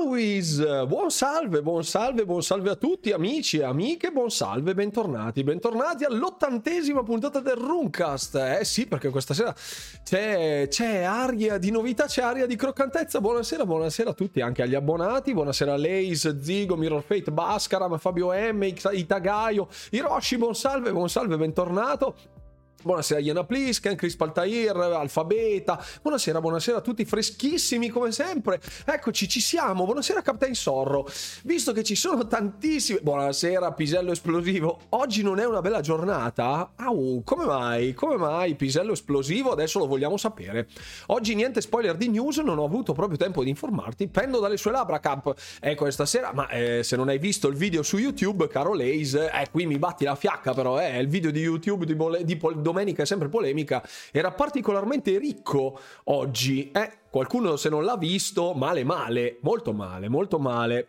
Ciao buon salve, buon salve, buon salve a tutti amici e amiche, buon salve, bentornati, bentornati all'ottantesima puntata del Runcast. Eh sì, perché questa sera c'è, c'è aria di novità, c'è aria di croccantezza. Buonasera, buonasera a tutti, anche agli abbonati. Buonasera a Lace, Zigo, Mirror Fate, Bascaram, Fabio M, Itagaio, Hiroshi, buon salve, buon salve, bentornato. Buonasera Iana Plisken, Chris Paltair, Alfabeta. Buonasera, buonasera a tutti, freschissimi come sempre. Eccoci, ci siamo. Buonasera Captain Sorro. Visto che ci sono tantissimi... Buonasera Pisello Esplosivo. Oggi non è una bella giornata? Au, come mai? Come mai Pisello Esplosivo? Adesso lo vogliamo sapere. Oggi niente spoiler di news, non ho avuto proprio tempo di informarti. Pendo dalle sue labbra, Cap. Ecco, questa sera, ma eh, se non hai visto il video su YouTube, caro Laze, eh, qui mi batti la fiacca però, eh, il video di YouTube di, Bole- di Pol- domenica è sempre polemica, era particolarmente ricco oggi. Eh, qualcuno se non l'ha visto, male male, molto male, molto male.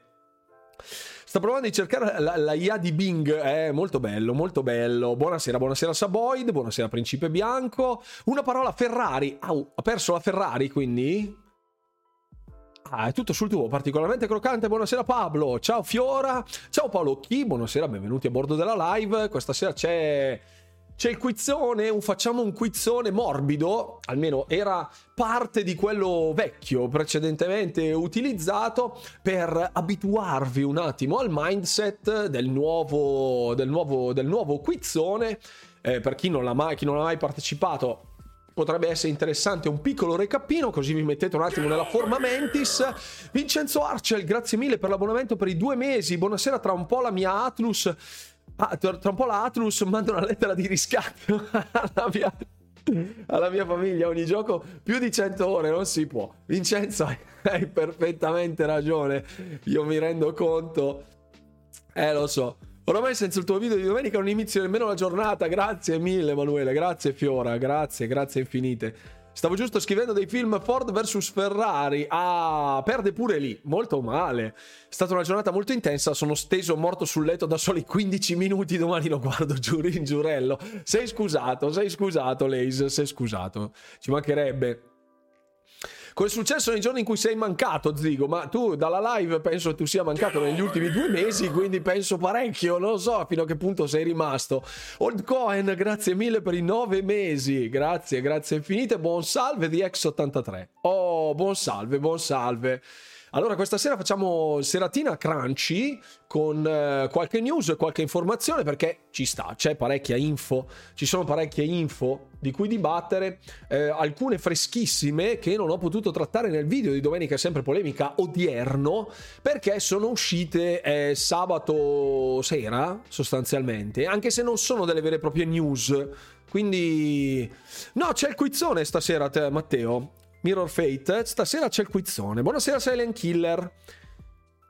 Sta provando a cercare la, la IA di Bing, eh, molto bello, molto bello. Buonasera, buonasera Saboid, buonasera Principe Bianco. Una parola Ferrari. Au, ha perso la Ferrari quindi? Ah, è tutto sul tuo, particolarmente croccante. Buonasera Pablo, ciao Fiora, ciao Paolo Chi, buonasera, benvenuti a bordo della live. Questa sera c'è c'è il quizzone, un, facciamo un quizzone morbido, almeno era parte di quello vecchio precedentemente utilizzato per abituarvi un attimo al mindset del nuovo, del nuovo, del nuovo quizzone. Eh, per chi non, l'ha mai, chi non ha mai partecipato, potrebbe essere interessante un piccolo recapino, così vi mettete un attimo nella forma mentis. Vincenzo Arcel, grazie mille per l'abbonamento per i due mesi. Buonasera, tra un po' la mia Atlus Ah, tra un po' la Atlus manda una lettera di riscatto alla mia, alla mia famiglia. Ogni gioco più di 100 ore non si può. Vincenzo, hai perfettamente ragione. Io mi rendo conto. Eh, lo so. Oramai senza il tuo video di domenica non inizio nemmeno la giornata. Grazie mille, Emanuele. Grazie, Fiora. Grazie, grazie infinite. Stavo giusto scrivendo dei film Ford vs Ferrari. Ah, perde pure lì. Molto male. È stata una giornata molto intensa. Sono steso morto sul letto da soli 15 minuti. Domani lo guardo giù in giurello. Sei scusato, sei scusato, Lace. Sei scusato. Ci mancherebbe. È successo nei giorni in cui sei mancato, Zigo, ma tu dalla live penso tu sia mancato negli ultimi due mesi, quindi penso parecchio, non so fino a che punto sei rimasto. Old Cohen, grazie mille per i nove mesi, grazie, grazie infinite, buon salve di X83. Oh, buon salve, buon salve. Allora, questa sera facciamo seratina crunchy con eh, qualche news e qualche informazione perché ci sta, c'è parecchia info, ci sono parecchie info di cui dibattere, eh, alcune freschissime che non ho potuto trattare nel video di domenica sempre polemica odierno perché sono uscite eh, sabato sera sostanzialmente, anche se non sono delle vere e proprie news. Quindi no, c'è il quizzone stasera, te, Matteo. Mirror Fate. Stasera c'è il quizzone. Buonasera Silent Killer.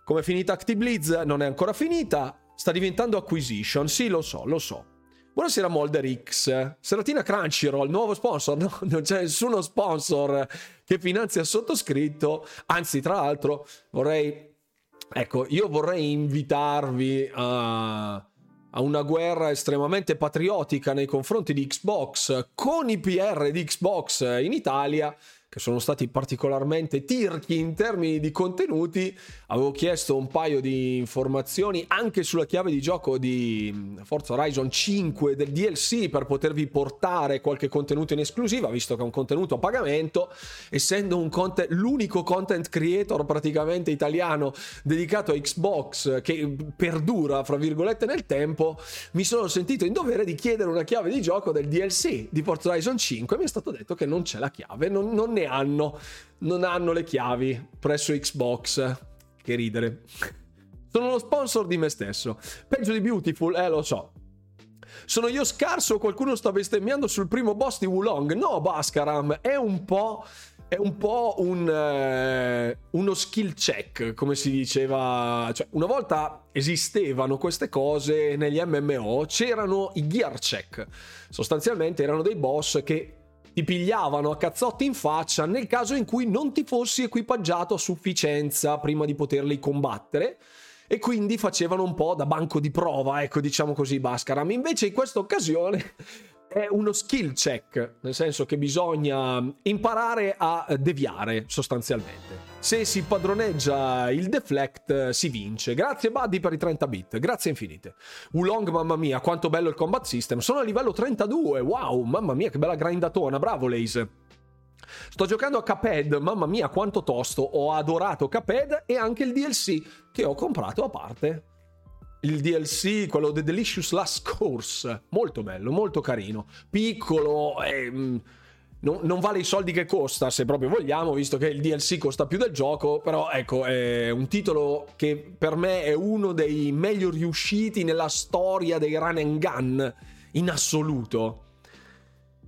Come è finita ActiBlitz? Non è ancora finita. Sta diventando Acquisition. Sì, lo so, lo so. Buonasera Molder X. Seratina Crunchyroll, nuovo sponsor. No, non c'è nessuno sponsor che finanzia sottoscritto. Anzi, tra l'altro, vorrei... Ecco, io vorrei invitarvi a a una guerra estremamente patriottica nei confronti di Xbox con i PR di Xbox in Italia che sono stati particolarmente tirchi in termini di contenuti. Avevo chiesto un paio di informazioni anche sulla chiave di gioco di Forza Horizon 5 del DLC per potervi portare qualche contenuto in esclusiva, visto che è un contenuto a pagamento, essendo un content, l'unico content creator praticamente italiano dedicato a Xbox che perdura, fra virgolette, nel tempo, mi sono sentito in dovere di chiedere una chiave di gioco del DLC di Forza Horizon 5 e mi è stato detto che non c'è la chiave, non, non ne ne hanno, non hanno le chiavi presso Xbox. Che ridere. Sono lo sponsor di me stesso. Peggio di Beautiful, eh lo so. Sono io scarso o qualcuno sta bestemmiando sul primo boss di Wulong? No, Baskaram, è un po'... È un po' un, eh, uno skill check, come si diceva. Cioè, una volta esistevano queste cose negli MMO, c'erano i gear check. Sostanzialmente erano dei boss che ti pigliavano a cazzotti in faccia nel caso in cui non ti fossi equipaggiato a sufficienza prima di poterli combattere e quindi facevano un po' da banco di prova, ecco diciamo così Bascaram. Invece in questa occasione è uno skill check, nel senso che bisogna imparare a deviare sostanzialmente. Se si padroneggia il deflect si vince. Grazie Buddy per i 30 bit, grazie infinite. Wulong, mamma mia, quanto bello il combat system. Sono a livello 32, wow, mamma mia che bella grindatona, bravo Lace. Sto giocando a Caped, mamma mia quanto tosto, ho adorato Caped e anche il DLC che ho comprato a parte. Il DLC, quello The Delicious Last Course, molto bello, molto carino, piccolo. Ehm, non, non, vale i soldi che costa, se proprio vogliamo, visto che il DLC costa più del gioco, però ecco, è un titolo che per me è uno dei meglio riusciti nella storia dei run and gun in assoluto.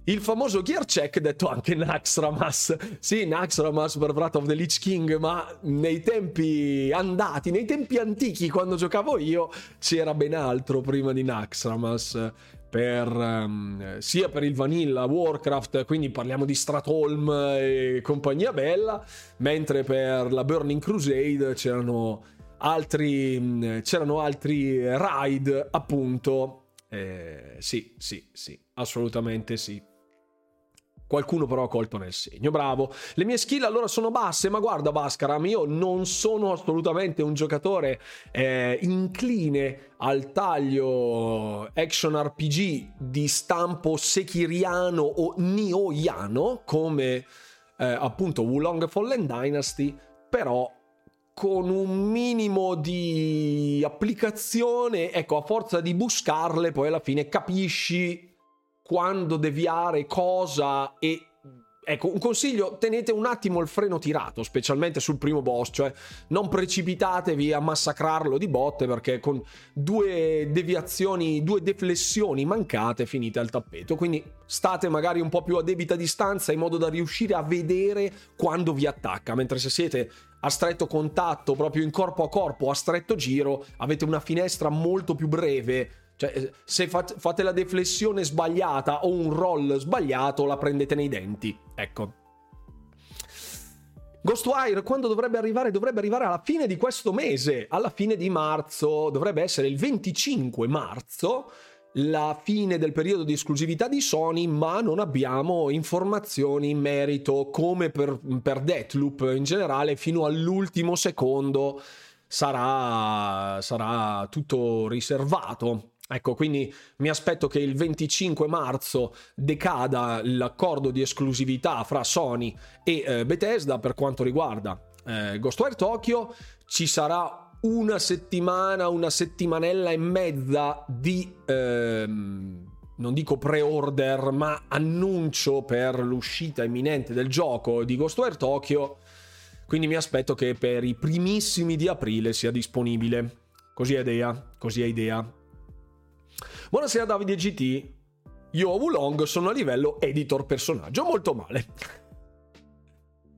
Il famoso gear check detto anche Naxxramas. Sì, Naxxramas per Wrath of the Lich King, ma nei tempi andati, nei tempi antichi, quando giocavo io, c'era ben altro prima di Naxxramas. Per, um, sia per il Vanilla Warcraft, quindi parliamo di Stratholm e compagnia bella, mentre per la Burning Crusade c'erano altri, c'erano altri raid, appunto. Eh, sì, sì, sì, assolutamente sì. Qualcuno però ha colto nel segno, bravo. Le mie skill allora sono basse, ma guarda Bascaram, io non sono assolutamente un giocatore eh, incline al taglio action RPG di stampo sekiriano o nioiano, come eh, appunto Wulong Fallen Dynasty, però con un minimo di applicazione, ecco, a forza di buscarle, poi alla fine capisci quando deviare cosa e Ecco, un consiglio, tenete un attimo il freno tirato, specialmente sul primo boss, cioè non precipitatevi a massacrarlo di botte perché con due deviazioni, due deflessioni mancate finite al tappeto, quindi state magari un po' più a debita distanza in modo da riuscire a vedere quando vi attacca, mentre se siete a stretto contatto, proprio in corpo a corpo, a stretto giro, avete una finestra molto più breve cioè, eh, se fate la deflessione sbagliata o un roll sbagliato, la prendete nei denti. Ecco. Ghostwire quando dovrebbe arrivare? Dovrebbe arrivare alla fine di questo mese, alla fine di marzo, dovrebbe essere il 25 marzo, la fine del periodo di esclusività di Sony, ma non abbiamo informazioni in merito come per, per Deathloop in generale, fino all'ultimo secondo sarà, sarà tutto riservato. Ecco, quindi mi aspetto che il 25 marzo decada l'accordo di esclusività fra Sony e eh, Bethesda per quanto riguarda eh, Ghostwire Tokyo. Ci sarà una settimana, una settimanella e mezza di, ehm, non dico pre-order, ma annuncio per l'uscita imminente del gioco di Ghostwire Tokyo. Quindi mi aspetto che per i primissimi di aprile sia disponibile. Così è idea, così è idea. Buonasera Davide GT. Io a Wulong sono a livello editor personaggio, molto male.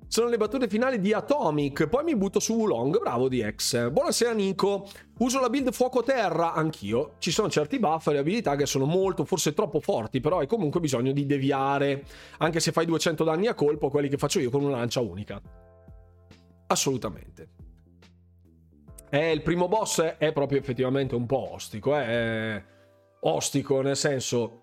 Sono le battute finali di Atomic, poi mi butto su Wulong, bravo DX. Buonasera Nico, uso la build fuoco terra, anch'io. Ci sono certi buff e abilità che sono molto, forse troppo forti, però hai comunque bisogno di deviare, anche se fai 200 danni a colpo, quelli che faccio io con una lancia unica. Assolutamente. Eh, il primo boss è proprio effettivamente un po' ostico, eh ostico, nel senso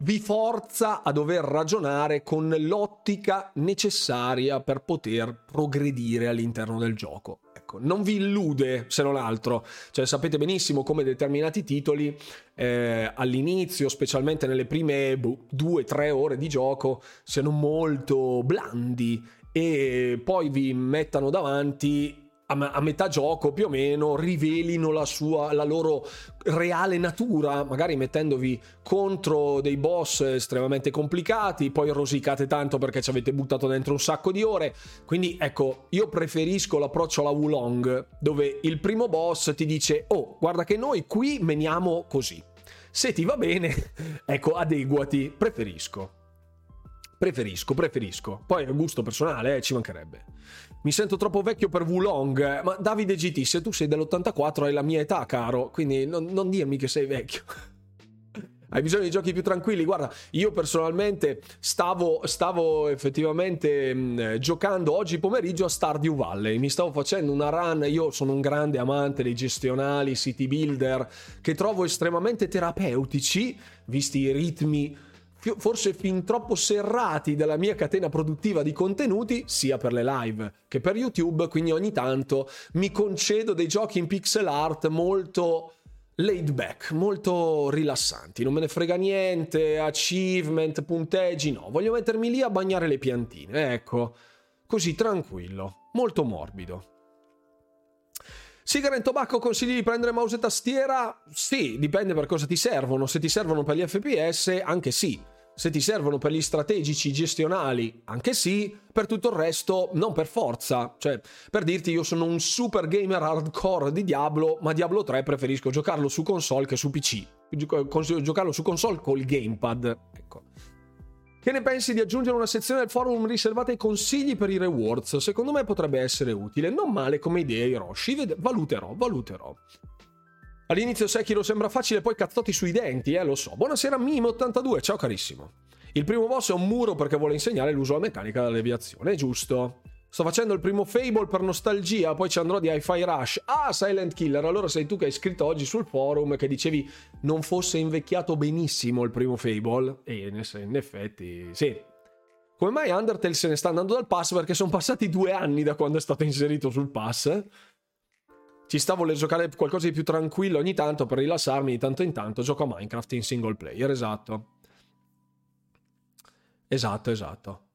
vi forza a dover ragionare con l'ottica necessaria per poter progredire all'interno del gioco. Ecco, non vi illude se non altro, cioè sapete benissimo come determinati titoli eh, all'inizio, specialmente nelle prime boh, due o tre ore di gioco, siano molto blandi e poi vi mettano davanti a, metà gioco più o meno rivelino la, sua, la loro reale natura, magari mettendovi contro dei boss estremamente complicati, poi rosicate tanto perché ci avete buttato dentro un sacco di ore. Quindi ecco, io preferisco l'approccio alla Wulong, dove il primo boss ti dice, oh, guarda che noi qui meniamo così. Se ti va bene, ecco, adeguati, preferisco. Preferisco, preferisco. Poi è gusto personale, eh, ci mancherebbe. Mi sento troppo vecchio per Wulong. Ma Davide GT, se tu sei dell'84 hai la mia età, caro. Quindi non, non dirmi che sei vecchio. Hai bisogno di giochi più tranquilli? Guarda, io personalmente stavo, stavo effettivamente mh, giocando oggi pomeriggio a Stardew Valley. Mi stavo facendo una run. Io sono un grande amante dei gestionali, city builder, che trovo estremamente terapeutici, visti i ritmi forse fin troppo serrati della mia catena produttiva di contenuti, sia per le live che per YouTube, quindi ogni tanto mi concedo dei giochi in pixel art molto laid back, molto rilassanti, non me ne frega niente, achievement, punteggi, no, voglio mettermi lì a bagnare le piantine, ecco, così tranquillo, molto morbido. Sigara in tobacco consigli di prendere mouse e tastiera? Sì, dipende per cosa ti servono. Se ti servono per gli FPS, anche sì. Se ti servono per gli strategici gestionali, anche sì. Per tutto il resto, non per forza. Cioè, per dirti, io sono un super gamer hardcore di Diablo, ma Diablo 3 preferisco giocarlo su console che su PC. Giocarlo su console col gamepad. Ecco. Che ne pensi di aggiungere una sezione del forum riservata ai consigli per i rewards? Secondo me potrebbe essere utile. Non male come idea, Hiroshi. Ved- valuterò, valuterò. All'inizio Sekiro sembra facile, poi cazzotti sui denti, eh, lo so. Buonasera Mime82, ciao carissimo. Il primo boss è un muro perché vuole insegnare l'uso della meccanica della deviazione, giusto? Sto facendo il primo Fable per nostalgia, poi ci andrò di Hi-Fi Rush. Ah, Silent Killer, allora sei tu che hai scritto oggi sul forum che dicevi non fosse invecchiato benissimo il primo Fable. E in effetti, sì. Come mai Undertale se ne sta andando dal pass? Perché sono passati due anni da quando è stato inserito sul pass. Ci stavo a giocare qualcosa di più tranquillo ogni tanto per rilassarmi di tanto in tanto. Gioco a Minecraft in single player, esatto. Esatto, esatto.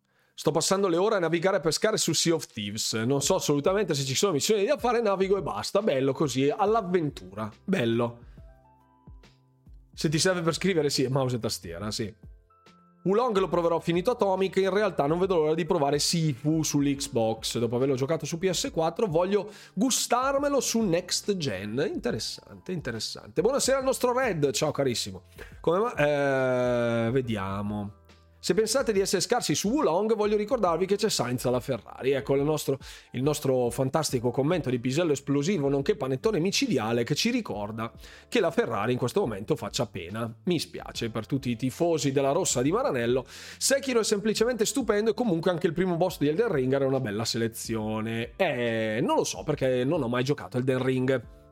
Sto passando le ore a navigare e pescare su Sea of Thieves. Non so assolutamente se ci sono missioni da fare, navigo e basta. Bello così, all'avventura. Bello. Se ti serve per scrivere, sì, mouse e tastiera, sì. Wulong lo proverò finito Atomic, in realtà non vedo l'ora di provare Sifu sull'Xbox. Dopo averlo giocato su PS4 voglio gustarmelo su Next Gen. Interessante, interessante. Buonasera al nostro Red, ciao carissimo. Come ma... Eh, vediamo. Se pensate di essere scarsi su Wulong, voglio ricordarvi che c'è Sainz alla Ferrari. Ecco il nostro, il nostro fantastico commento di pisello esplosivo, nonché panettone micidiale, che ci ricorda che la Ferrari in questo momento faccia pena. Mi spiace per tutti i tifosi della rossa di Maranello. Sekiro è semplicemente stupendo e comunque anche il primo boss di Elden Ring era una bella selezione. Eh, non lo so perché non ho mai giocato Elden Ring.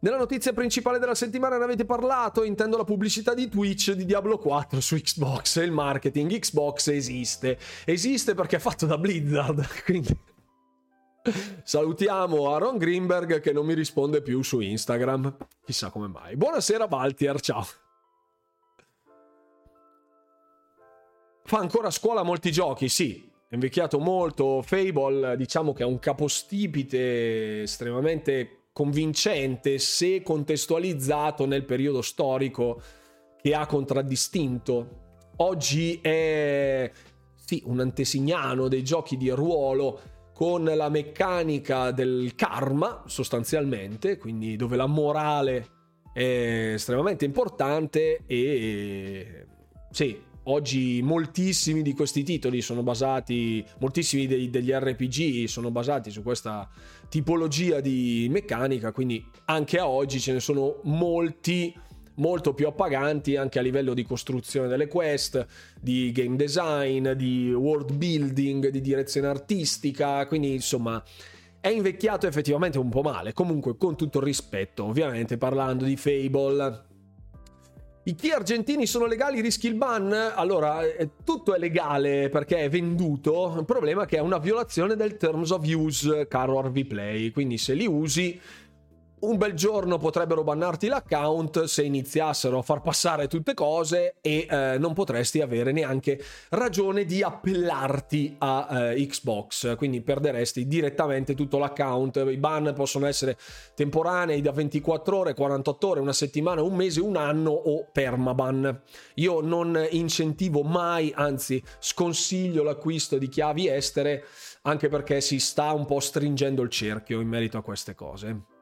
Nella notizia principale della settimana ne avete parlato, intendo la pubblicità di Twitch di Diablo 4 su Xbox e il marketing. Xbox esiste, esiste perché è fatto da Blizzard, quindi salutiamo Aaron Greenberg che non mi risponde più su Instagram, chissà come mai. Buonasera Valtier, ciao. Fa ancora a scuola molti giochi, sì, è invecchiato molto. Fable, diciamo che è un capostipite estremamente convincente se contestualizzato nel periodo storico che ha contraddistinto. Oggi è sì, un antesignano dei giochi di ruolo con la meccanica del karma sostanzialmente, quindi dove la morale è estremamente importante e sì, oggi moltissimi di questi titoli sono basati, moltissimi degli RPG sono basati su questa tipologia di meccanica, quindi anche a oggi ce ne sono molti molto più appaganti anche a livello di costruzione delle quest, di game design, di world building, di direzione artistica, quindi insomma è invecchiato effettivamente un po' male, comunque con tutto il rispetto, ovviamente parlando di Fable i key argentini sono legali, rischi il ban? Allora, eh, tutto è legale perché è venduto. Il problema è che è una violazione del Terms of Use, caro RV Play. Quindi se li usi un bel giorno potrebbero bannarti l'account se iniziassero a far passare tutte cose e eh, non potresti avere neanche ragione di appellarti a eh, Xbox, quindi perderesti direttamente tutto l'account. I ban possono essere temporanei da 24 ore, 48 ore, una settimana, un mese, un anno o permaban. Io non incentivo mai, anzi sconsiglio l'acquisto di chiavi estere anche perché si sta un po' stringendo il cerchio in merito a queste cose.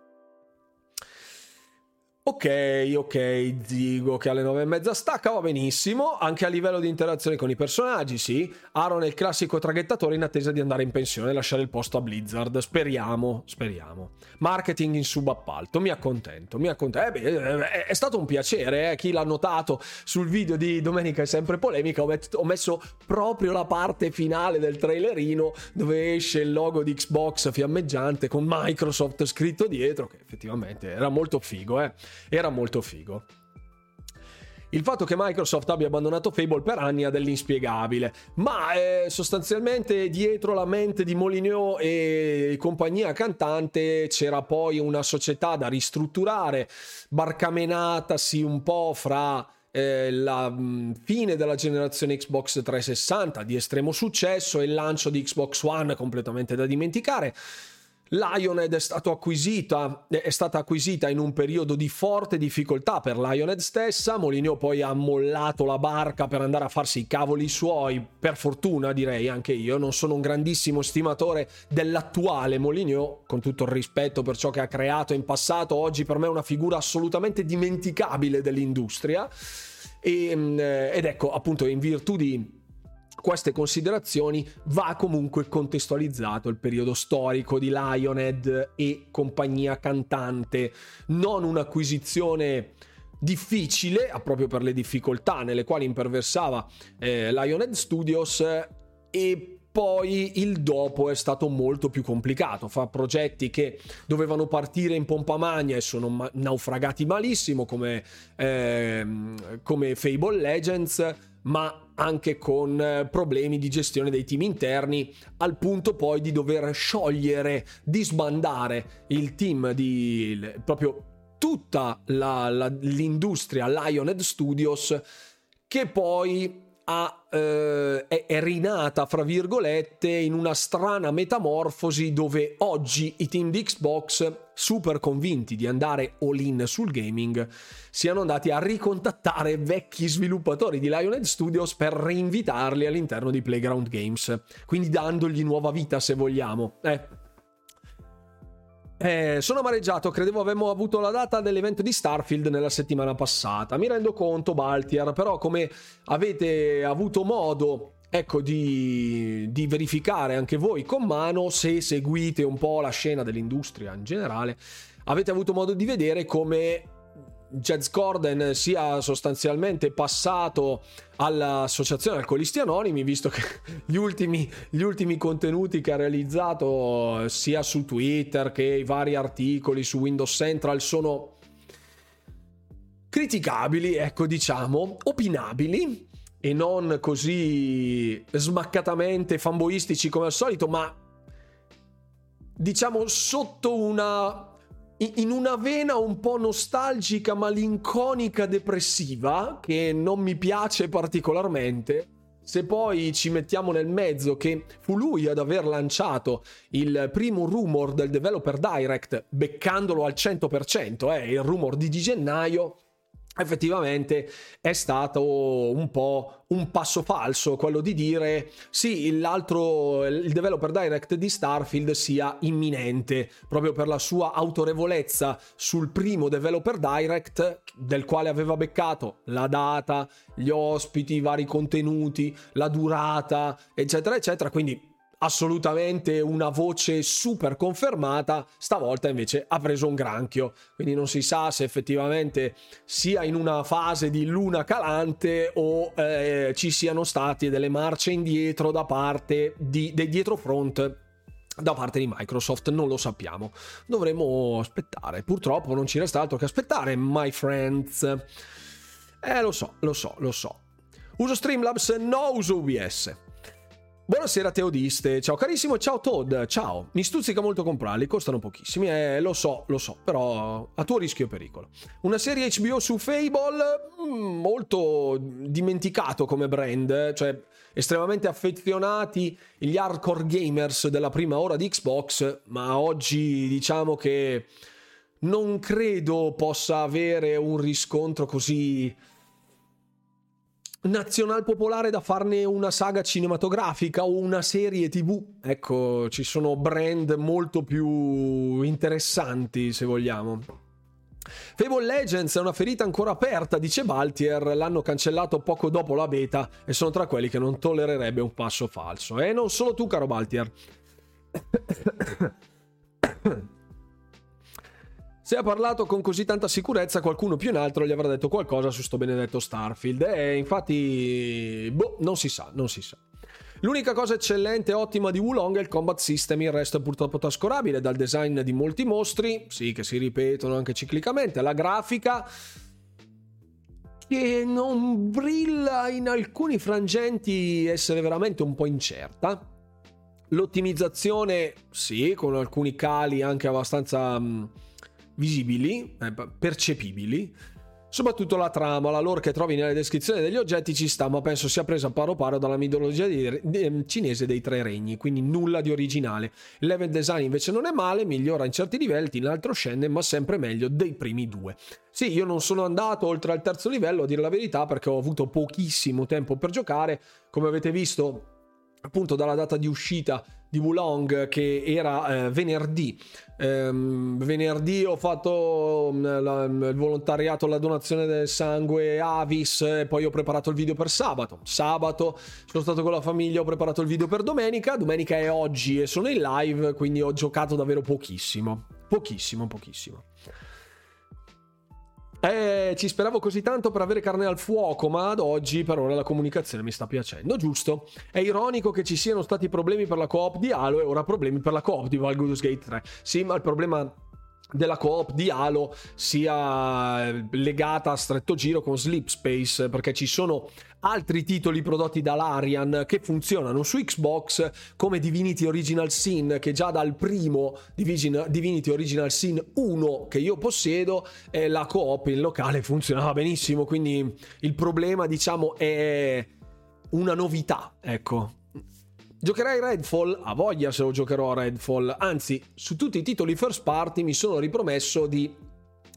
Ok, ok, Zigo che alle nove e mezza stacca, va benissimo, anche a livello di interazione con i personaggi, sì. Aaron è il classico traghettatore in attesa di andare in pensione e lasciare il posto a Blizzard, speriamo, speriamo. Marketing in subappalto, mi accontento, mi accontento. Eh beh, è stato un piacere, eh. chi l'ha notato sul video di Domenica è sempre polemica, ho, met- ho messo proprio la parte finale del trailerino dove esce il logo di Xbox fiammeggiante con Microsoft scritto dietro, che effettivamente era molto figo, eh era molto figo. il fatto che Microsoft abbia abbandonato Fable per anni ha dell'inspiegabile, ma eh, sostanzialmente dietro la mente di Molineux e compagnia cantante c'era poi una società da ristrutturare, barcamenatasi un po' fra eh, la mh, fine della generazione Xbox 360 di estremo successo e il lancio di Xbox One completamente da dimenticare. Lionhead è, acquisita, è stata acquisita in un periodo di forte difficoltà per Lionhead stessa. Molinio poi ha mollato la barca per andare a farsi i cavoli suoi. Per fortuna, direi anche io. Non sono un grandissimo stimatore dell'attuale Molinio, con tutto il rispetto per ciò che ha creato in passato. Oggi per me è una figura assolutamente dimenticabile dell'industria. Mm, ed ecco, appunto, in virtù di queste considerazioni va comunque contestualizzato il periodo storico di Lionhead e compagnia cantante, non un'acquisizione difficile, proprio per le difficoltà nelle quali imperversava eh, Lionhead Studios e poi il dopo è stato molto più complicato. Fa progetti che dovevano partire in pompa magna e sono ma- naufragati malissimo, come, eh, come Fable Legends, ma anche con eh, problemi di gestione dei team interni, al punto poi di dover sciogliere, disbandare il team di proprio tutta la, la, l'industria Lionhead Studios, che poi ha, eh, è, è rinata, fra virgolette, in una strana metamorfosi dove oggi i team di Xbox, super convinti di andare all in sul gaming, siano andati a ricontattare vecchi sviluppatori di Lionhead Studios per reinvitarli all'interno di Playground Games, quindi dandogli nuova vita se vogliamo. Eh, eh, sono amareggiato, credevo avemmo avuto la data dell'evento di Starfield nella settimana passata. Mi rendo conto, Baltier, però come avete avuto modo ecco, di, di, verificare anche voi con mano, se seguite un po' la scena dell'industria in generale, avete avuto modo di vedere come Jazz Corden sia sostanzialmente passato all'associazione Alcolisti Anonimi, visto che gli ultimi, gli ultimi, contenuti che ha realizzato sia su Twitter che i vari articoli su Windows Central sono criticabili, ecco diciamo, opinabili e non così smaccatamente fanboistici come al solito, ma diciamo sotto una in una vena un po' nostalgica, malinconica, depressiva, che non mi piace particolarmente. Se poi ci mettiamo nel mezzo che fu lui ad aver lanciato il primo rumor del Developer Direct, beccandolo al 100%, eh, il rumor di gennaio, effettivamente è stato un po' un passo falso quello di dire sì l'altro il developer direct di Starfield sia imminente proprio per la sua autorevolezza sul primo developer direct del quale aveva beccato la data gli ospiti i vari contenuti la durata eccetera eccetera. Quindi assolutamente una voce super confermata, stavolta invece ha preso un granchio, quindi non si sa se effettivamente sia in una fase di luna calante o eh, ci siano state delle marce indietro da parte di, dei dietrofront da parte di Microsoft, non lo sappiamo. Dovremo aspettare. Purtroppo non ci resta altro che aspettare, my friends. Eh, lo so, lo so, lo so. Uso Streamlabs, no uso OBS. Buonasera Teodiste, ciao carissimo, ciao Todd, ciao. Mi stuzzica molto comprarli, costano pochissimi, eh, lo so, lo so, però a tuo rischio e pericolo. Una serie HBO su Fable, mm, molto dimenticato come brand, cioè estremamente affezionati gli hardcore gamers della prima ora di Xbox, ma oggi diciamo che non credo possa avere un riscontro così nazional popolare da farne una saga cinematografica o una serie tv. Ecco, ci sono brand molto più interessanti, se vogliamo. Fable Legends è una ferita ancora aperta, dice Baltier, l'hanno cancellato poco dopo la beta e sono tra quelli che non tollererebbe un passo falso. E non solo tu, caro Baltier. Se ha parlato con così tanta sicurezza, qualcuno più in alto gli avrà detto qualcosa su sto benedetto Starfield. E infatti, boh, non si sa, non si sa. L'unica cosa eccellente e ottima di Wulong è il combat system, il resto è purtroppo trascurabile, dal design di molti mostri, sì che si ripetono anche ciclicamente, la grafica che non brilla in alcuni frangenti essere veramente un po' incerta. L'ottimizzazione, sì, con alcuni cali anche abbastanza visibili, eh, percepibili Soprattutto la trama, la lore che trovi nelle descrizioni degli oggetti ci sta, ma penso sia presa paro paro dalla mitologia di, di, ehm, cinese dei tre regni, quindi nulla di originale. Il level design invece non è male, migliora in certi livelli, in altro scende, ma sempre meglio dei primi due. Sì, io non sono andato oltre al terzo livello, a dire la verità, perché ho avuto pochissimo tempo per giocare. Come avete visto, appunto dalla data di uscita di Wulong che era eh, venerdì. Ehm, venerdì ho fatto mm, la, il volontariato alla donazione del sangue Avis e poi ho preparato il video per sabato. Sabato sono stato con la famiglia, ho preparato il video per domenica. Domenica è oggi e sono in live, quindi ho giocato davvero pochissimo. Pochissimo, pochissimo. Eh, ci speravo così tanto per avere carne al fuoco, ma ad oggi per ora la comunicazione mi sta piacendo, giusto? È ironico che ci siano stati problemi per la coop di Halo e ora problemi per la coop di Valgus Gate 3. Sì, ma il problema della coop di Halo sia legata a stretto giro con Sleep Space perché ci sono altri titoli prodotti da Larian che funzionano su Xbox come Divinity Original Sin che già dal primo Divinity Original Sin 1 che io possiedo eh, la coop in locale funzionava benissimo quindi il problema diciamo è una novità ecco Giocherai Redfall? A voglia se lo giocherò a Redfall. Anzi, su tutti i titoli first party mi sono ripromesso di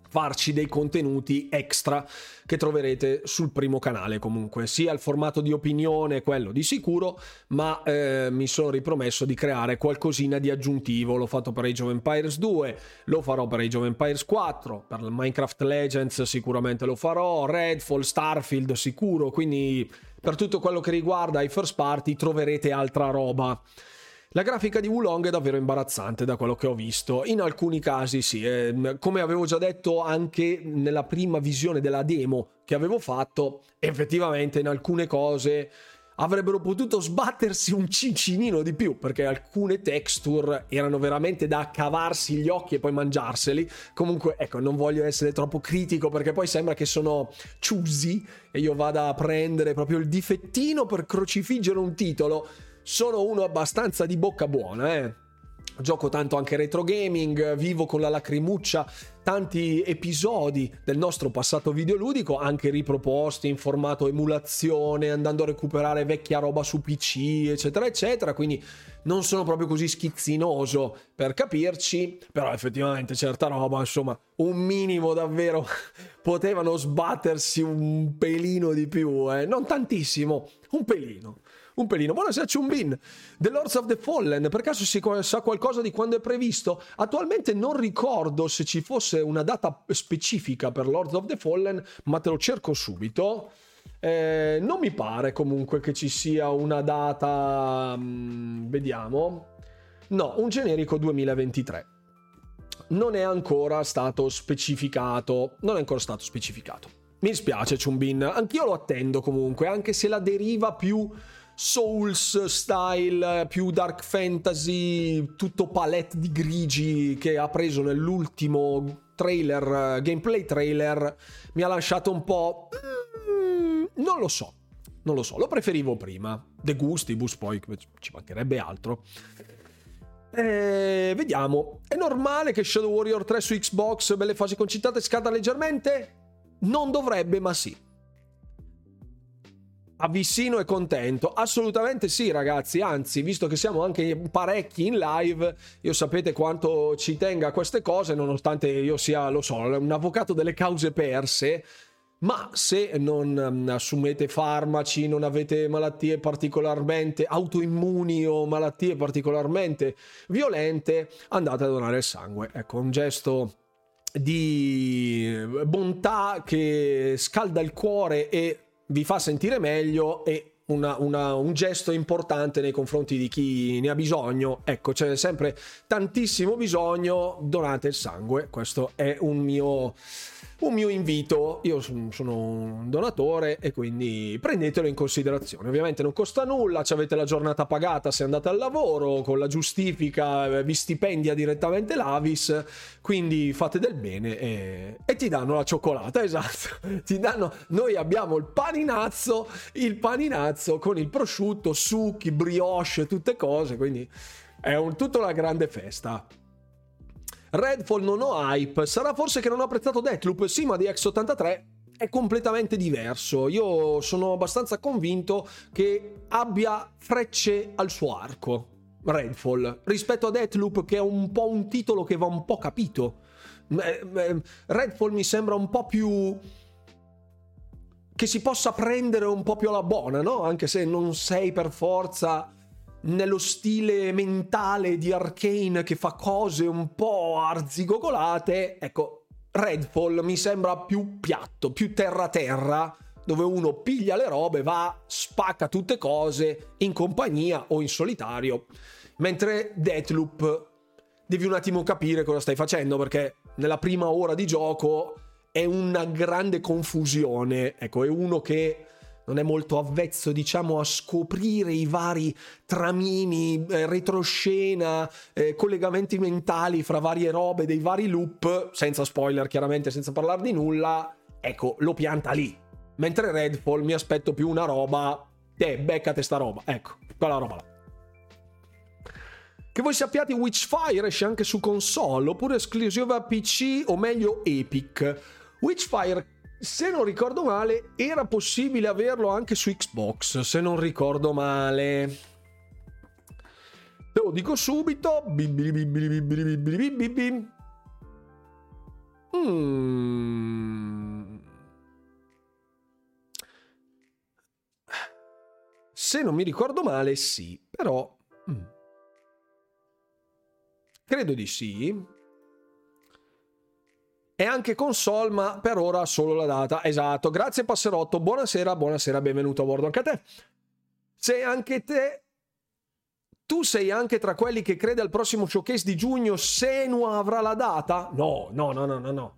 farci dei contenuti extra che troverete sul primo canale comunque sia il formato di opinione quello di sicuro ma eh, mi sono ripromesso di creare qualcosina di aggiuntivo l'ho fatto per Age of Empires 2 lo farò per Age of Empires 4 per Minecraft Legends sicuramente lo farò Redfall Starfield sicuro quindi per tutto quello che riguarda i first party troverete altra roba. La grafica di Wulong è davvero imbarazzante da quello che ho visto. In alcuni casi sì, eh, come avevo già detto anche nella prima visione della demo che avevo fatto, effettivamente in alcune cose avrebbero potuto sbattersi un cincinino di più perché alcune texture erano veramente da cavarsi gli occhi e poi mangiarseli. Comunque, ecco, non voglio essere troppo critico perché poi sembra che sono choosy e io vada a prendere proprio il difettino per crocifiggere un titolo. Sono uno abbastanza di bocca buona, eh gioco tanto anche retro gaming, vivo con la lacrimuccia tanti episodi del nostro passato videoludico, anche riproposti in formato emulazione, andando a recuperare vecchia roba su PC, eccetera, eccetera. Quindi non sono proprio così schizzinoso per capirci, però effettivamente certa roba, insomma, un minimo davvero potevano sbattersi un pelino di più, eh? non tantissimo, un pelino un pelino. Buonasera Chumbin, The Lords of the Fallen, per caso si sa qualcosa di quando è previsto? Attualmente non ricordo se ci fosse una data specifica per Lords of the Fallen, ma te lo cerco subito. Eh, non mi pare comunque che ci sia una data... Mh, mm, vediamo. No, un generico 2023 non è ancora stato specificato. Non è ancora stato specificato. Mi dispiace, Chumbin. Anch'io lo attendo comunque, anche se la deriva più Souls style, più dark fantasy, tutto palette di grigi che ha preso nell'ultimo trailer, gameplay trailer, mi ha lasciato un po'... Mm, non lo so, non lo so, lo preferivo prima. De Gustibus poi, ci mancherebbe altro. Eh, vediamo. È normale che Shadow Warrior 3 su Xbox, belle fasi concitate, scada leggermente? Non dovrebbe, ma sì. Avvicino e contento? Assolutamente sì, ragazzi. Anzi, visto che siamo anche parecchi in live, io sapete quanto ci tenga a queste cose, nonostante io sia, lo so, un avvocato delle cause perse. Ma se non mm, assumete farmaci, non avete malattie particolarmente autoimmuni o malattie particolarmente violente, andate a donare il sangue. Ecco, un gesto di bontà che scalda il cuore e vi fa sentire meglio e una, una, un gesto importante nei confronti di chi ne ha bisogno. Ecco, c'è sempre tantissimo bisogno, donate il sangue. Questo è un mio un mio invito. Io sono un donatore e quindi prendetelo in considerazione. Ovviamente non costa nulla, ci avete la giornata pagata se andate al lavoro, con la giustifica eh, vi stipendia direttamente l'Avis, quindi fate del bene e, e ti danno la cioccolata, esatto. Ti danno, noi abbiamo il paninazzo, il paninazzo con il prosciutto, succhi, brioche, tutte cose, quindi è un, tutta una grande festa. Redfall non ho hype, sarà forse che non ho apprezzato Deathloop, sì, ma di X83 è completamente diverso. Io sono abbastanza convinto che abbia frecce al suo arco. Redfall rispetto a Deathloop che è un po' un titolo che va un po' capito. Redfall mi sembra un po' più che si possa prendere un po' più alla buona, no? Anche se non sei per forza nello stile mentale di Arkane che fa cose un po' arzigogolate, ecco, Redfall mi sembra più piatto, più terra-terra, dove uno piglia le robe, va, spacca tutte cose in compagnia o in solitario, mentre Deathloop devi un attimo capire cosa stai facendo perché nella prima ora di gioco è una grande confusione, ecco, è uno che non è molto avvezzo, diciamo, a scoprire i vari tramini, eh, retroscena, eh, collegamenti mentali fra varie robe, dei vari loop, senza spoiler chiaramente, senza parlare di nulla, ecco, lo pianta lì. Mentre Redfall mi aspetto più una roba, eh, beccate sta roba, ecco, quella roba là. Che voi sappiate Witchfire esce anche su console, oppure esclusiva PC, o meglio Epic. Witchfire se non ricordo male, era possibile averlo anche su Xbox, se non ricordo male. Te lo dico subito. Mm. Se non mi ricordo male, sì, però... Mm. Credo di sì. E anche console, ma per ora solo la data. Esatto. Grazie Passerotto. Buonasera, buonasera, benvenuto a bordo anche a te. Se anche te tu sei anche tra quelli che crede al prossimo showcase di giugno Senua avrà la data? No, no, no, no, no, no.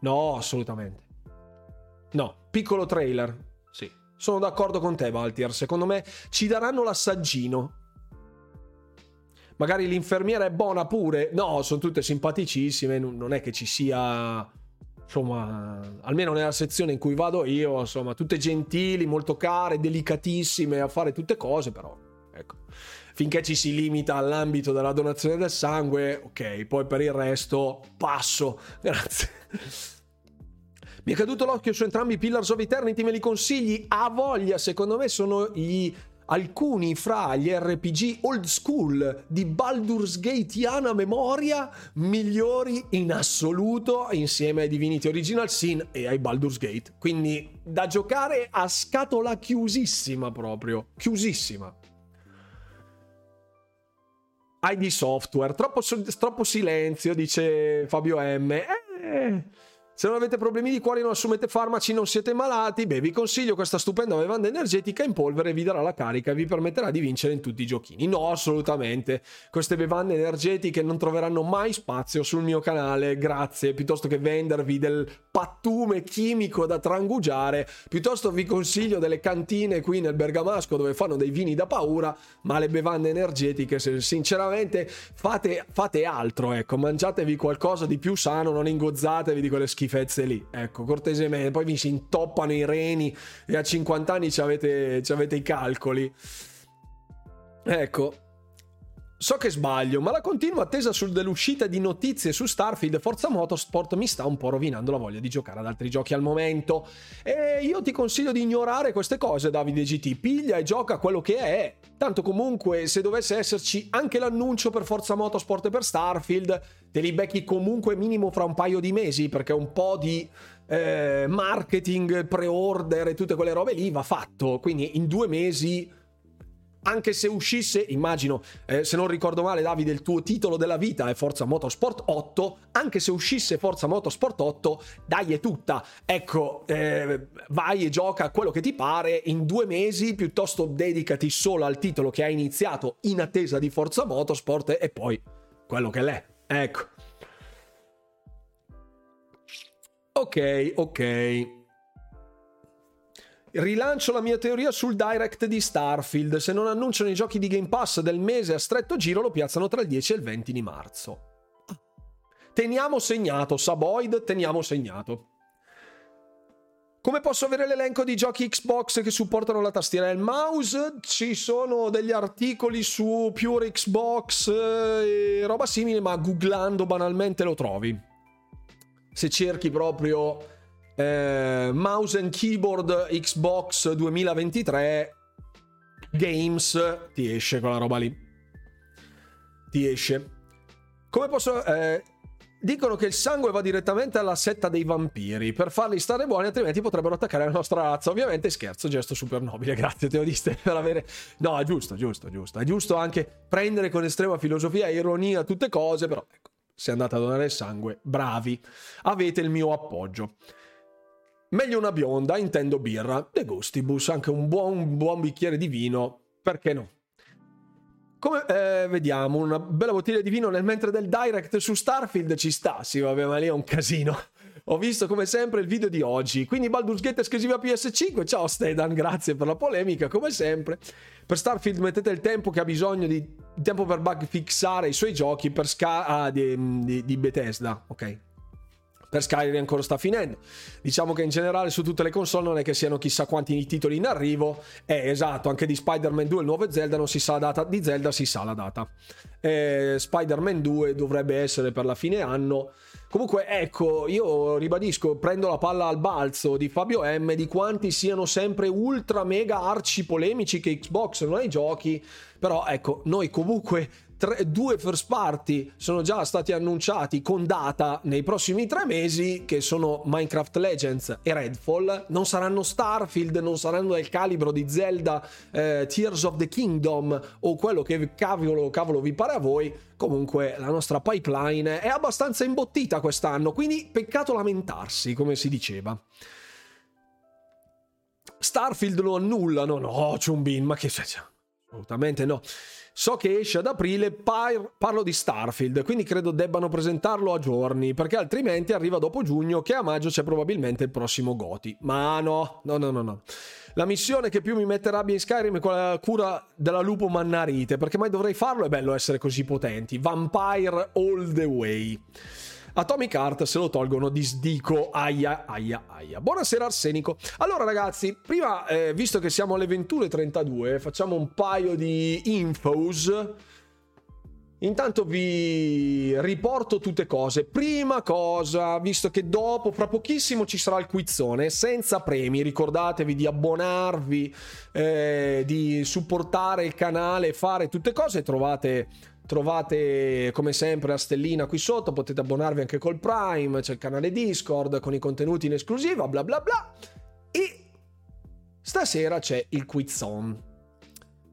No, assolutamente. No, piccolo trailer. Sì. Sono d'accordo con te, Valtier. Secondo me ci daranno l'assaggino magari l'infermiera è buona pure. No, sono tutte simpaticissime, non è che ci sia insomma, almeno nella sezione in cui vado io, insomma, tutte gentili, molto care, delicatissime a fare tutte cose, però ecco. Finché ci si limita all'ambito della donazione del sangue, ok, poi per il resto passo. Grazie. Mi è caduto l'occhio su entrambi i Pillars of Eternity, me li consigli? A voglia, secondo me sono gli alcuni fra gli RPG old school di Baldur's Gateana memoria migliori in assoluto insieme ai Divinity Original Sin e ai Baldur's Gate. Quindi da giocare a scatola chiusissima proprio, chiusissima. ID Software, troppo, troppo silenzio, dice Fabio M. Eh, se non avete problemi di cuore, non assumete farmaci, non siete malati, beh, vi consiglio questa stupenda bevanda energetica in polvere, vi darà la carica e vi permetterà di vincere in tutti i giochini. No, assolutamente. Queste bevande energetiche non troveranno mai spazio sul mio canale, grazie. Piuttosto che vendervi del pattume chimico da trangugiare, piuttosto vi consiglio delle cantine qui nel Bergamasco dove fanno dei vini da paura, ma le bevande energetiche, sinceramente, fate, fate altro, ecco, mangiatevi qualcosa di più sano, non ingozzatevi di quelle schifezze schifezze lì. Ecco, cortesemente. Poi vi si intoppano i reni e a 50 anni ci avete, ci avete i calcoli. Ecco, So che sbaglio, ma la continua attesa sul dell'uscita di notizie su Starfield e Forza Motorsport mi sta un po' rovinando la voglia di giocare ad altri giochi al momento. E io ti consiglio di ignorare queste cose, Davide GT. Piglia e gioca quello che è. Tanto comunque, se dovesse esserci anche l'annuncio per Forza Motorsport e per Starfield, te li becchi comunque minimo fra un paio di mesi, perché un po' di eh, marketing, pre-order e tutte quelle robe lì va fatto. Quindi in due mesi anche se uscisse, immagino, eh, se non ricordo male Davide, il tuo titolo della vita è Forza Motorsport 8, anche se uscisse Forza Motorsport 8, dai è tutta, ecco, eh, vai e gioca quello che ti pare, in due mesi piuttosto dedicati solo al titolo che hai iniziato in attesa di Forza Motorsport e poi quello che l'è, ecco. Ok, ok. Rilancio la mia teoria sul direct di Starfield. Se non annunciano i giochi di Game Pass del mese a stretto giro, lo piazzano tra il 10 e il 20 di marzo. Teniamo segnato, Saboid, teniamo segnato. Come posso avere l'elenco di giochi Xbox che supportano la tastiera e il mouse? Ci sono degli articoli su Pure Xbox e roba simile, ma googlando banalmente lo trovi. Se cerchi proprio eh, mouse and keyboard Xbox 2023 games, ti esce quella roba lì. Ti esce. Come posso... Eh, Dicono che il sangue va direttamente alla setta dei vampiri per farli stare buoni, altrimenti potrebbero attaccare la nostra razza. Ovviamente scherzo, gesto super nobile. Grazie, Teodiste, per avere. No, è giusto, giusto, giusto. È giusto anche prendere con estrema filosofia e ironia tutte cose, però ecco, se andate a donare il sangue, bravi, avete il mio appoggio. Meglio una bionda, intendo birra, De Gustibus, anche un buon, un buon bicchiere di vino, perché no? Come eh, vediamo, una bella bottiglia di vino nel mentre del direct su Starfield ci sta. Sì, vabbè, ma lì è un casino. Ho visto come sempre il video di oggi. Quindi Baldur's Gate esclusiva PS5. Ciao Stedan, grazie per la polemica, come sempre. Per Starfield mettete il tempo che ha bisogno di tempo per bug fissare i suoi giochi per Sky ah, di, di, di Bethesda. Ok, per Skyrim ancora sta finendo. Diciamo che in generale su tutte le console non è che siano chissà quanti titoli in arrivo. Eh, esatto, anche di Spider-Man 2 il nuovo Zelda non si sa la data, di Zelda si sa la data. Eh, Spider-Man 2 dovrebbe essere per la fine anno. Comunque, ecco, io ribadisco, prendo la palla al balzo di Fabio M di quanti siano sempre ultra mega arci polemici che Xbox non ha i giochi. Però, ecco, noi comunque tre, due first party sono già stati annunciati con data nei prossimi tre mesi, che sono Minecraft Legends e Redfall. Non saranno Starfield, non saranno del calibro di Zelda, eh, Tears of the Kingdom o quello che cavolo, cavolo vi pare a voi. Comunque la nostra pipeline è abbastanza imbottita quest'anno, quindi peccato lamentarsi, come si diceva. Starfield lo annullano? No, Chumbin, ma che... Assolutamente no. So che esce ad aprile, par- parlo di Starfield, quindi credo debbano presentarlo a giorni, perché altrimenti arriva dopo giugno, che a maggio c'è probabilmente il prossimo Goti. Ma no, no, no, no, no. La missione che più mi mette rabbia in Skyrim è quella cura della lupo mannarite, perché mai dovrei farlo? È bello essere così potenti. Vampire all the way. Atomic Heart se lo tolgono disdico aia aia aia. Buonasera Arsenico. Allora ragazzi prima eh, visto che siamo alle 21.32 facciamo un paio di infos. Intanto vi riporto tutte cose. Prima cosa, visto che dopo, fra pochissimo ci sarà il quizzone senza premi, ricordatevi di abbonarvi, eh, di supportare il canale, fare tutte cose. Trovate Trovate come sempre la stellina qui sotto, potete abbonarvi anche col Prime, c'è il canale Discord con i contenuti in esclusiva, bla bla bla. E stasera c'è il quiz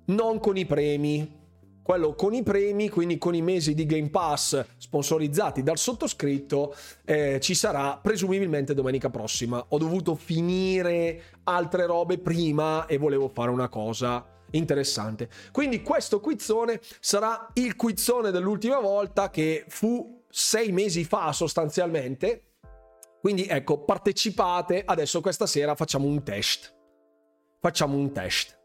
Non con i premi, quello con i premi, quindi con i mesi di Game Pass sponsorizzati dal sottoscritto, eh, ci sarà presumibilmente domenica prossima. Ho dovuto finire altre robe prima e volevo fare una cosa interessante. Quindi questo quizzone sarà il quizzone dell'ultima volta che fu sei mesi fa sostanzialmente. Quindi ecco, partecipate. Adesso questa sera facciamo un test. Facciamo un test.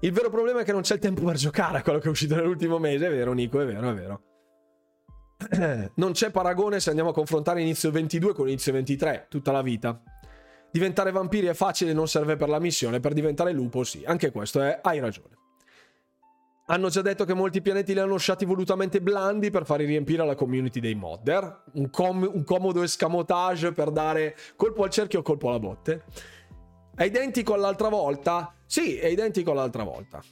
Il vero problema è che non c'è il tempo per giocare a quello che è uscito nell'ultimo mese, è vero Nico, è vero, è vero. Non c'è paragone se andiamo a confrontare inizio 22 con inizio 23, tutta la vita. Diventare vampiri è facile, non serve per la missione, per diventare lupo sì. Anche questo è, hai ragione. Hanno già detto che molti pianeti li hanno lasciati volutamente blandi per fare riempire la community dei modder. Un, com- un comodo escamotage per dare colpo al cerchio o colpo alla botte. È identico all'altra volta? Sì, è identico all'altra volta.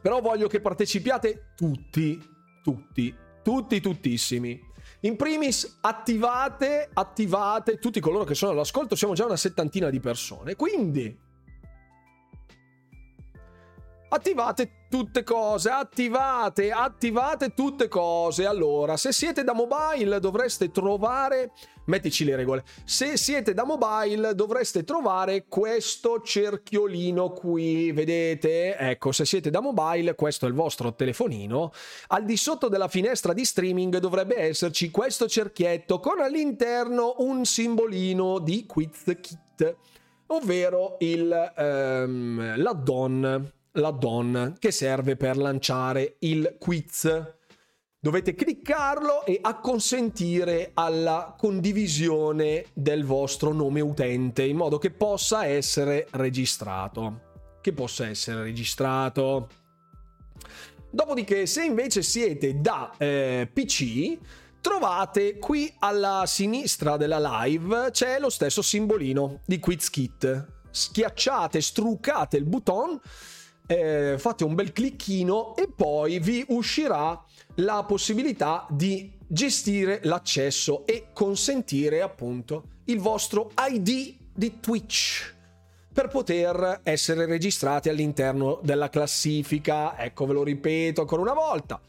Però voglio che partecipiate tutti, tutti, tutti, tuttissimi. In primis, attivate, attivate tutti coloro che sono all'ascolto, siamo già una settantina di persone, quindi attivate tutte cose, attivate, attivate tutte cose. Allora, se siete da mobile dovreste trovare, mettici le regole, se siete da mobile dovreste trovare questo cerchiolino qui, vedete? Ecco, se siete da mobile, questo è il vostro telefonino, al di sotto della finestra di streaming dovrebbe esserci questo cerchietto con all'interno un simbolino di Quiz Kit, ovvero il, um, l'add-on l'add-on che serve per lanciare il quiz. Dovete cliccarlo e acconsentire alla condivisione del vostro nome utente in modo che possa essere registrato. Che possa essere registrato. Dopodiché, se invece siete da eh, PC, trovate qui alla sinistra della live c'è lo stesso simbolino di QuizKit. Schiacciate, struccate il button eh, fate un bel clicchino e poi vi uscirà la possibilità di gestire l'accesso e consentire appunto il vostro ID di Twitch per poter essere registrati all'interno della classifica. Ecco, ve lo ripeto ancora una volta.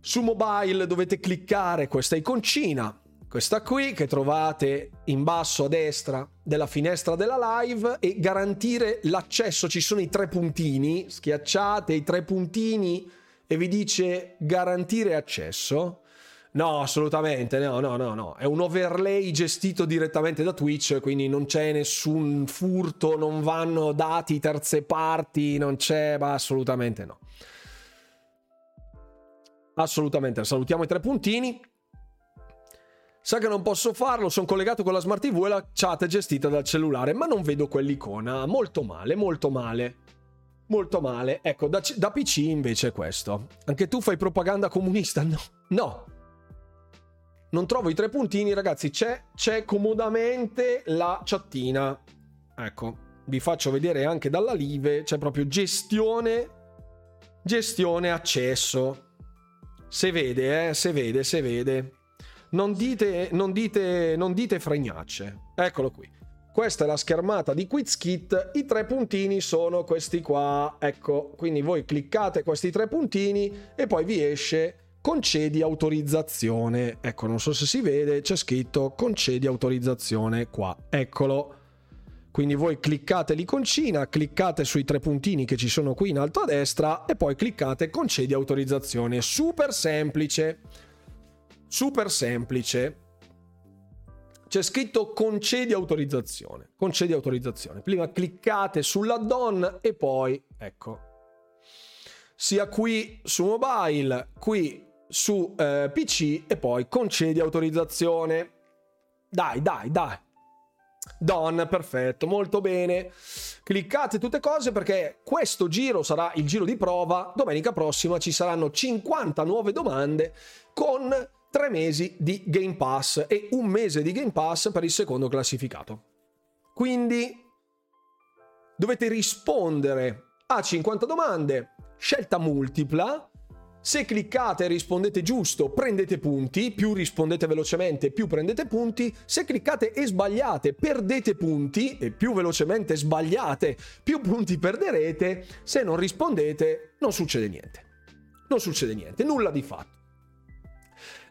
Su mobile dovete cliccare questa iconcina, questa qui che trovate in basso a destra della finestra della live e garantire l'accesso. Ci sono i tre puntini, schiacciate i tre puntini e vi dice garantire accesso. No, assolutamente, no, no, no, no. È un overlay gestito direttamente da Twitch, quindi non c'è nessun furto, non vanno dati terze parti, non c'è, ma assolutamente no. Assolutamente, salutiamo i tre puntini Sa che non posso farlo, sono collegato con la smart TV e la chat è gestita dal cellulare, ma non vedo quell'icona. Molto male, molto male. Molto male. Ecco, da, da PC invece è questo. Anche tu fai propaganda comunista? No. No. Non trovo i tre puntini, ragazzi. C'è, c'è comodamente la chattina. Ecco, vi faccio vedere anche dalla live. C'è proprio gestione. Gestione accesso. Se vede, eh, se vede, se vede non dite, non dite, non dite fregnacce. Eccolo qui. Questa è la schermata di QuizKit, i tre puntini sono questi qua. Ecco, quindi voi cliccate questi tre puntini e poi vi esce concedi autorizzazione. Ecco, non so se si vede, c'è scritto concedi autorizzazione qua. Eccolo. Quindi voi cliccate l'iconcina, cliccate sui tre puntini che ci sono qui in alto a destra e poi cliccate concedi autorizzazione. Super semplice super semplice. C'è scritto concedi autorizzazione. Concedi autorizzazione. Prima cliccate sull'add-on e poi, ecco, sia qui su mobile, qui su eh, PC e poi concedi autorizzazione. Dai, dai, dai. Done, perfetto, molto bene. Cliccate tutte cose perché questo giro sarà il giro di prova. Domenica prossima ci saranno 50 nuove domande con tre mesi di Game Pass e un mese di Game Pass per il secondo classificato. Quindi dovete rispondere a 50 domande, scelta multipla. Se cliccate e rispondete giusto, prendete punti, più rispondete velocemente, più prendete punti. Se cliccate e sbagliate, perdete punti e più velocemente sbagliate, più punti perderete. Se non rispondete, non succede niente. Non succede niente, nulla di fatto.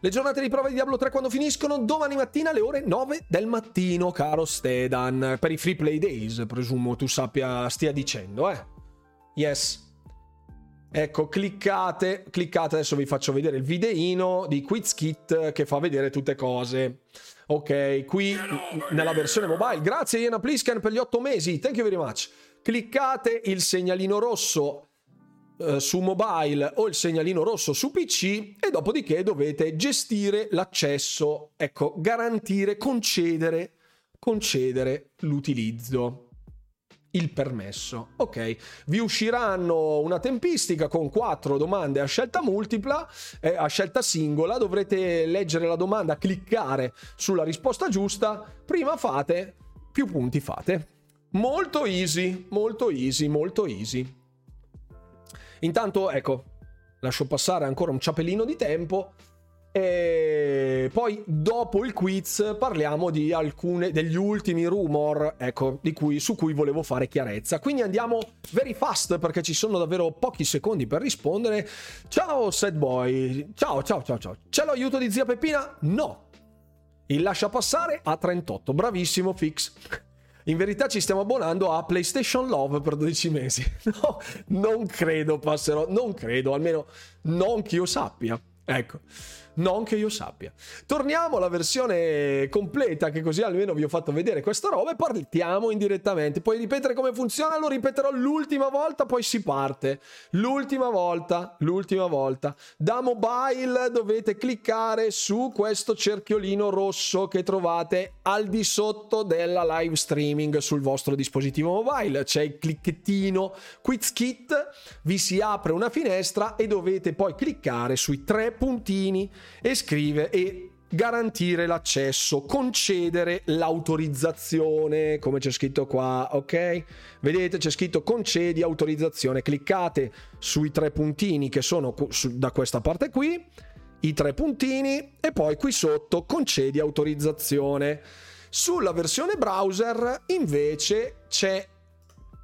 Le giornate di prova di Diablo 3 quando finiscono? Domani mattina alle ore 9 del mattino, caro Stedan. Per i free play days, presumo tu sappia, stia dicendo, eh? Yes. Ecco, cliccate, cliccate, adesso vi faccio vedere il videino di QuizKit che fa vedere tutte cose. Ok, qui nella versione mobile. Grazie Iena Plisken per gli 8 mesi, thank you very much. Cliccate il segnalino rosso eh, su mobile o il segnalino rosso su PC e dopodiché dovete gestire l'accesso, ecco, garantire, concedere, concedere l'utilizzo il permesso. Ok, vi usciranno una tempistica con quattro domande a scelta multipla, eh, a scelta singola, dovrete leggere la domanda, cliccare sulla risposta giusta, prima fate, più punti fate. Molto easy, molto easy, molto easy. Intanto, ecco, lascio passare ancora un ciapellino di tempo. E poi dopo il quiz parliamo di alcune degli ultimi rumor, ecco, cui, su cui volevo fare chiarezza. Quindi andiamo very fast perché ci sono davvero pochi secondi per rispondere. Ciao Sad Boy. Ciao, ciao, ciao, ciao. C'è l'aiuto di zia Peppina? No. Il lascia passare a 38. Bravissimo Fix. In verità ci stiamo abbonando a PlayStation Love per 12 mesi. No, non credo passerò, non credo, almeno non che io sappia. Ecco non che io sappia. Torniamo alla versione completa, che così almeno vi ho fatto vedere questa roba e partiamo indirettamente. Puoi ripetere come funziona? Lo ripeterò l'ultima volta, poi si parte. L'ultima volta, l'ultima volta. Da mobile dovete cliccare su questo cerchiolino rosso che trovate al di sotto della live streaming sul vostro dispositivo mobile. C'è il clicchettino Quiz Kit, vi si apre una finestra e dovete poi cliccare sui tre puntini e scrive e garantire l'accesso, concedere l'autorizzazione, come c'è scritto qua, ok? Vedete c'è scritto concedi autorizzazione, cliccate sui tre puntini che sono da questa parte qui, i tre puntini e poi qui sotto concedi autorizzazione. Sulla versione browser invece c'è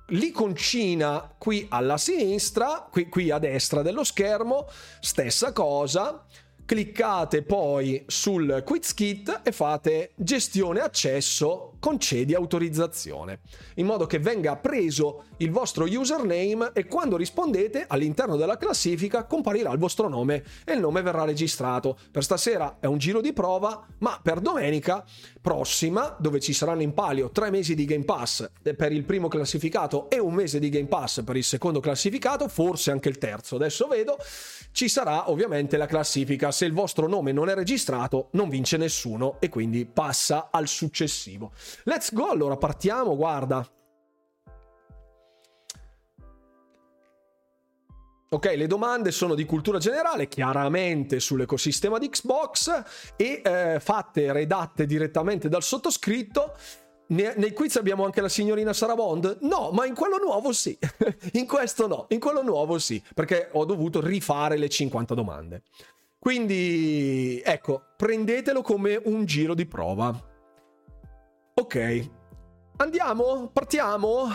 l'iconcina qui alla sinistra, qui, qui a destra dello schermo, stessa cosa, cliccate poi sul quiz kit e fate gestione accesso concedi autorizzazione in modo che venga preso il vostro username e quando rispondete all'interno della classifica comparirà il vostro nome e il nome verrà registrato. Per stasera è un giro di prova ma per domenica prossima dove ci saranno in palio tre mesi di Game Pass per il primo classificato e un mese di Game Pass per il secondo classificato forse anche il terzo adesso vedo ci sarà ovviamente la classifica se il vostro nome non è registrato non vince nessuno e quindi passa al successivo. Let's go allora, partiamo, guarda. Ok, le domande sono di cultura generale, chiaramente sull'ecosistema di Xbox e eh, fatte, redatte direttamente dal sottoscritto. Ne, nei quiz abbiamo anche la signorina Sarah Bond? No, ma in quello nuovo sì. in questo no, in quello nuovo sì, perché ho dovuto rifare le 50 domande. Quindi, ecco, prendetelo come un giro di prova. Ok, andiamo? Partiamo?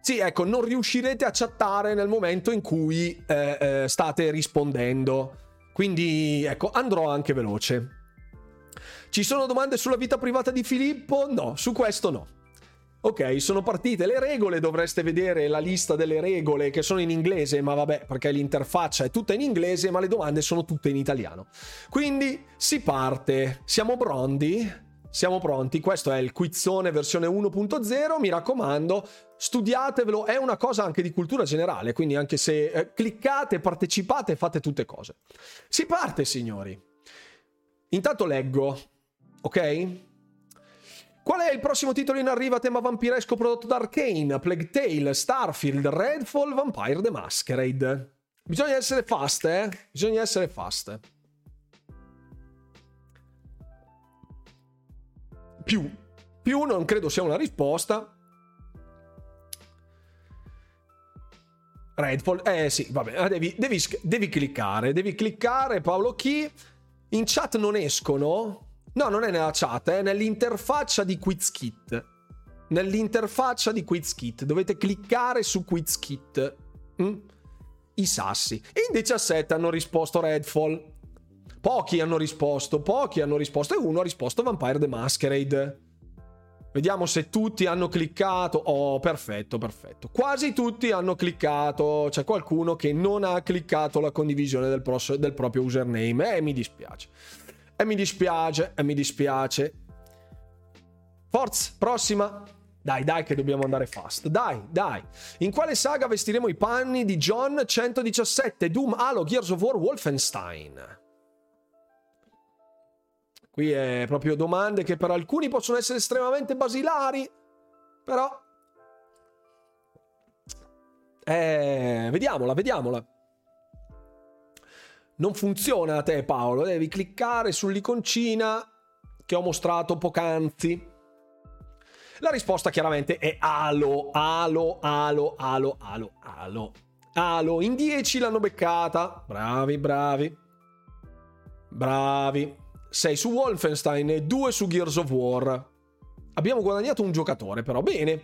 Sì, ecco, non riuscirete a chattare nel momento in cui eh, eh, state rispondendo. Quindi, ecco, andrò anche veloce. Ci sono domande sulla vita privata di Filippo? No, su questo no. Ok, sono partite le regole, dovreste vedere la lista delle regole che sono in inglese, ma vabbè, perché l'interfaccia è tutta in inglese, ma le domande sono tutte in italiano. Quindi si parte, siamo pronti? Siamo pronti, questo è il quizzone versione 1.0, mi raccomando, studiatevelo, è una cosa anche di cultura generale, quindi anche se eh, cliccate, partecipate, fate tutte cose. Si parte, signori. Intanto leggo, ok? Qual è il prossimo titolo in arrivo a tema vampiresco prodotto da Arkane, Plague Tale, Starfield, Redfall, Vampire the Masquerade? Bisogna essere fast, eh? Bisogna essere fast. Più. Più non credo sia una risposta. Redfall, eh sì, vabbè, ah, devi, devi, devi cliccare, devi cliccare Paolo Chi. In chat non escono, No, non è nella chat, è nell'interfaccia di QuizKit. Nell'interfaccia di QuizKit dovete cliccare su QuizKit. Mm? I sassi. In 17 hanno risposto Redfall. Pochi hanno risposto, pochi hanno risposto e uno ha risposto Vampire the Masquerade. Vediamo se tutti hanno cliccato. Oh, perfetto, perfetto. Quasi tutti hanno cliccato. C'è qualcuno che non ha cliccato la condivisione del, pro- del proprio username. Eh, mi dispiace. E mi dispiace, e mi dispiace. Forza, prossima. Dai, dai, che dobbiamo andare fast. Dai, dai. In quale saga vestiremo i panni di John 117, Doom, Halo, Gears of War, Wolfenstein? Qui è proprio domande che per alcuni possono essere estremamente basilari, però... Eh, vediamola, vediamola non funziona a te Paolo, devi cliccare sull'iconcina che ho mostrato poc'anzi. La risposta chiaramente è Alo, Alo, Alo, Alo, Alo, Alo. Alo, in 10 l'hanno beccata. Bravi, bravi. Bravi. 6 su Wolfenstein e 2 su Gears of War. Abbiamo guadagnato un giocatore, però bene.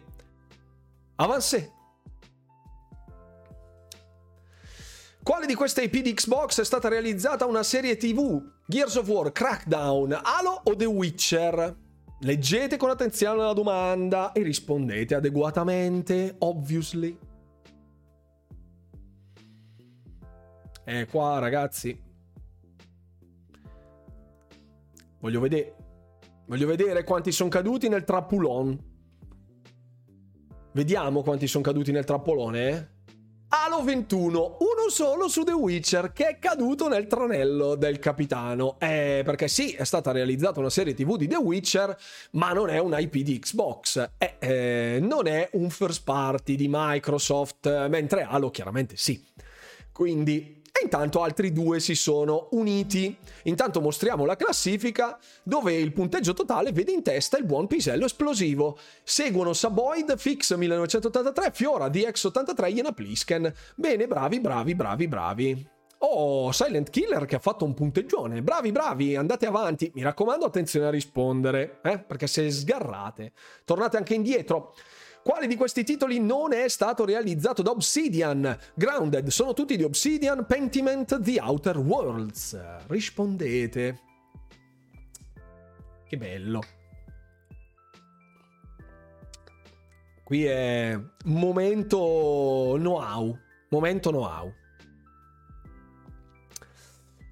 Avancé. Quale di queste IP di Xbox è stata realizzata una serie TV? Gears of War, Crackdown, Halo o The Witcher? Leggete con attenzione la domanda e rispondete adeguatamente, obviously. E qua, ragazzi. Voglio vedere. Voglio vedere quanti sono caduti nel trappolone. Vediamo quanti sono caduti nel trappolone, eh? Halo 21, uno solo su The Witcher che è caduto nel tranello del capitano. Eh, perché sì, è stata realizzata una serie TV di The Witcher, ma non è un IP di Xbox. Eh, eh, non è un first party di Microsoft, mentre Halo chiaramente sì. Quindi e intanto altri due si sono uniti. Intanto mostriamo la classifica dove il punteggio totale vede in testa il buon pisello esplosivo. Seguono Saboid, Fix 1983, Fiora, DX83, Iena Plisken. Bene, bravi, bravi, bravi, bravi. Oh, Silent Killer che ha fatto un punteggione. Bravi, bravi, andate avanti. Mi raccomando, attenzione a rispondere, eh? perché se sgarrate, tornate anche indietro. Quale di questi titoli non è stato realizzato da Obsidian? Grounded sono tutti di Obsidian, Pentiment, The Outer Worlds. Rispondete. Che bello. Qui è momento know-how. Momento know-how.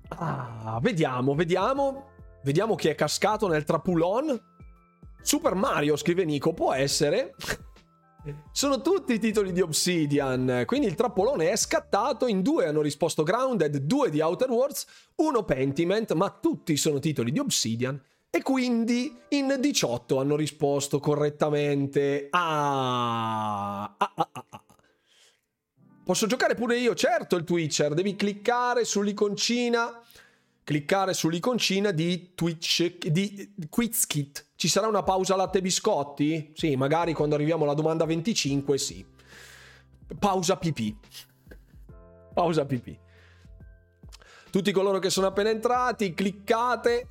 Ah, vediamo, vediamo. Vediamo chi è cascato nel trapulon. Super Mario, scrive Nico, può essere. Sono tutti titoli di Obsidian, quindi il trappolone è scattato, in due hanno risposto Grounded, due di Outer Worlds, uno Pentiment, ma tutti sono titoli di Obsidian e quindi in 18 hanno risposto correttamente. Ah, ah, ah, ah, ah. Posso giocare pure io? Certo, il Twitcher, devi cliccare sull'iconcina cliccare sull'iconcina di Twitch di Quizkit. Ci sarà una pausa latte biscotti? Sì, magari quando arriviamo alla domanda 25, sì. Pausa pipì. Pausa pipì. Tutti coloro che sono appena entrati, cliccate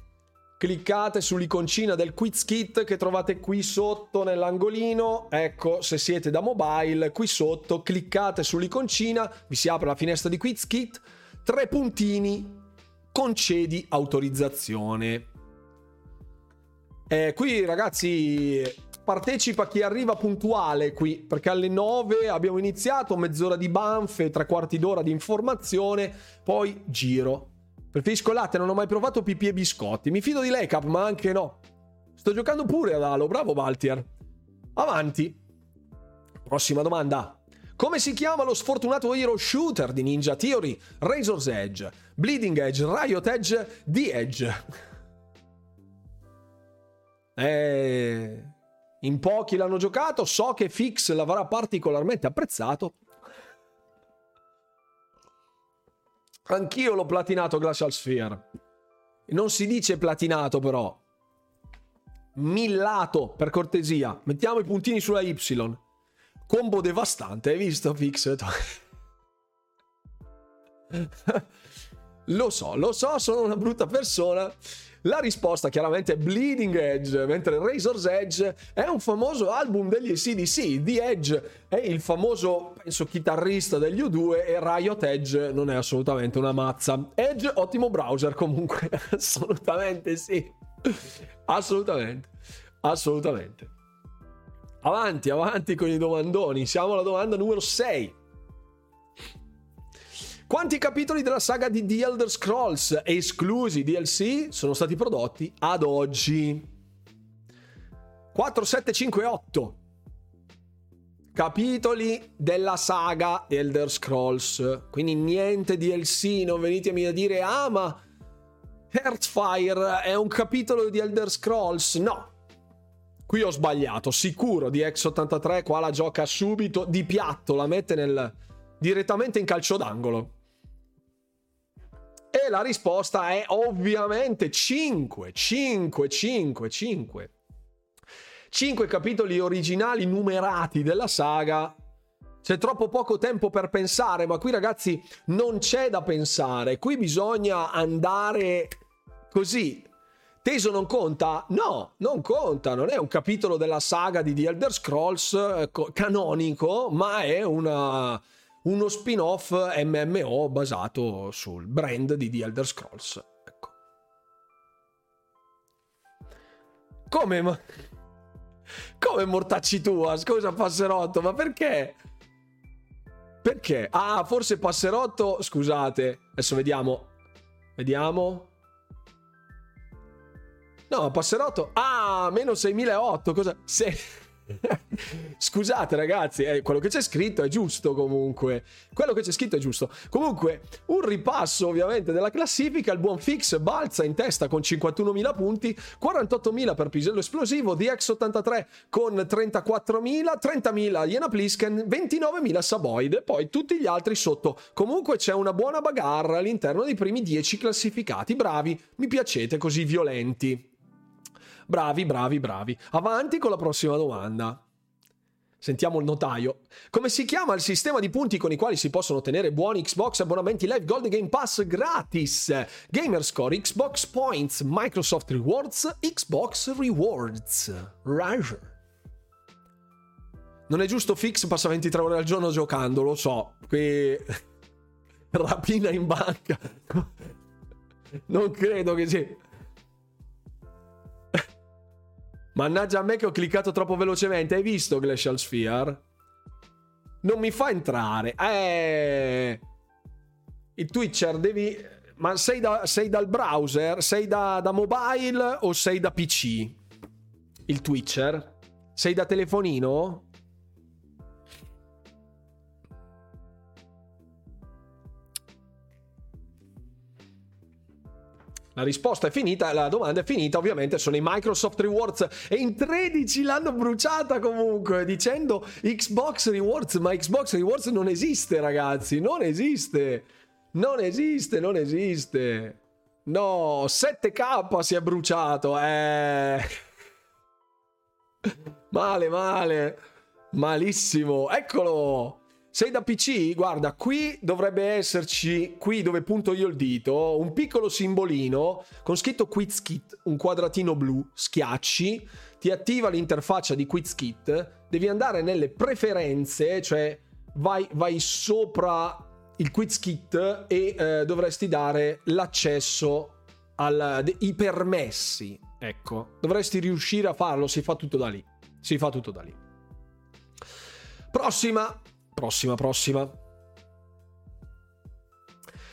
cliccate sull'iconcina del Quiz Kit che trovate qui sotto nell'angolino. Ecco, se siete da mobile, qui sotto cliccate sull'iconcina, vi si apre la finestra di Quiz Kit, tre puntini concedi autorizzazione. Eh, qui ragazzi partecipa chi arriva puntuale qui perché alle 9 abbiamo iniziato mezz'ora di banfe tre quarti d'ora di informazione poi giro. Preferisco latte non ho mai provato pipì e biscotti. Mi fido di lei cap ma anche no. Sto giocando pure ad Halo. Bravo Valtier. Avanti. Prossima domanda. Come si chiama lo sfortunato hero shooter di Ninja Theory, Razor's Edge, Bleeding Edge, Riot Edge, The Edge? Eh, in pochi l'hanno giocato, so che Fix l'avrà particolarmente apprezzato. Anch'io l'ho platinato Glacial Sphere. Non si dice platinato però. Millato, per cortesia. Mettiamo i puntini sulla Y. Combo devastante, hai visto Fix? lo so, lo so, sono una brutta persona. La risposta chiaramente è Bleeding Edge, mentre Razor's Edge è un famoso album degli CDC. The Edge è il famoso, penso, chitarrista degli U2 e Riot Edge non è assolutamente una mazza. Edge, ottimo browser comunque, assolutamente sì. Assolutamente, assolutamente. Avanti, avanti con i domandoni. Siamo alla domanda numero 6. Quanti capitoli della saga di The Elder Scrolls, esclusi DLC, sono stati prodotti ad oggi? 4, 7, 5, 8. Capitoli della saga Elder Scrolls. Quindi niente DLC, non venitemi a dire, ah ma Hearthfire è un capitolo di Elder Scrolls. No, Qui ho sbagliato, sicuro di X83 qua la gioca subito di piatto, la mette nel, direttamente in calcio d'angolo. E la risposta è ovviamente 5, 5, 5, 5. 5 capitoli originali numerati della saga. C'è troppo poco tempo per pensare, ma qui ragazzi non c'è da pensare. Qui bisogna andare così Teso non conta? No, non conta, non è un capitolo della saga di The Elder Scrolls eh, canonico, ma è una, uno spin-off MMO basato sul brand di The Elder Scrolls. Ecco. Come? Ma... Come mortacci tua? Scusa Passerotto, ma perché? Perché? Ah, forse Passerotto, scusate, adesso vediamo. Vediamo. No, Passerotto. Ah, meno 6008. Cosa? Se... Scusate ragazzi, eh, quello che c'è scritto è giusto comunque. Quello che c'è scritto è giusto. Comunque, un ripasso ovviamente della classifica. Il buon Fix balza in testa con 51.000 punti, 48.000 per Pisello Esplosivo, DX83 con 34.000, 30.000 Iena Plisken, 29.000 Saboid e poi tutti gli altri sotto. Comunque c'è una buona bagarra all'interno dei primi 10 classificati. Bravi, mi piacete così violenti. Bravi, bravi, bravi. Avanti con la prossima domanda. Sentiamo il notaio. Come si chiama il sistema di punti con i quali si possono ottenere buoni Xbox abbonamenti Live Gold Game Pass gratis? Gamerscore, Xbox Points, Microsoft Rewards, Xbox Rewards. Roger. Non è giusto Fix passa 23 ore al giorno giocando, lo so. Qui rapina in banca. Non credo che sia Mannaggia a me che ho cliccato troppo velocemente. Hai visto Glacial Sphere? Non mi fa entrare. Eh. Il Twitcher devi. Ma sei, da, sei dal browser? Sei da, da mobile o sei da PC? Il Twitcher? Sei da telefonino? La risposta è finita, la domanda è finita, ovviamente sono i Microsoft Rewards e in 13 l'hanno bruciata comunque dicendo Xbox Rewards, ma Xbox Rewards non esiste ragazzi, non esiste, non esiste, non esiste. No, 7K si è bruciato, eh... Male, male, malissimo, eccolo! Sei da PC? Guarda, qui dovrebbe esserci, qui dove punto io il dito, un piccolo simbolino con scritto QuizKit, un quadratino blu, schiacci, ti attiva l'interfaccia di QuizKit, devi andare nelle preferenze, cioè vai, vai sopra il QuizKit e eh, dovresti dare l'accesso ai permessi, ecco, dovresti riuscire a farlo, si fa tutto da lì, si fa tutto da lì. Prossima Prossima, prossima.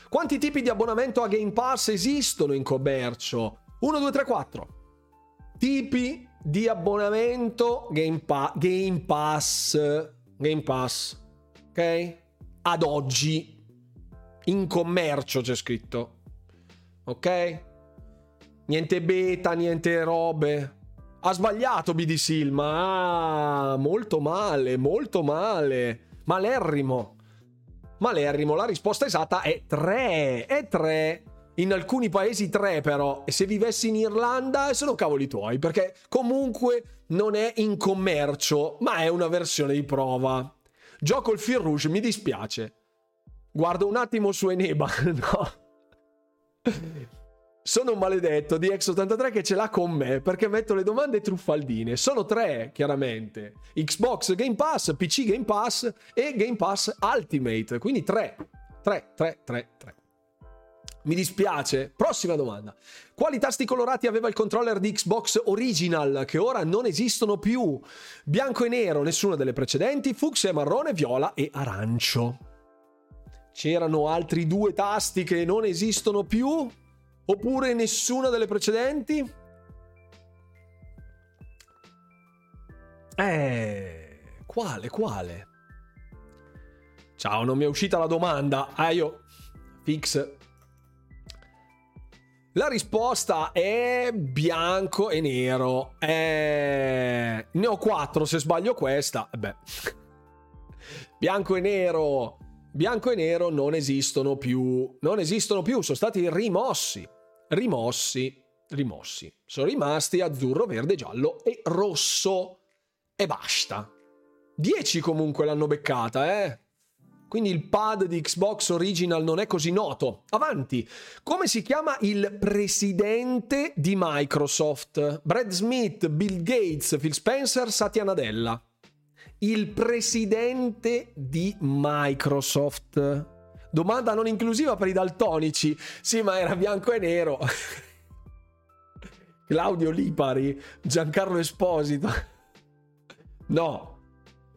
Quanti tipi di abbonamento a Game Pass esistono in commercio? 1, 2, 3, 4. Tipi di abbonamento Game, pa- Game Pass. Game Pass. Ok? Ad oggi. In commercio c'è scritto. Ok? Niente beta, niente robe. Ha sbagliato BD Silma. Ah, molto male, molto male. Malerrimo. Malerrimo, la risposta esatta è 3. È 3. In alcuni paesi 3 però. E se vivessi in Irlanda sono cavoli tuoi, perché comunque non è in commercio, ma è una versione di prova. Gioco il Fir Rouge, mi dispiace. Guardo un attimo su Eneba, no. Sono un maledetto di X83 che ce l'ha con me perché metto le domande truffaldine. Sono tre, chiaramente. Xbox Game Pass, PC Game Pass e Game Pass Ultimate. Quindi tre. Tre, tre, tre, tre. Mi dispiace. Prossima domanda. Quali tasti colorati aveva il controller di Xbox Original che ora non esistono più? Bianco e nero, nessuna delle precedenti, fucsia, marrone, viola e arancio. C'erano altri due tasti che non esistono più? Oppure nessuna delle precedenti? Eh, quale, quale? Ciao, non mi è uscita la domanda. Ah, io... Fix. La risposta è bianco e nero. Eh, ne ho quattro, se sbaglio questa. Eh beh. bianco e nero. Bianco e nero non esistono più. Non esistono più, sono stati rimossi rimossi, rimossi. Sono rimasti azzurro, verde, giallo e rosso. E basta. 10 comunque l'hanno beccata, eh. Quindi il pad di Xbox Original non è così noto. Avanti. Come si chiama il presidente di Microsoft? Brad Smith, Bill Gates, Phil Spencer, Satya Nadella. Il presidente di Microsoft. Domanda non inclusiva per i daltonici. Sì, ma era bianco e nero. Claudio Lipari, Giancarlo Esposito. No,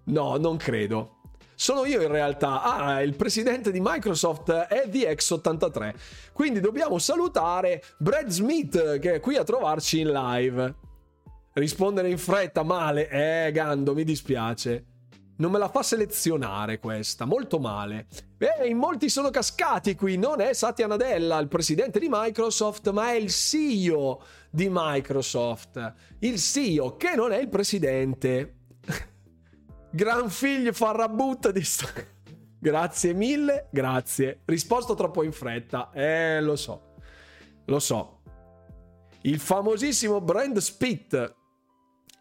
no, non credo. Sono io in realtà. Ah, il presidente di Microsoft è VX83. Quindi dobbiamo salutare Brad Smith che è qui a trovarci in live. Rispondere in fretta, male. Eh, Gando, mi dispiace. Non me la fa selezionare questa, molto male. E in molti sono cascati qui. Non è Satya Nadella, il presidente di Microsoft, ma è il CEO di Microsoft. Il CEO che non è il presidente. Gran figlio farrabutta di sto... Grazie mille, grazie. Risposto troppo in fretta. Eh, lo so. Lo so. Il famosissimo Brand Spit.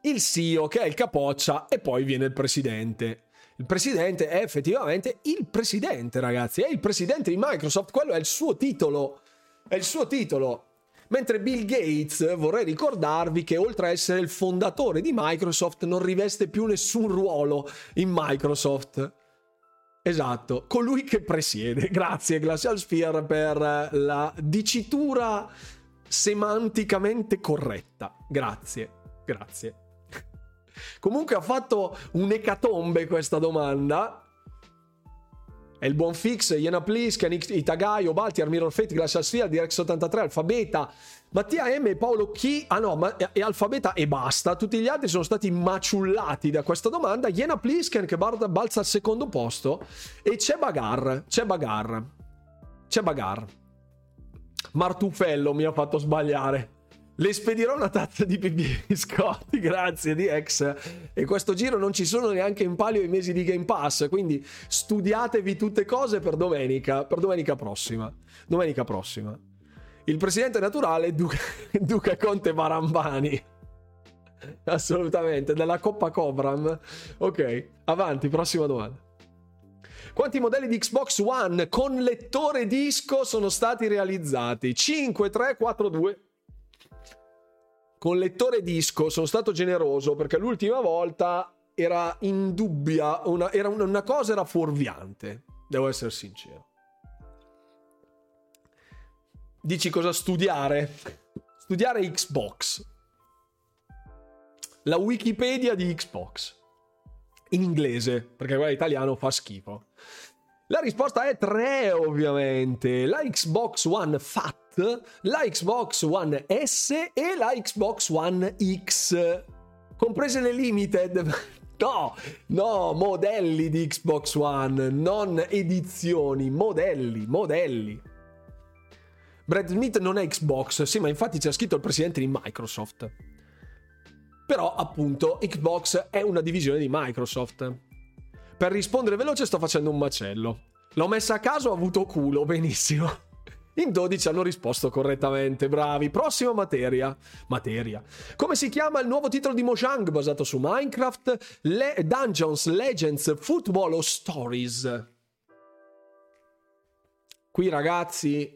Il CEO che è il capoccia e poi viene il presidente. Il presidente è effettivamente il presidente, ragazzi. È il presidente di Microsoft. Quello è il suo titolo. È il suo titolo. Mentre Bill Gates, vorrei ricordarvi che oltre a essere il fondatore di Microsoft, non riveste più nessun ruolo in Microsoft. Esatto, colui che presiede. Grazie Glacial Sphere per la dicitura semanticamente corretta. Grazie, grazie. Comunque ha fatto un'ecatombe questa domanda è il buon Fix, Iena Plisken, Itagaio, Balti, Mirror Fate, Glacial Sphere, Direx 83, Alfabeta, Mattia M Paolo Chi, ah no, ma è Alfabeta e basta. Tutti gli altri sono stati maciullati da questa domanda. Iena Plisken che balza al secondo posto e c'è Bagar, c'è Bagar, c'è Bagar. Martufello mi ha fatto sbagliare. Le spedirò una tazza di pipì biscotti, grazie DX. E questo giro non ci sono neanche in palio i mesi di Game Pass, quindi studiatevi tutte cose per domenica, per domenica prossima. Domenica prossima. Il presidente naturale Duca, Duca Conte Marambani. Assolutamente, della Coppa Cobram. Ok, avanti, prossima domanda. Quanti modelli di Xbox One con lettore disco sono stati realizzati? 5, 3, 4, 2 con lettore disco sono stato generoso perché l'ultima volta era indubbia, una, era una, una cosa era fuorviante, devo essere sincero. Dici cosa studiare? Studiare Xbox. La Wikipedia di Xbox. In inglese, perché quella italiano fa schifo. La risposta è 3 ovviamente. La Xbox One Fat la Xbox One S e la Xbox One X, comprese le limited. No, no, modelli di Xbox One, non edizioni, modelli, modelli. Brad Smith non è Xbox, sì, ma infatti c'è scritto il presidente di Microsoft. Però, appunto, Xbox è una divisione di Microsoft. Per rispondere veloce sto facendo un macello. L'ho messa a caso, ho avuto culo, benissimo. In 12 hanno risposto correttamente, bravi. Prossima materia. Materia. Come si chiama il nuovo titolo di Mojang basato su Minecraft? Le Dungeons, Legends, Football o Stories? Qui ragazzi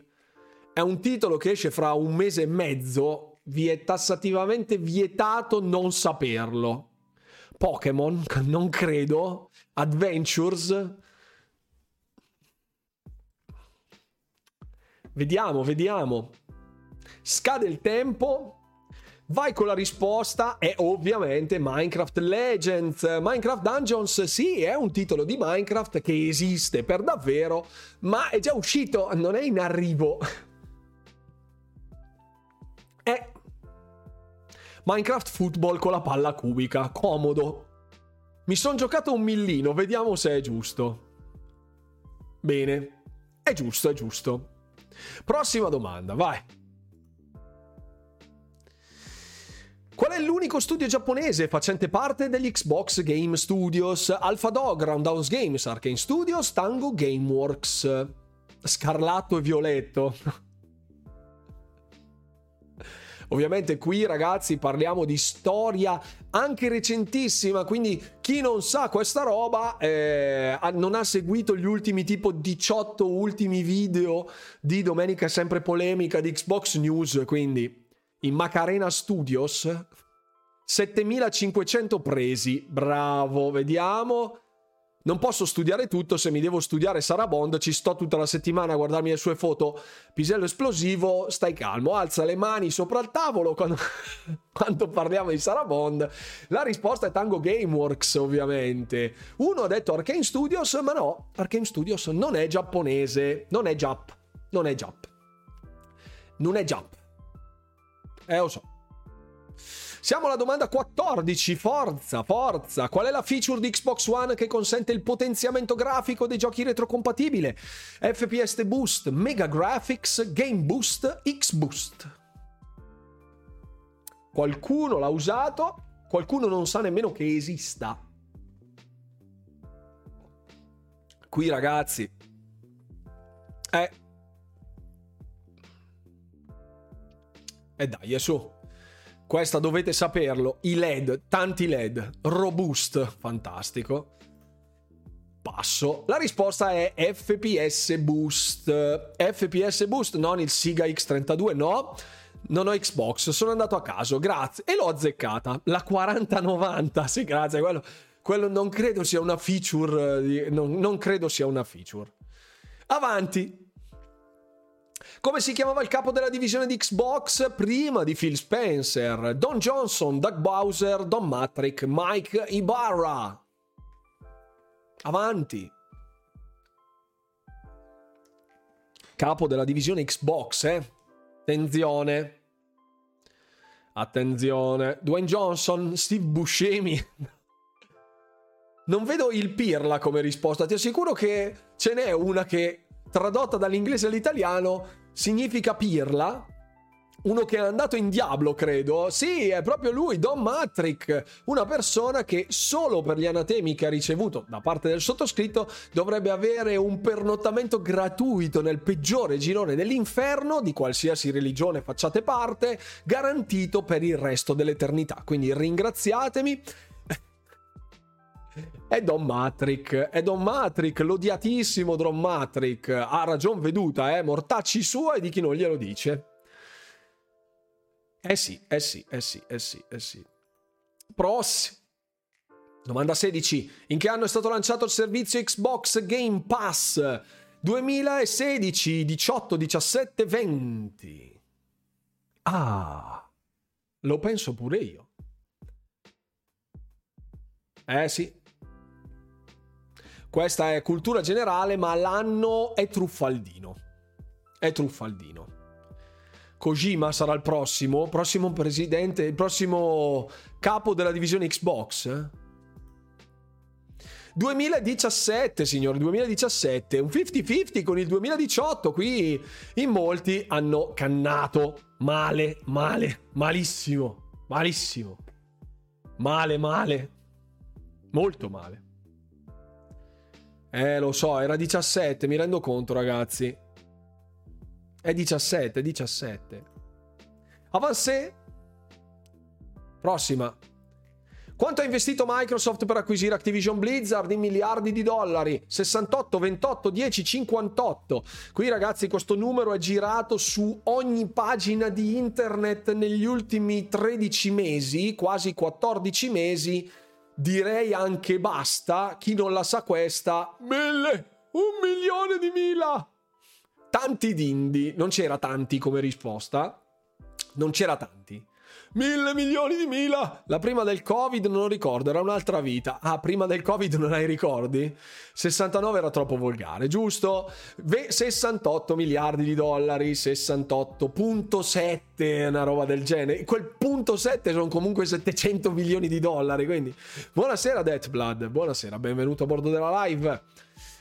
è un titolo che esce fra un mese e mezzo. Vi è tassativamente vietato non saperlo. Pokémon, non credo. Adventures, Vediamo, vediamo. Scade il tempo. Vai con la risposta è ovviamente Minecraft Legends. Minecraft Dungeons sì, è un titolo di Minecraft che esiste per davvero, ma è già uscito, non è in arrivo. È Minecraft Football con la palla cubica, comodo. Mi sono giocato un millino, vediamo se è giusto. Bene, è giusto, è giusto. Prossima domanda, vai. Qual è l'unico studio giapponese facente parte degli Xbox Game Studios? Alpha Dog, Roundhouse Games, Arcane Studios, Tango Gameworks. Scarlatto e violetto. Ovviamente qui ragazzi parliamo di storia anche recentissima, quindi chi non sa questa roba eh, non ha seguito gli ultimi tipo 18 ultimi video di Domenica sempre polemica di Xbox News, quindi in Macarena Studios 7500 presi, bravo, vediamo. Non posso studiare tutto, se mi devo studiare Sarah Bond, ci sto tutta la settimana a guardarmi le sue foto, pisello esplosivo, stai calmo, alza le mani sopra il tavolo quando, quando parliamo di Sarah Bond. La risposta è Tango Gameworks, ovviamente. Uno ha detto Arkane Studios, ma no, Arkane Studios non è giapponese, non è Jap, non è Jap. Non è Jap. Eh, lo so. Siamo alla domanda 14, forza, forza. Qual è la feature di Xbox One che consente il potenziamento grafico dei giochi retrocompatibile? FPS Boost, Mega Graphics, Game Boost, X Boost. Qualcuno l'ha usato, qualcuno non sa nemmeno che esista. Qui ragazzi. Eh. E eh dai, su. Questa dovete saperlo. I LED, tanti LED, robust, fantastico. Passo. La risposta è FPS Boost. FPS Boost, non il Siga X32, no. Non ho Xbox, sono andato a caso, grazie. E l'ho azzeccata. La 4090, sì, grazie. Quello, quello non credo sia una feature. Di, non, non credo sia una feature. Avanti. Come si chiamava il capo della divisione di Xbox prima di Phil Spencer? Don Johnson, Doug Bowser, Don Matrick, Mike Ibarra. Avanti. Capo della divisione Xbox, eh? Attenzione. Attenzione. Dwayne Johnson, Steve Buscemi. Non vedo il pirla come risposta. Ti assicuro che ce n'è una che, tradotta dall'inglese all'italiano, significa pirla. Uno che è andato in diablo, credo. Sì, è proprio lui, Don Matrick. Una persona che solo per gli anatemi che ha ricevuto da parte del sottoscritto dovrebbe avere un pernottamento gratuito nel peggiore girone dell'inferno, di qualsiasi religione facciate parte, garantito per il resto dell'eternità. Quindi ringraziatemi. È Don Matrick, è Don Matrick, l'odiatissimo Don Matrick. Ha ragion veduta, eh, mortacci sua e di chi non glielo dice. Eh sì, eh sì, eh sì, eh sì, eh sì. Prossimo. Domanda 16. In che anno è stato lanciato il servizio Xbox Game Pass? 2016, 18, 17, 20. Ah, lo penso pure io. Eh sì, questa è cultura generale, ma l'anno è truffaldino. È truffaldino. Kojima sarà il prossimo, prossimo presidente, il prossimo capo della divisione Xbox. 2017, signori, 2017, un 50-50 con il 2018. Qui in molti hanno cannato male, male, malissimo, malissimo. Male, male, molto male. Eh, lo so, era 17, mi rendo conto, ragazzi. È 17, 17. Avancé. Prossima. Quanto ha investito Microsoft per acquisire Activision Blizzard in miliardi di dollari? 68, 28, 10, 58. Qui ragazzi questo numero è girato su ogni pagina di internet negli ultimi 13 mesi, quasi 14 mesi direi anche basta. Chi non la sa questa, mille, un milione di mila. Tanti dindi, non c'era tanti come risposta, non c'era tanti. Mille milioni di mila! La prima del Covid non ricordo, era un'altra vita. Ah, prima del Covid non hai ricordi? 69 era troppo volgare, giusto? 68 miliardi di dollari, 68.7, una roba del genere. Quel punto 7 sono comunque 700 milioni di dollari, quindi... Buonasera Deathblood, buonasera, benvenuto a bordo della live.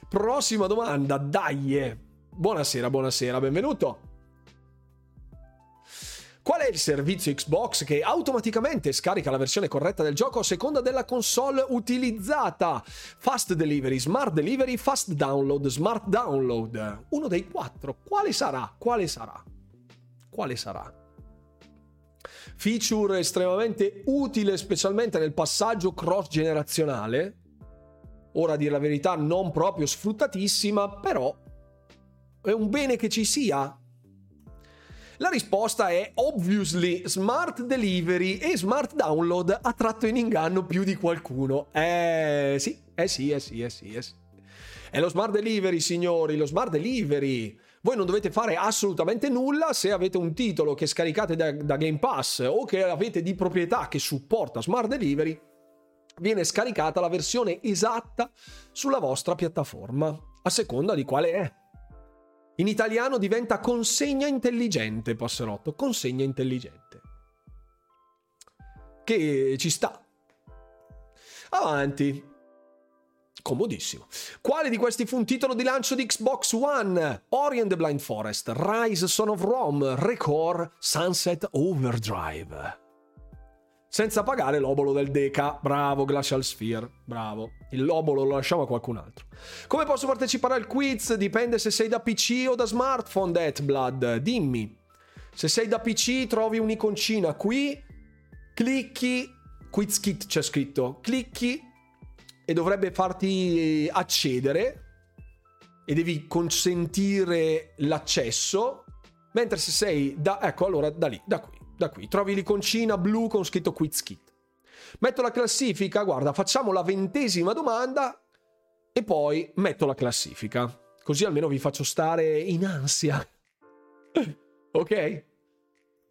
Prossima domanda, dai! Buonasera, buonasera, benvenuto. Qual è il servizio Xbox che automaticamente scarica la versione corretta del gioco a seconda della console utilizzata? Fast Delivery, Smart Delivery, Fast Download, Smart Download. Uno dei quattro. Quale sarà? Quale sarà? Quale sarà? feature estremamente utile specialmente nel passaggio cross generazionale. Ora a dire la verità non proprio sfruttatissima, però è un bene che ci sia. La risposta è obviously smart delivery e smart download ha tratto in inganno più di qualcuno. Eh sì, eh sì, eh sì, eh sì, eh sì. È lo smart delivery, signori, lo smart delivery. Voi non dovete fare assolutamente nulla se avete un titolo che scaricate da, da Game Pass o che avete di proprietà che supporta Smart Delivery. Viene scaricata la versione esatta sulla vostra piattaforma, a seconda di quale è. In italiano diventa consegna intelligente, passerotto, consegna intelligente. Che ci sta. Avanti comodissimo. Quale di questi fu un titolo di lancio di Xbox One? Ori and the Blind Forest, Rise Son of Rome, Record, Sunset Overdrive. Senza pagare l'obolo del Deca. Bravo Glacial Sphere, bravo. Il l'obolo lo lasciamo a qualcun altro. Come posso partecipare al quiz? Dipende se sei da PC o da smartphone, Deathblood. Dimmi. Se sei da PC trovi un'iconcina qui, clicchi, quiz kit c'è scritto, clicchi e dovrebbe farti accedere e devi consentire l'accesso, mentre se sei da... ecco allora da lì, da qui, da qui, trovi l'iconcina blu con scritto Quiz Kit. Metto la classifica, guarda, facciamo la ventesima domanda e poi metto la classifica. Così almeno vi faccio stare in ansia. ok?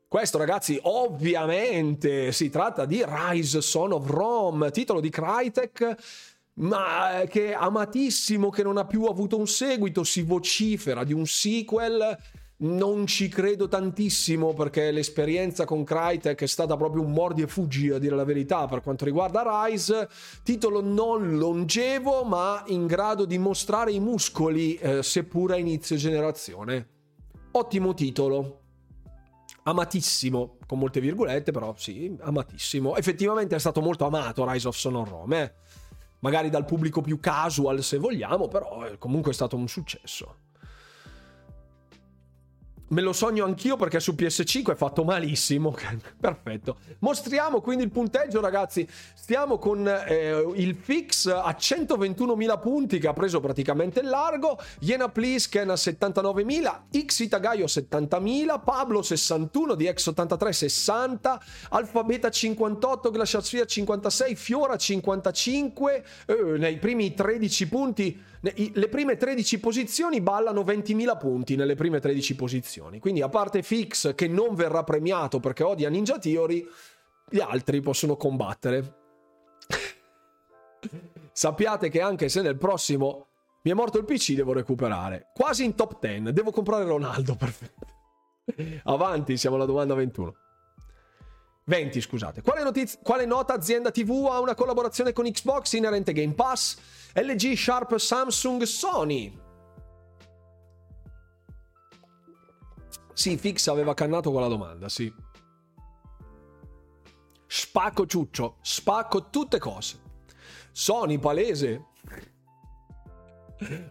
Questo ragazzi ovviamente si tratta di Rise Son of Rome, titolo di Crytek ma che è amatissimo, che non ha più avuto un seguito, si vocifera di un sequel. Non ci credo tantissimo perché l'esperienza con Crytek è stata proprio un mordi e fuggi, a dire la verità, per quanto riguarda Rise. Titolo non longevo, ma in grado di mostrare i muscoli, eh, seppur a inizio generazione. Ottimo titolo, amatissimo, con molte virgolette, però sì, amatissimo. Effettivamente è stato molto amato Rise of Son of Rome, eh? magari dal pubblico più casual se vogliamo, però comunque è stato un successo. Me lo sogno anch'io perché su PS5 è fatto malissimo. Perfetto. Mostriamo quindi il punteggio, ragazzi. Stiamo con eh, il fix a 121.000 punti che ha preso praticamente il largo. Iena Plisken a 79.000, X Itagaio 70.000, Pablo 61 di X83 60, Alfabeta 58, Glacial Sphere 56, Fiora 55. Eh, nei primi 13 punti le prime 13 posizioni ballano 20.000 punti nelle prime 13 posizioni. Quindi a parte Fix che non verrà premiato perché odia Ninja Theory, gli altri possono combattere. Sappiate che anche se nel prossimo mi è morto il PC devo recuperare. Quasi in top 10, devo comprare Ronaldo, perfetto. Avanti, siamo alla domanda 21. 20, scusate. Quale, notiz- quale nota azienda TV ha una collaborazione con Xbox inerente Game Pass? LG, Sharp, Samsung, Sony. Sì, Fix aveva cannato con la domanda, sì. Spacco ciuccio, spacco tutte cose. Sony palese.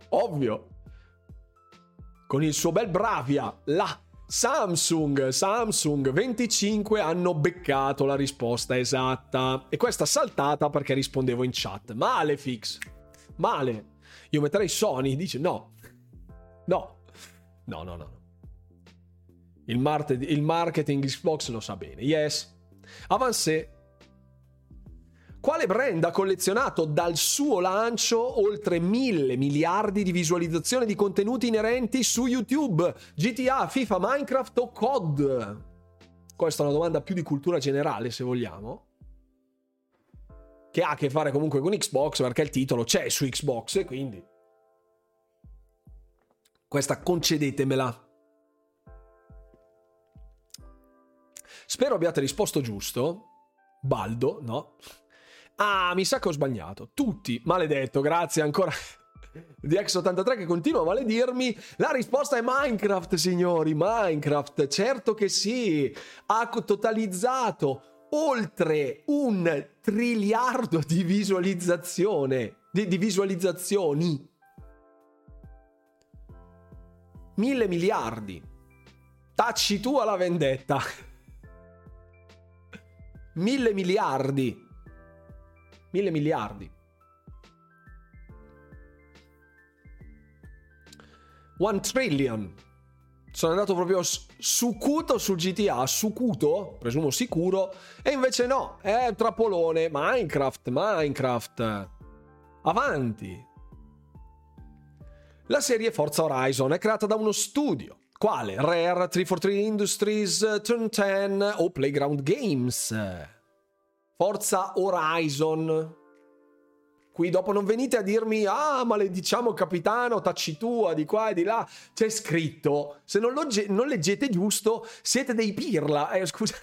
Ovvio. Con il suo bel Bravia, là Samsung, Samsung 25 hanno beccato la risposta esatta e questa saltata perché rispondevo in chat. Male fix. Male. Io metterei Sony, dice no. No. No, no, no. Il, mar- il marketing Xbox lo sa bene. Yes. Avancé quale brand ha collezionato dal suo lancio oltre mille miliardi di visualizzazioni di contenuti inerenti su YouTube? GTA, FIFA, Minecraft o COD? Questa è una domanda più di cultura generale, se vogliamo. Che ha a che fare comunque con Xbox, perché il titolo c'è su Xbox e quindi. Questa concedetemela. Spero abbiate risposto giusto. Baldo, no? Ah, mi sa che ho sbagliato. Tutti, maledetto, grazie ancora di X83 che continua a maledirmi. La risposta è Minecraft, signori. Minecraft, certo che sì. Ha totalizzato oltre un triliardo di visualizzazione. Di, di visualizzazioni. Mille miliardi. Tacci tu alla vendetta. Mille miliardi. Mille miliardi. One trillion. Sono andato proprio sucuto sul GTA, sucuto, presumo sicuro, e invece no, è trappolone, Minecraft, Minecraft. Avanti. La serie Forza Horizon è creata da uno studio. Quale? Rare, 343 Industries, Turn 10 o Playground Games. Forza Horizon. Qui dopo non venite a dirmi, ah, malediciamo capitano, tacitua di qua e di là. C'è scritto, se non, lo, non leggete giusto, siete dei pirla. Eh, scusa.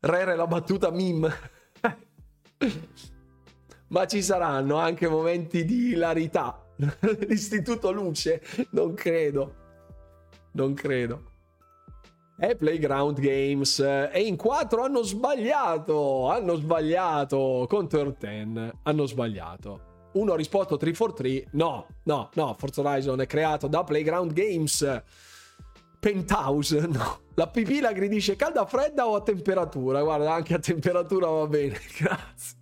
Rare la battuta meme. Ma ci saranno anche momenti di hilarità. L'Istituto Luce? Non credo. Non credo. È Playground Games e in quattro hanno sbagliato. Hanno sbagliato. Con Turn 10 hanno sbagliato. Uno ha risposto 343. No, no, no. Forza Horizon è creato da Playground Games. Penthouse, no. La pipì aggredisce calda, fredda o a temperatura? Guarda, anche a temperatura va bene. Grazie.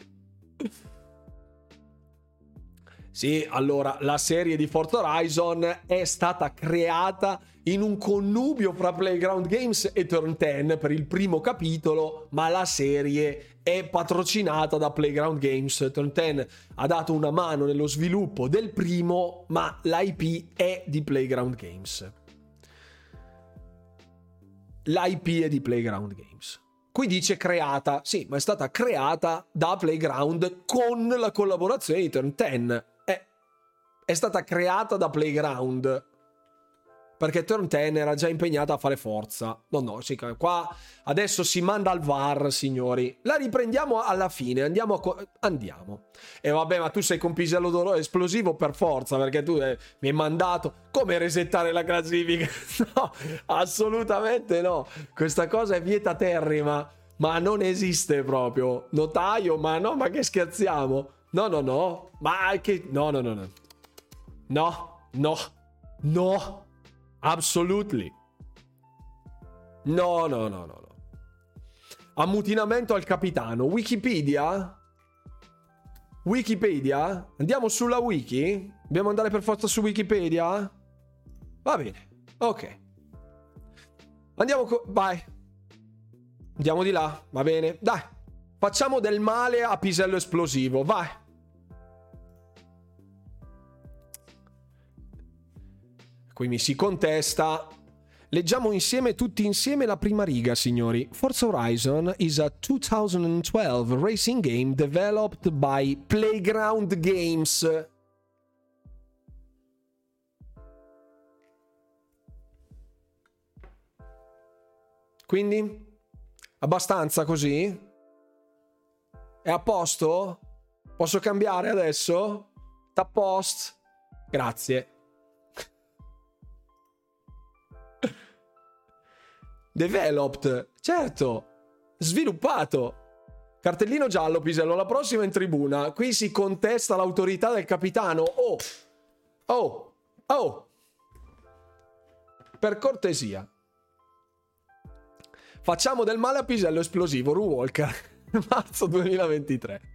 Sì, allora la serie di Forza Horizon è stata creata in un connubio fra Playground Games e Turn 10 per il primo capitolo, ma la serie è patrocinata da Playground Games. Turn 10 ha dato una mano nello sviluppo del primo, ma l'IP è di Playground Games. L'IP è di Playground Games. Qui dice creata, sì, ma è stata creata da Playground con la collaborazione di Turn 10 è stata creata da Playground. Perché Turn 10 era già impegnata a fare forza. No, no, sì, qua adesso si manda al VAR, signori. La riprendiamo alla fine. Andiamo. Co- andiamo. E vabbè, ma tu sei con pisello d'oro esplosivo per forza. Perché tu eh, mi hai mandato. Come resettare la classifica? no, assolutamente no. Questa cosa è vieta terrima. Ma non esiste proprio. Notaio, ma no, ma che scherziamo? No, no, no. Ma che. No, no, no, no. No, no, no, absolutely. No, no, no, no, no. Ammutinamento al capitano. Wikipedia? Wikipedia? Andiamo sulla wiki? Dobbiamo andare per forza su Wikipedia? Va bene, ok. Andiamo, co- vai. Andiamo di là, va bene. Dai, facciamo del male a pisello esplosivo, vai. Qui mi si contesta. Leggiamo insieme, tutti insieme, la prima riga, signori. Forza Horizon is a 2012 racing game developed by Playground Games. Quindi? Abbastanza così? È a posto? Posso cambiare adesso? Tap post? Grazie. Developed, certo, sviluppato. Cartellino giallo, Pisello, la prossima in tribuna. Qui si contesta l'autorità del capitano. Oh, oh, oh. Per cortesia. Facciamo del male a Pisello esplosivo, Ru Walker. Marzo 2023.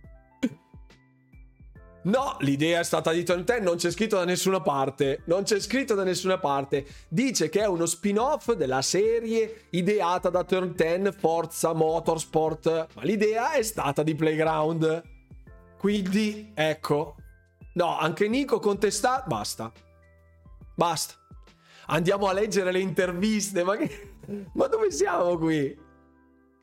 No, l'idea è stata di Turn 10, non c'è scritto da nessuna parte. Non c'è scritto da nessuna parte. Dice che è uno spin-off della serie ideata da Turn 10 Forza Motorsport. Ma l'idea è stata di Playground. Quindi, ecco. No, anche Nico contesta. Basta. Basta. Andiamo a leggere le interviste. Ma, che... ma dove siamo qui?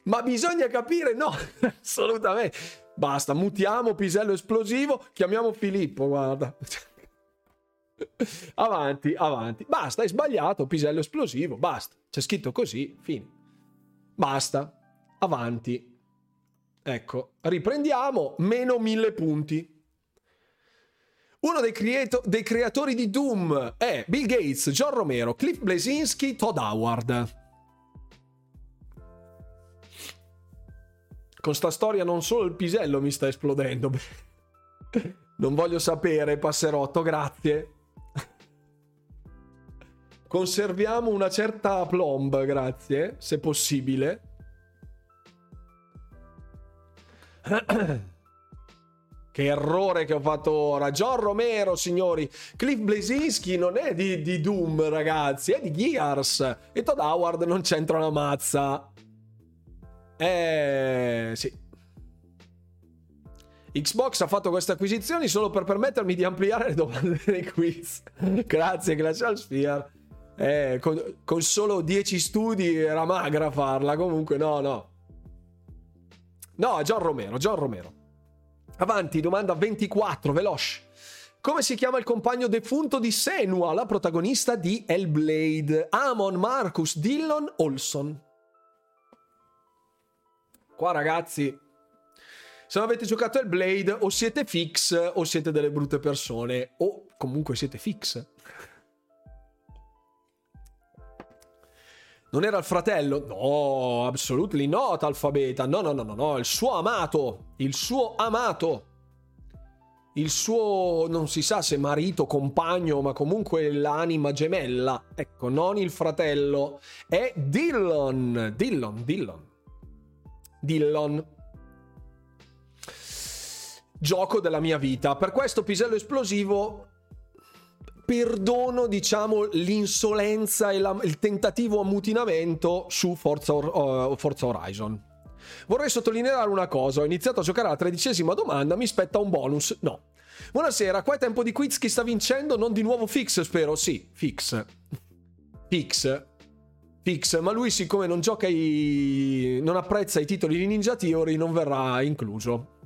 Ma bisogna capire? No, assolutamente. Basta, mutiamo pisello esplosivo, chiamiamo Filippo, guarda. avanti, avanti. Basta, hai sbagliato, pisello esplosivo, basta. C'è scritto così, fine. Basta, avanti. Ecco, riprendiamo, meno mille punti. Uno dei, creato- dei, creatori di Doom è Bill Gates, John Romero, Cliff Blazinski, Todd Howard. Con sta storia non solo il pisello mi sta esplodendo. non voglio sapere, passerotto, grazie. Conserviamo una certa plomb, grazie, se possibile. Che errore che ho fatto ora. John Romero, signori. Cliff Blazinski non è di, di, Doom, ragazzi, è di Gears. E Todd Howard non c'entra una mazza. Eh, sì. Xbox ha fatto queste acquisizioni solo per permettermi di ampliare le domande dei quiz. Grazie, Glacial Sphere. Eh, con, con solo 10 studi era magra farla. Comunque, no, no. No, John Romero, John Romero. Avanti, domanda 24, veloce. Come si chiama il compagno defunto di Senua, la protagonista di Hellblade? Amon, Marcus, Dillon, Olson. Qua ragazzi, se non avete giocato Hellblade o siete fix o siete delle brutte persone o comunque siete fix. Non era il fratello? No, assolutely not, Alfabeta. No, no, no, no, no, il suo amato. Il suo amato. Il suo, non si sa se marito, compagno, ma comunque l'anima gemella. Ecco, non il fratello. È Dillon. Dillon, Dillon. Dillon. Gioco della mia vita. Per questo pisello esplosivo perdono, diciamo, l'insolenza e la, il tentativo ammutinamento su Forza, uh, Forza Horizon. Vorrei sottolineare una cosa, ho iniziato a giocare alla tredicesima domanda, mi spetta un bonus? No. Buonasera, qua è tempo di quiz, chi sta vincendo? Non di nuovo Fix, spero? Sì, Fix. Fix. Fix, ma lui siccome non gioca i... non apprezza i titoli di Ninja Theory non verrà incluso.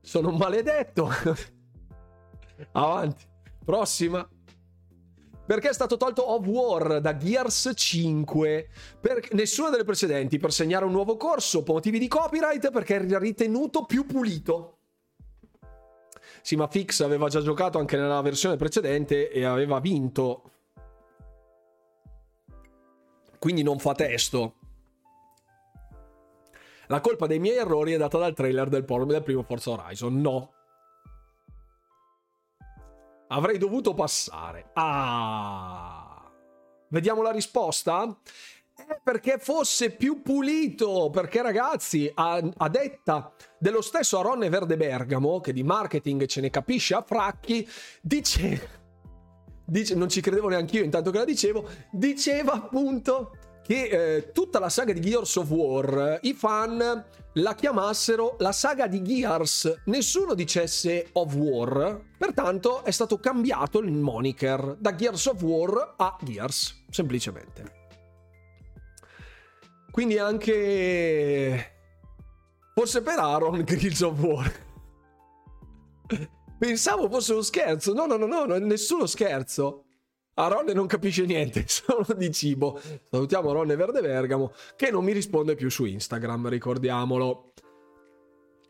Sono un maledetto. Avanti. Prossima. Perché è stato tolto Of War da Gears 5? Per nessuna delle precedenti, per segnare un nuovo corso, per motivi di copyright, perché era ritenuto più pulito. Sì, ma Fix aveva già giocato anche nella versione precedente e aveva vinto. Quindi non fa testo. La colpa dei miei errori è data dal trailer del, del primo Forza Horizon. No, Avrei dovuto passare. Ah. Vediamo la risposta? Eh, perché fosse più pulito, perché ragazzi, a, a, detta dello stesso Aronne Verde Bergamo, che di marketing ce ne capisce a fracchi, dice, dice non ci credevo neanche io intanto che la dicevo, diceva appunto che eh, tutta la saga di Gears of War i fan la chiamassero la saga di Gears, nessuno dicesse of War, pertanto è stato cambiato il moniker da Gears of War a Gears, semplicemente. Quindi anche forse per Aaron Gears of War. Pensavo fosse uno scherzo, no no no no, nessuno scherzo. A Ronne non capisce niente, solo di cibo. Salutiamo Ronne Verde Bergamo che non mi risponde più su Instagram, ricordiamolo.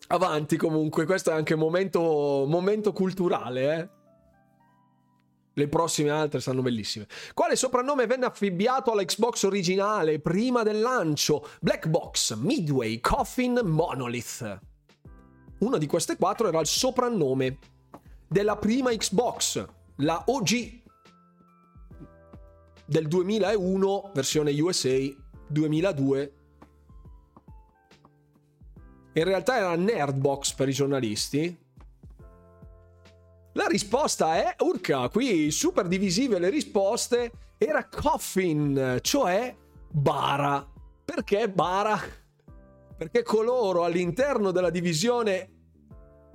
Avanti comunque, questo è anche un momento, momento culturale, eh. Le prossime altre stanno bellissime. Quale soprannome venne affibbiato alla Xbox originale prima del lancio? Black Box, Midway, Coffin, Monolith. Una di queste quattro era il soprannome della prima Xbox, la OG del 2001, versione USA 2002. In realtà era Nerdbox per i giornalisti. La risposta è, urca, qui super divisive le risposte, era Coffin, cioè bara. Perché bara? Perché coloro all'interno della divisione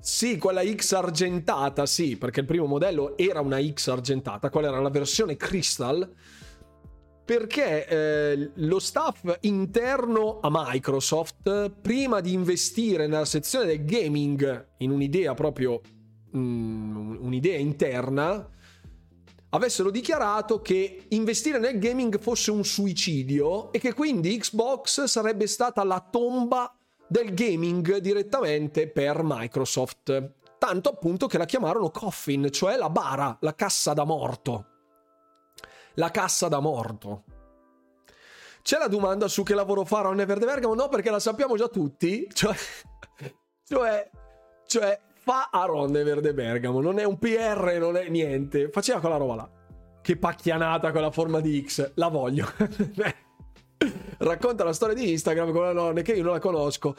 sì, quella X argentata, sì, perché il primo modello era una X argentata, quella era la versione Crystal perché eh, lo staff interno a Microsoft, prima di investire nella sezione del gaming in un'idea proprio, mm, un'idea interna, avessero dichiarato che investire nel gaming fosse un suicidio e che quindi Xbox sarebbe stata la tomba del gaming direttamente per Microsoft. Tanto appunto che la chiamarono coffin, cioè la bara, la cassa da morto la cassa da morto. C'è la domanda su che lavoro fa Ron Verde Bergamo? No, perché la sappiamo già tutti. Cioè, cioè, cioè fa a Ron Verde Bergamo. Non è un PR, non è niente. Faceva quella roba là. Che pacchianata con la forma di X. La voglio. Racconta la storia di Instagram con una nonna che io non la conosco.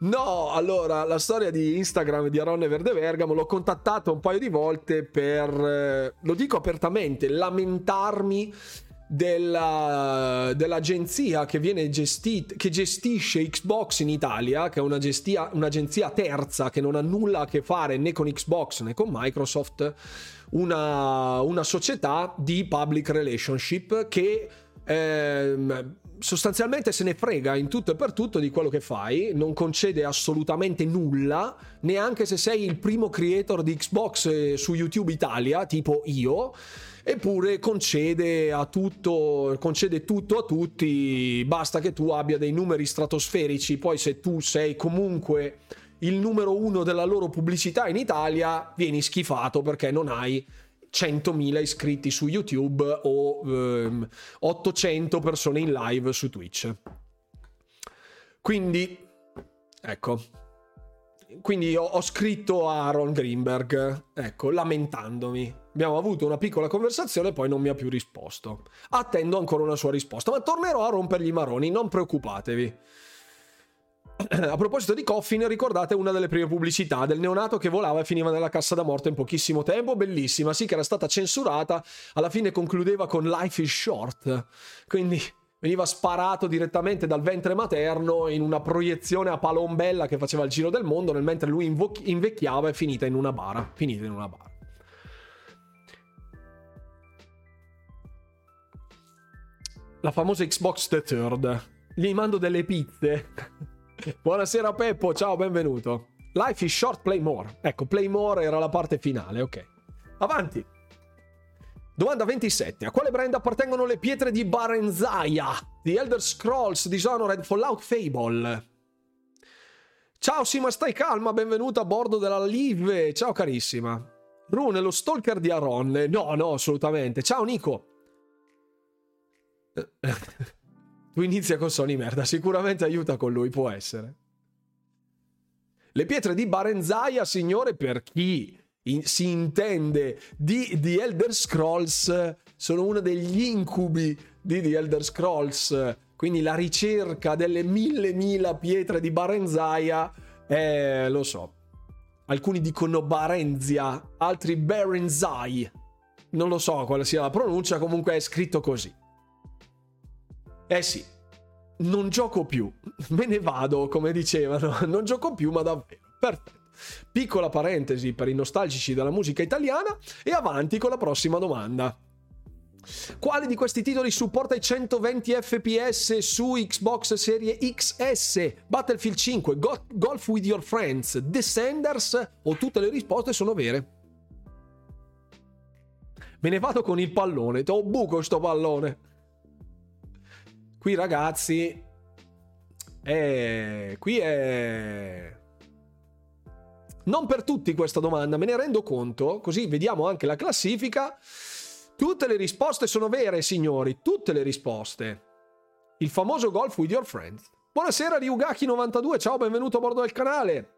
No, allora, la storia di Instagram di Aronne Verde Vergamo l'ho contattato un paio di volte per, eh, lo dico apertamente, lamentarmi della, dell'agenzia che, viene gestita, che gestisce Xbox in Italia, che è una gestia, un'agenzia terza che non ha nulla a che fare né con Xbox né con Microsoft, una, una società di public relationship che... Ehm, sostanzialmente se ne frega in tutto e per tutto di quello che fai, non concede assolutamente nulla, neanche se sei il primo creator di Xbox eh, su YouTube Italia, tipo io, eppure concede a tutto, concede tutto a tutti, basta che tu abbia dei numeri stratosferici, poi se tu sei comunque il numero uno della loro pubblicità in Italia, vieni schifato perché non hai 100.000 iscritti su YouTube o ehm, 800 persone in live su Twitch. Quindi, ecco. Quindi ho, ho scritto a Aaron Greenberg, ecco, lamentandomi. Abbiamo avuto una piccola conversazione e poi non mi ha più risposto. Attendo ancora una sua risposta, ma tornerò a rompergli i maroni, non preoccupatevi. a proposito di Coffin, ricordate una delle prime pubblicità del neonato che volava e finiva nella cassa da morte in pochissimo tempo? Bellissima, sì che era stata censurata, alla fine concludeva con Life is short, quindi veniva sparato direttamente dal ventre materno in una proiezione a palombella che faceva il giro del mondo, nel mentre lui invo- invecchiava e finita in una bara, finita in una bara. La famosa Xbox The Third. Gli mando delle pizze. Buonasera Peppo, ciao, benvenuto. Life is short, play more. Ecco, play more era la parte finale, ok. Avanti. Domanda 27. A quale brand appartengono le pietre di Barenzaya? The Elder Scrolls, Dishonored, Fallout, Fable. Ciao Sima, stai calma, benvenuta a bordo della Live. Ciao carissima. Rune, lo stalker di Aron. No, no, assolutamente. Ciao Nico. Tu inizia con Sony merda, sicuramente aiuta con lui, può essere. Le pietre di Barenzaya, signore, per chi in, si intende di The Elder Scrolls, sono uno degli incubi di The Elder Scrolls. Quindi la ricerca delle mille mila pietre di Barenzaya, eh, lo so. Alcuni dicono Barenzia, altri Barenzai. Non lo so quale sia la pronuncia, comunque è scritto così. Eh sì, non gioco più, me ne vado, come dicevano, non gioco più, ma davvero. Perfetto. Piccola parentesi per i nostalgici della musica italiana e avanti con la prossima domanda. Quale di questi titoli supporta i 120 fps su Xbox Serie XS? Battlefield 5, Go- Golf with Your Friends, Descenders o tutte le risposte sono vere? Me ne vado con il pallone, ho buco sto pallone qui ragazzi, è... qui è... Non per tutti questa domanda, me ne rendo conto, così vediamo anche la classifica. Tutte le risposte sono vere, signori, tutte le risposte. Il famoso golf with your friends. Buonasera Ryugaki92, ciao, benvenuto a bordo del canale.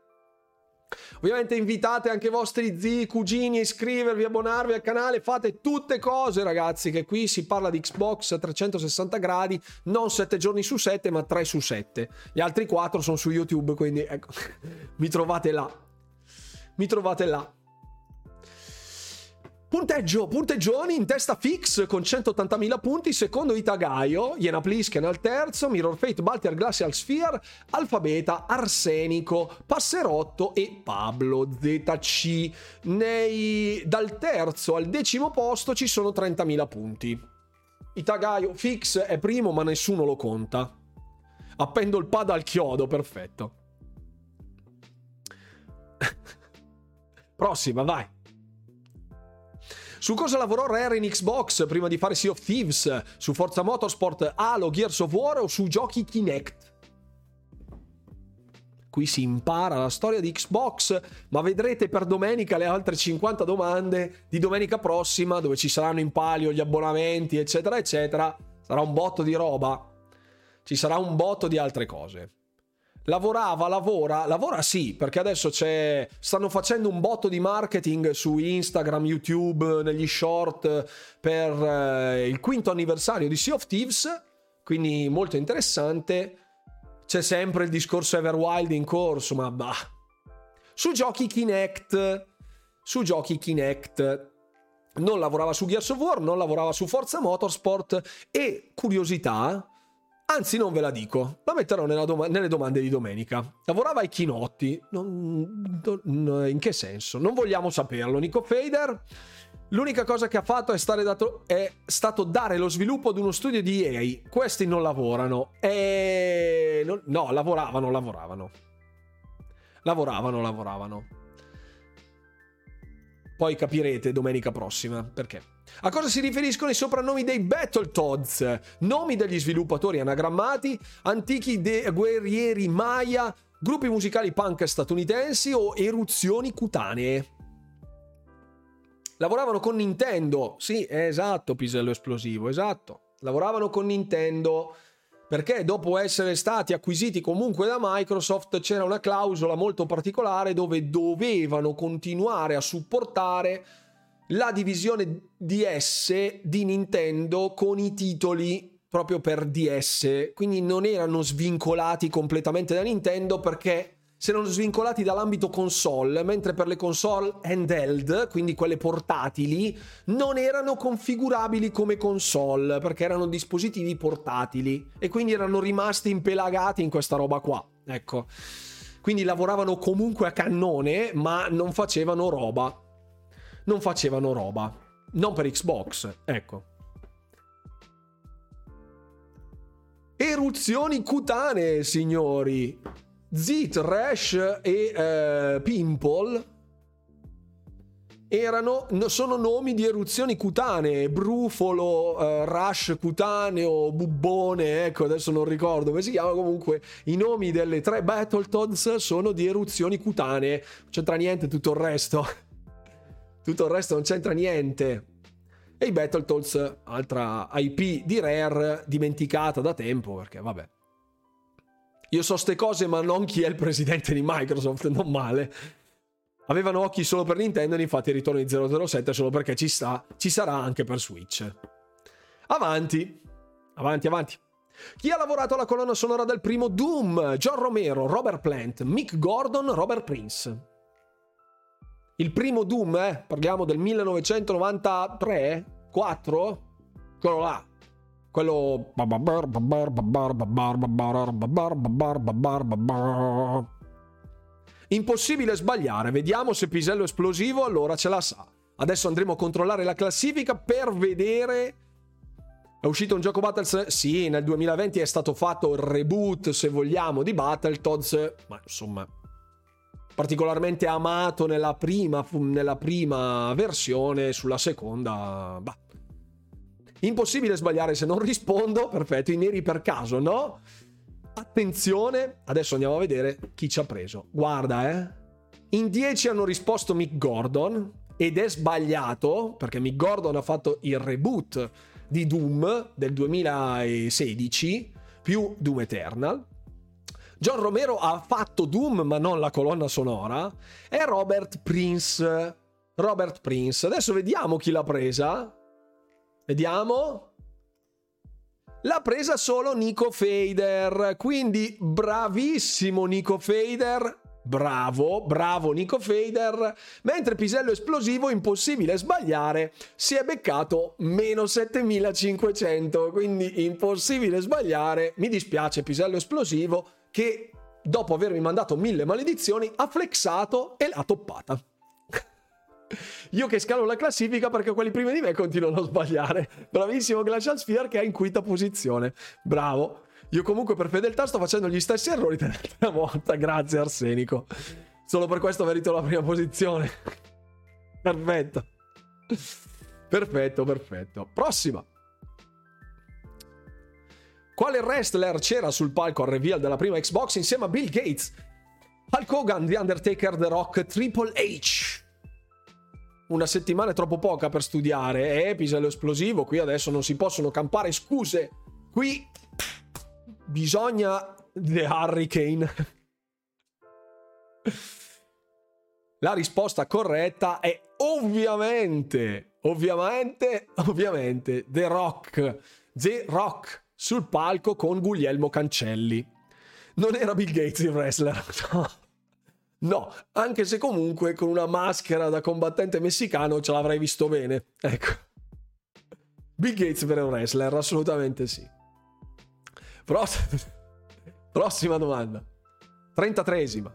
Ovviamente invitate anche i vostri zii, cugini a iscrivervi, abbonarvi al canale, fate tutte cose ragazzi, che qui si parla di Xbox a 360 gradi, non 7 giorni su 7 ma 3 su 7. Gli altri 4 sono su YouTube, quindi ecco, mi trovate là. Mi trovate là. Punteggio, punteggioni in testa fix con 180.000 punti, secondo Itagaio, Iena Plisken al terzo, Mirror Fate, Baltier, Glacial Sphere, Alfabeta, Arsenico, Passerotto e Pablo ZC. Nei... Dal terzo al decimo posto ci sono 30.000 punti. Itagaio fix è primo ma nessuno lo conta. Appendo il pad al chiodo, perfetto. Prossima, vai. Su cosa lavorò Rare in Xbox prima di fare Sea of Thieves? Su Forza Motorsport, Halo, Gears of War o su giochi Kinect? Qui si impara la storia di Xbox, ma vedrete per domenica le altre 50 domande di domenica prossima, dove ci saranno in palio gli abbonamenti, eccetera, eccetera. Sarà un botto di roba. Ci sarà un botto di altre cose lavorava, lavora, lavora sì, perché adesso c'è, stanno facendo un botto di marketing su Instagram, YouTube, negli short per eh, il quinto anniversario di Sea of Thieves, quindi molto interessante. c'è sempre il discorso Everwild in corso, ma bah. Su giochi Kinect, su giochi Kinect, non lavorava su Gears of War, non lavorava su Forza Motorsport e curiosità, anzi non ve la dico, la metterò doma- nelle domande di domenica. Lavorava ai chinotti, non, non, in che senso? Non vogliamo saperlo. Nico Fader, l'unica cosa che ha fatto è, dato, è, stato dare lo sviluppo ad uno studio di EA. Questi non lavorano. E... no, lavoravano, lavoravano. Lavoravano, lavoravano. Poi capirete domenica prossima perché. A cosa si riferiscono i soprannomi dei Battletoads? Nomi degli sviluppatori anagrammati, antichi de- guerrieri Maya, gruppi musicali punk statunitensi o eruzioni cutanee? Lavoravano con Nintendo. Sì, esatto, pisello esplosivo, esatto. Lavoravano con Nintendo perché dopo essere stati acquisiti comunque da Microsoft c'era una clausola molto particolare dove dovevano continuare a supportare la divisione DS di Nintendo con i titoli proprio per DS, quindi non erano svincolati completamente da Nintendo perché si erano svincolati dall'ambito console, mentre per le console handheld, quindi quelle portatili, non erano configurabili come console, perché erano dispositivi portatili e quindi erano rimasti impelagati in questa roba qua. Ecco. Quindi lavoravano comunque a cannone, ma non facevano roba. Non facevano roba. Non per Xbox, ecco. Eruzioni cutanee, signori. Z-Trash e eh, Pimple erano, sono nomi di eruzioni cutanee, brufolo, eh, rush cutaneo, bubbone, ecco adesso non ricordo come si chiama, comunque i nomi delle tre Battletoads sono di eruzioni cutanee, non c'entra niente tutto il resto, tutto il resto non c'entra niente. E i Battletoads, altra IP di Rare dimenticata da tempo, perché vabbè. Io so ste cose, ma non chi è il presidente di Microsoft, non male. Avevano occhi solo per Nintendo, infatti il ritorno di 007 solo perché ci sta, ci sarà anche per Switch. Avanti, avanti, avanti. Chi ha lavorato alla colonna sonora del primo Doom? John Romero, Robert Plant, Mick Gordon, Robert Prince. Il primo Doom, eh? Parliamo del 1993? 4? Quello là. Quello... Impossibile sbagliare, vediamo se Pisello esplosivo allora ce la sa. Adesso andremo a controllare la classifica per vedere... È uscito un gioco Battles? Sì, nel 2020 è stato fatto il reboot, se vogliamo, di Battletoads, ma insomma, particolarmente amato nella prima, nella prima versione, sulla seconda, bah, Impossibile sbagliare se non rispondo. Perfetto, i neri per caso, no? Attenzione, adesso andiamo a vedere chi ci ha preso. Guarda, eh. In 10 hanno risposto Mick Gordon ed è sbagliato perché Mick Gordon ha fatto il reboot di Doom del 2016 più Doom Eternal. John Romero ha fatto Doom ma non la colonna sonora e Robert Prince. Robert Prince. Adesso vediamo chi l'ha presa. Vediamo. L'ha presa solo Nico Fader. Quindi bravissimo Nico Fader. Bravo, bravo Nico Fader. Mentre Pisello Esplosivo, impossibile sbagliare, si è beccato meno 7500. Quindi impossibile sbagliare. Mi dispiace Pisello Esplosivo che dopo avermi mandato mille maledizioni ha flexato e l'ha toppata. Io che scalo la classifica perché quelli prima di me continuano a sbagliare. Bravissimo Glacial Sphere che è in quinta posizione. Bravo. Io comunque per fedeltà sto facendo gli stessi errori dell'altra volta. Grazie Arsenico. Solo per questo merito la prima posizione. Perfetto. Perfetto, perfetto. Prossima. Quale wrestler c'era sul palco al reveal della prima Xbox insieme a Bill Gates? Hulk Hogan, The Undertaker, The Rock, Triple H una settimana è troppo poca per studiare, eh, pisello esplosivo, qui adesso non si possono campare scuse. Qui bisogna The Hurricane. La risposta corretta è ovviamente, ovviamente, ovviamente The Rock. The Rock sul palco con Guglielmo Cancelli. Non era Bill Gates il wrestler, no. No, anche se comunque con una maschera da combattente messicano ce l'avrei visto bene. Ecco. Bill Gates per un wrestler, assolutamente sì. Pross- Prossima domanda. 33esima.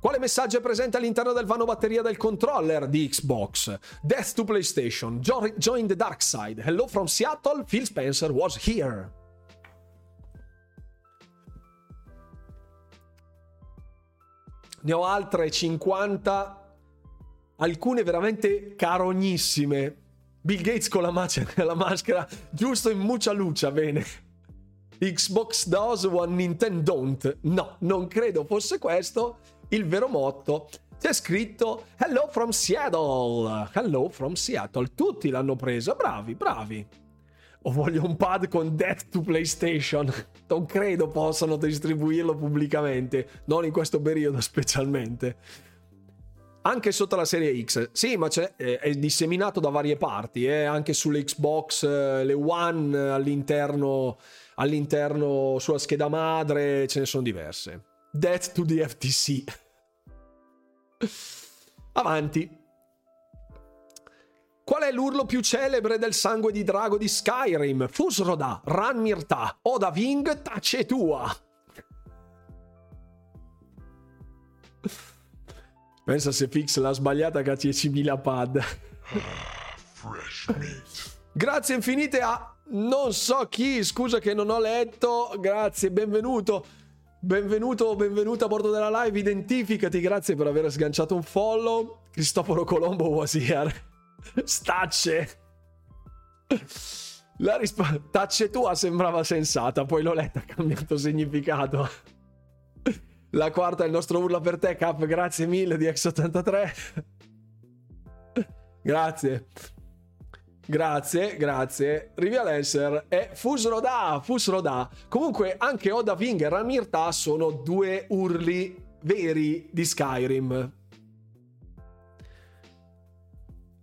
Quale messaggio è presente all'interno del vano batteria del controller di Xbox? Death to PlayStation. Join the dark side. Hello from Seattle. Phil Spencer was here. Ne ho altre 50, alcune veramente carognissime. Bill Gates con la, mac- la maschera, giusto in muccia lucia, bene. Xbox does, One Nintendo don't. No, non credo fosse questo il vero motto. C'è scritto Hello from Seattle. Hello from Seattle. Tutti l'hanno preso. Bravi, bravi. O voglio un pad con Death to PlayStation. Non credo possano distribuirlo pubblicamente, non in questo periodo specialmente. Anche sotto la serie X, sì, ma è disseminato da varie parti, eh? anche sulle Xbox, eh, le One all'interno, all'interno sulla scheda madre, ce ne sono diverse. Death to the FTC. Avanti. Qual è l'urlo più celebre del sangue di drago di Skyrim? Fusroda, Ranmirta, Oda Ving, tace tua. Pensa se Fix l'ha sbagliata che ha 10.000 pad. Grazie infinite a non so chi, scusa che non ho letto. Grazie, benvenuto. Benvenuto, benvenuto a bordo della live. Identificati, grazie per aver sganciato un follow. Cristoforo Colombo was here. Stacce. La risposta tacce tua sembrava sensata, poi l'ho letta, ha cambiato significato. La quarta è il nostro urla per te, Cap, grazie mille di X83. Grazie. Grazie, grazie. Rivialenser è Fusroda, Fusroda. Comunque anche Oda Ving e Ramirta sono due urli veri di Skyrim.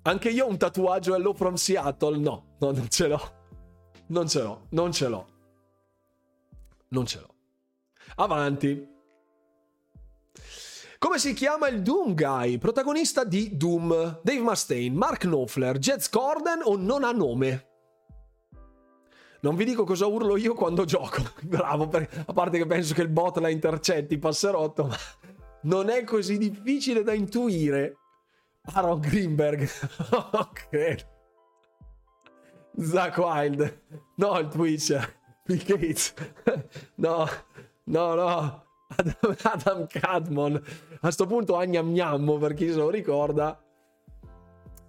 Anche io ho un tatuaggio Hello from Seattle? No, no, non ce l'ho. Non ce l'ho, non ce l'ho. Non ce l'ho. Avanti. Come si chiama il Doom Guy, protagonista di Doom? Dave Mustaine, Mark Knopfler, Jets Corden o non ha nome? Non vi dico cosa urlo io quando gioco. Bravo, per... a parte che penso che il bot la intercetti, passerotto, ma non è così difficile da intuire. Aaron Greenberg. ok. Zach Wild. No, il Twitch. Bill Gates. no, no, no. Adam, Adam Cadmon. A sto punto Agnam Gnammo, per chi se lo ricorda.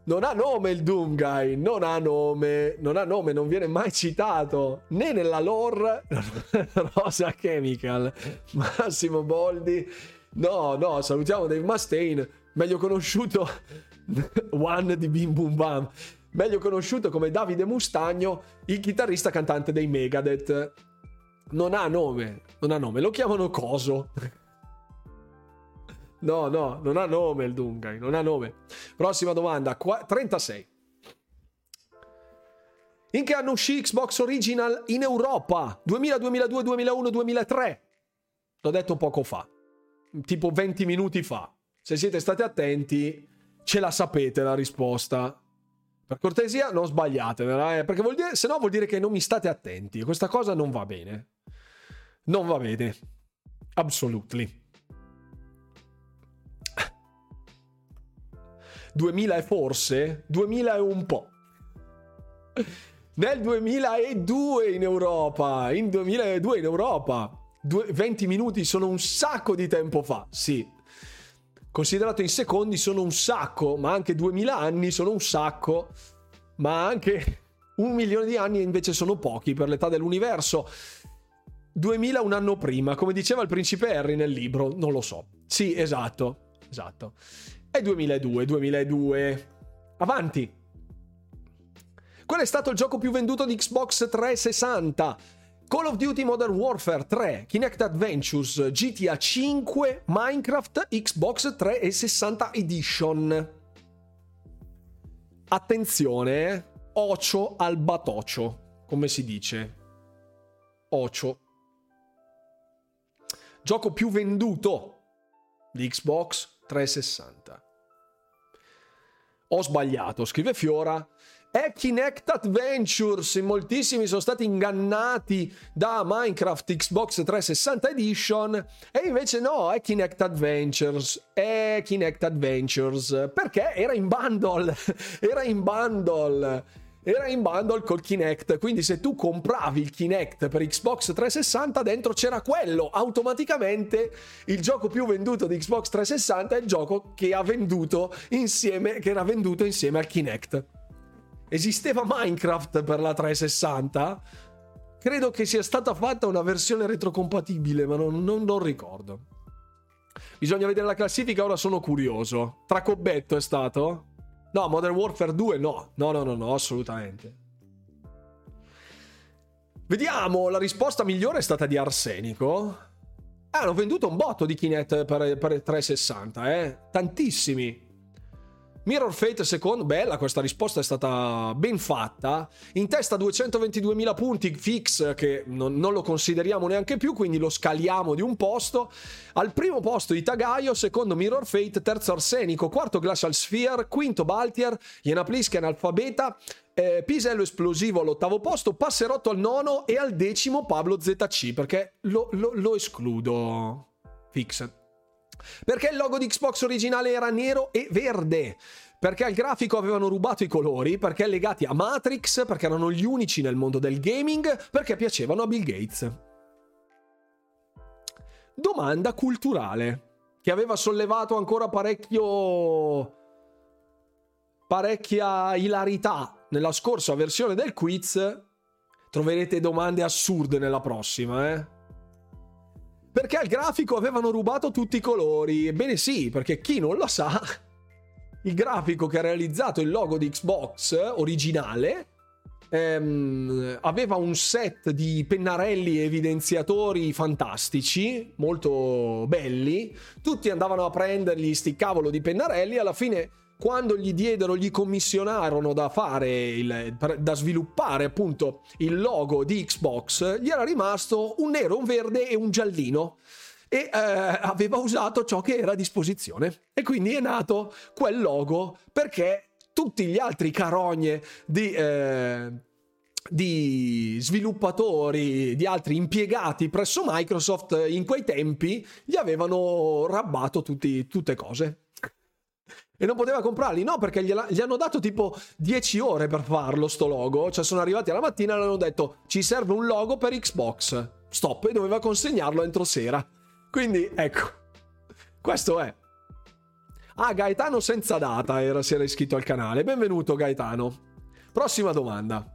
Non ha nome il Doom Guy, non ha nome, non ha nome, non viene mai citato né nella lore Rosa Chemical, Massimo Boldi. No, no, salutiamo Dave Mustaine meglio conosciuto One di Bim Bum Bam, meglio conosciuto come Davide Mustagno, il chitarrista cantante dei Megadeth. Non ha nome, non ha nome, lo chiamano Coso. No, no, non ha nome il Dungai, non ha nome. Prossima domanda, 36. In che anno uscì Xbox Original in Europa? 2000, 2002, 2001, 2003? L'ho detto poco fa, tipo 20 minuti fa se siete stati attenti, ce la sapete la risposta. Per cortesia, non sbagliatevela, eh, perché vuol dire, se no vuol dire che non mi state attenti. Questa cosa non va bene. Non va bene. Absolutely. 2000 e forse, 2000 e un po'. Nel 2002 in Europa, in 2002 in Europa. 20 minuti sono un sacco di tempo fa, sì considerato in secondi sono un sacco, ma anche 2000 anni sono un sacco, ma anche un milione di anni invece sono pochi per l'età dell'universo. 2000 un anno prima, come diceva il principe Harry nel libro, non lo so. Sì, esatto, esatto. È 2002, 2002. Avanti. Qual è stato il gioco più venduto di Xbox 360? Call of Duty Modern Warfare 3, Kinect Adventures, GTA 5, Minecraft, Xbox 360 Edition. Attenzione, ocio al batocio, come si dice. Ocio. gioco più venduto di Xbox 360. Ho sbagliato, scrive Fiora. È Kinect Adventures. In moltissimi sono stati ingannati da Minecraft Xbox 360 Edition. E invece no, è Kinect Adventures. È Kinect Adventures. Perché era in bundle. era in bundle era in bundle col Kinect, quindi se tu compravi il Kinect per Xbox 360 dentro c'era quello, automaticamente il gioco più venduto di Xbox 360 è il gioco che ha venduto insieme che era venduto insieme al Kinect. Esisteva Minecraft per la 360? Credo che sia stata fatta una versione retrocompatibile, ma non, non, non ricordo. Bisogna vedere la classifica, ora sono curioso. Tracobetto è stato? No, Modern Warfare 2 no. No, no, no, no, assolutamente. Vediamo, la risposta migliore è stata di Arsenico. Ah, hanno venduto un botto di Kinect per, per 360, eh? Tantissimi. Mirror Fate secondo, bella questa risposta è stata ben fatta. In testa 222.000 punti fix che non, non, lo consideriamo neanche più, quindi lo scaliamo di un posto. Al primo posto Itagaio, secondo Mirror Fate, terzo Arsenico, quarto Glacial Sphere, quinto Baltier, Iena Plisken Alfabeta, eh, Pisello Esplosivo all'ottavo posto, Passerotto al nono e al decimo Pablo ZC, perché lo, lo, lo escludo. Fix. Perché il logo di Xbox originale era nero e verde? Perché al grafico avevano rubato i colori, perché legati a Matrix, perché erano gli unici nel mondo del gaming, perché piacevano a Bill Gates. Domanda culturale che aveva sollevato ancora parecchio parecchia ilarità nella scorsa versione del quiz. Troverete domande assurde nella prossima, eh? Perché al grafico avevano rubato tutti i colori. Ebbene sì, perché chi non lo sa, il grafico che ha realizzato il logo di Xbox originale ehm, aveva un set di pennarelli evidenziatori fantastici, molto belli. Tutti andavano a prendergli sti cavolo di pennarelli. Alla fine quando gli diedero, gli commissionarono da fare, il, da sviluppare appunto il logo di Xbox, gli era rimasto un nero, un verde e un giallino. E eh, aveva usato ciò che era a disposizione. E quindi è nato quel logo perché tutti gli altri carogne di, eh, di sviluppatori, di altri impiegati presso Microsoft in quei tempi gli avevano rabbato tutti, tutte cose e non poteva comprarli. No, perché gli hanno dato tipo 10 ore per farlo sto logo. Cioè sono arrivati alla mattina e hanno detto ci serve un logo per Xbox. Stop e doveva consegnarlo entro sera. Quindi ecco, questo è. Ah, Gaetano senza data era, si era iscritto al canale. Benvenuto Gaetano. Prossima domanda.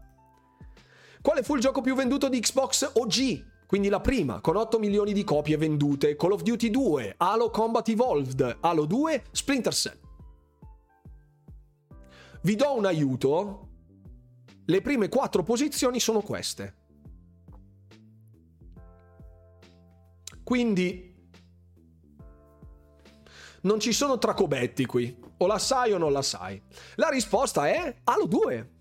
Quale fu il gioco più venduto di Xbox OG? Quindi la prima, con 8 milioni di copie vendute, Call of Duty 2, Halo Combat Evolved, Halo 2, Splinter Cell. Vi do un aiuto. Le prime quattro posizioni sono queste. Quindi non ci sono tracobetti qui. O la sai o non la sai. La risposta è Halo 2.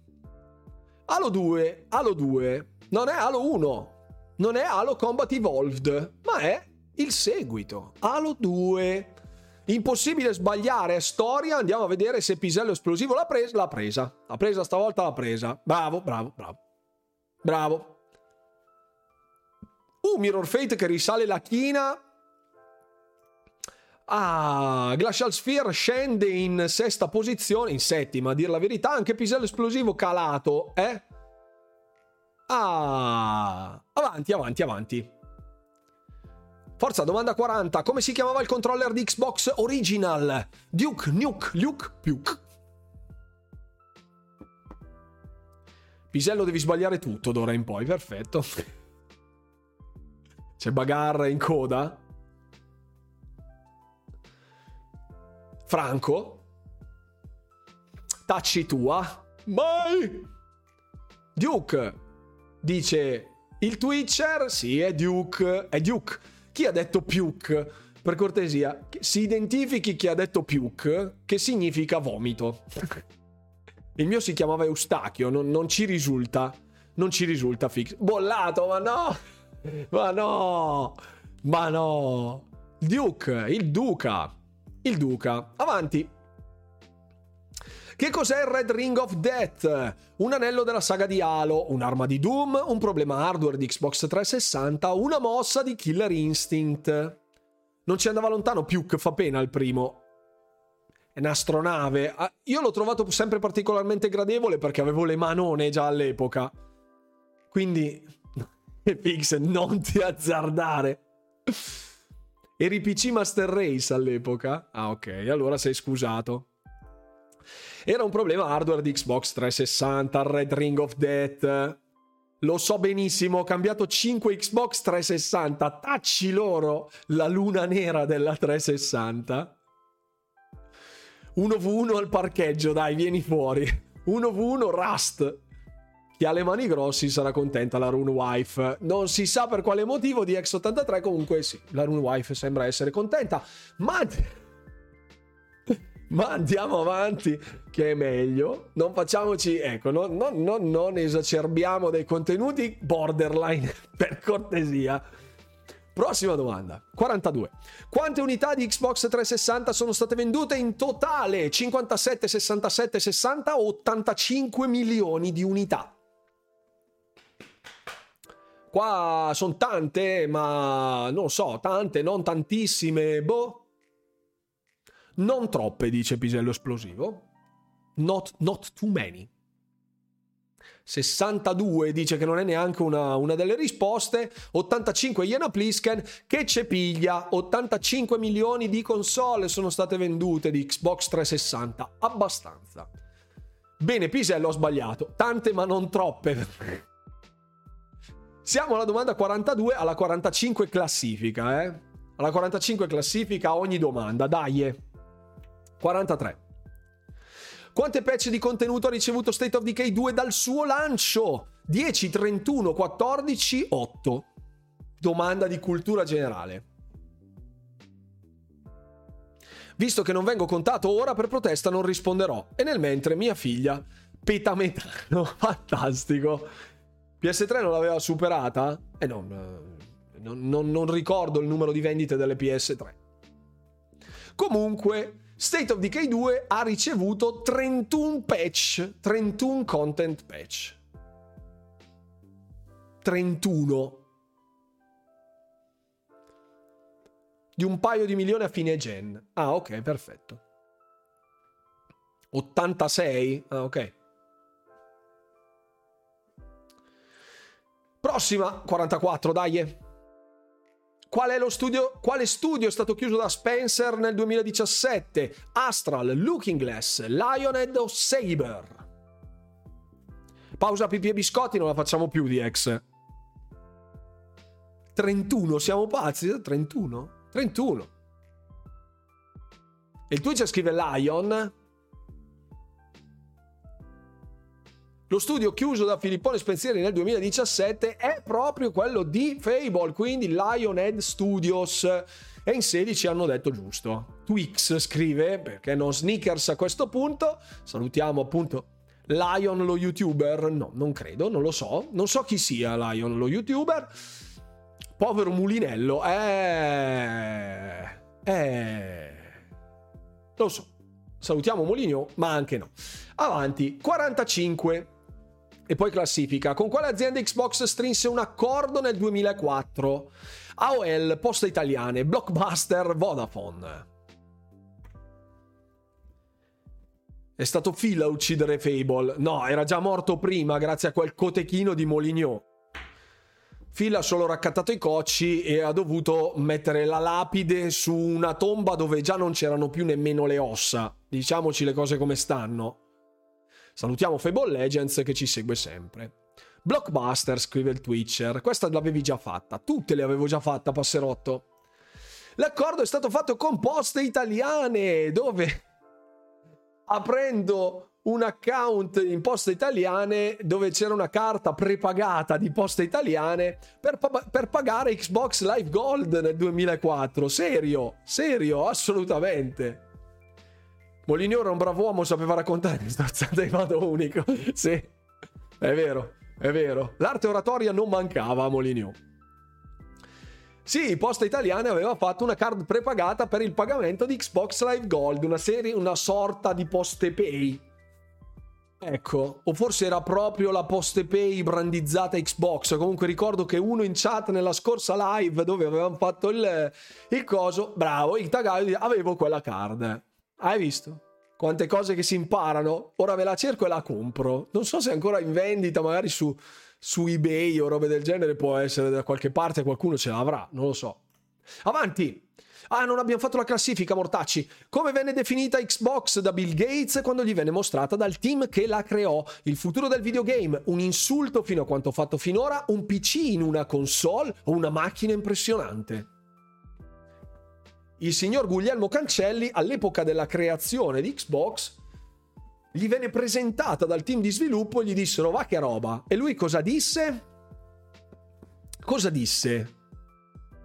Halo 2, Halo 2 non è Halo 1, non è Halo Combat Evolved, ma è il seguito. Halo 2. Impossibile sbagliare, storia, andiamo a vedere se Pisello esplosivo l'ha presa, l'ha presa. L'ha presa stavolta, l'ha presa. Bravo, bravo, bravo. Bravo. Uh, Mirror Fate che risale la china. Ah, Glacial Sphere scende in sesta posizione, in settima a dire la verità, anche Pisello esplosivo calato, eh? Ah, avanti, avanti, avanti. Forza, domanda 40. Come si chiamava il controller di Xbox Original? Duke, Nuke, Luke, Puke. Pisello devi sbagliare tutto d'ora in poi, perfetto. C'è Bagarra in coda. Franco. Tacci tua. Mai. Duke. Dice il Twitcher. Sì, è Duke. È Duke. Chi ha detto puke? Per cortesia, si identifichi chi ha detto puke, che significa vomito. Il mio si chiamava Eustachio, non, non ci risulta. Non ci risulta fix. Bollato, ma no! Ma no! Ma no. Duke, il Duca. Il Duca. Avanti. Che cos'è il Red Ring of Death? Un anello della saga di Halo, un'arma di Doom, un problema hardware di Xbox 360, una mossa di Killer Instinct. Non ci andava lontano, più che fa pena il primo. È un'astronave. Ah, io l'ho trovato sempre particolarmente gradevole perché avevo le manone già all'epoca. Quindi, Pix, non ti azzardare. Eri PC Master Race all'epoca? Ah, ok, allora sei scusato. Era un problema hardware di Xbox 360, Red Ring of Death. Lo so benissimo, ho cambiato 5 Xbox 360, tacci loro la luna nera della 360. 1v1 al parcheggio, dai, vieni fuori. 1v1 Rust. Chi ha le mani grossi sarà contenta la Rune Wife. Non si sa per quale motivo di X83, comunque sì, la Rune Wife sembra essere contenta. Ma ma andiamo avanti che è meglio. Non facciamoci ecco non, non, non, non esacerbiamo dei contenuti borderline per cortesia. Prossima domanda 42 quante unità di Xbox 360 sono state vendute in totale? 57 67 60 o 85 milioni di unità. Qua sono tante ma non so tante non tantissime boh non troppe, dice Pisello Esplosivo. Not, not too many. 62 dice che non è neanche una, una delle risposte. 85 Iena Plisken che c'è piglia. 85 milioni di console sono state vendute di Xbox 360. Abbastanza. Bene, Pisello ho sbagliato. Tante ma non troppe. Siamo alla domanda 42, alla 45 classifica, eh? Alla 45 classifica ogni domanda, dai. 43. Quante patch di contenuto ha ricevuto State of Decay 2 dal suo lancio? 10, 31, 14, 8. Domanda di cultura generale. Visto che non vengo contato ora per protesta non risponderò. E nel mentre mia figlia, petametano, fantastico. PS3 non l'aveva superata? E eh non, non, non, non ricordo il numero di vendite delle PS3. Comunque, State of Decay 2 ha ricevuto 31 patch, 31 content patch. 31. Di un paio di milioni a fine gen. Ah, ok, perfetto. 86? Ah, ok. Prossima, 44, dai. Qual è lo studio, quale studio è stato chiuso da Spencer nel 2017? Astral, Looking Glass, Lionhead o Saber? Pausa pipì e biscotti, non la facciamo più di ex. 31, siamo pazzi? 31? 31. E il Twitch scrive Lion. Lo studio chiuso da Filippone Spensieri nel 2017 è proprio quello di Fable, quindi Lionhead Studios. E in 16 hanno detto giusto. Twix scrive, perché non sneakers a questo punto. Salutiamo appunto Lion lo youtuber. No, non credo, non lo so. Non so chi sia Lion lo youtuber. Povero mulinello. Eh... Eh... Lo so. Salutiamo Moligno, ma anche no. Avanti, 45. E poi classifica. Con quale azienda Xbox strinse un accordo nel 2004? AOL, Poste Italiane, Blockbuster, Vodafone. È stato Phil a uccidere Fable. No, era già morto prima grazie a quel cotechino di Moligno. Phil ha solo raccattato i cocci e ha dovuto mettere la lapide su una tomba dove già non c'erano più nemmeno le ossa. Diciamoci le cose come stanno. Salutiamo Fable Legends che ci segue sempre. Blockbuster, scrive il Twitcher. Questa l'avevi già fatta. Tutte le avevo già fatta, passerotto. L'accordo è stato fatto con Poste Italiane, dove aprendo un account in Poste Italiane dove c'era una carta prepagata di Poste Italiane per, per pagare Xbox Live Gold nel 2004. Serio, serio, assolutamente. Molinio era un bravo uomo, sapeva raccontare storzate in modo unico. Sì, è vero, è vero. L'arte oratoria non mancava a Molinio. Sì, Posta Italiana aveva fatto una card prepagata per il pagamento di Xbox Live Gold, una serie, una sorta di poste pay. Ecco, o forse era proprio la poste pay brandizzata Xbox. Comunque ricordo che uno in chat nella scorsa live dove avevamo fatto il, il coso, bravo, il tagaio, avevo quella card. Hai visto? Quante cose che si imparano. Ora ve la cerco e la compro. Non so se è ancora in vendita, magari su, su eBay o robe del genere può essere da qualche parte, qualcuno ce l'avrà, non lo so. Avanti! Ah, non abbiamo fatto la classifica, mortacci. Come venne definita Xbox da Bill Gates quando gli venne mostrata dal team che la creò? Il futuro del videogame, un insulto fino a quanto fatto finora, un PC in una console o una macchina impressionante? Il signor Guglielmo Cancelli, all'epoca della creazione di Xbox, gli venne presentata dal team di sviluppo e gli dissero va che roba. E lui cosa disse? Cosa disse?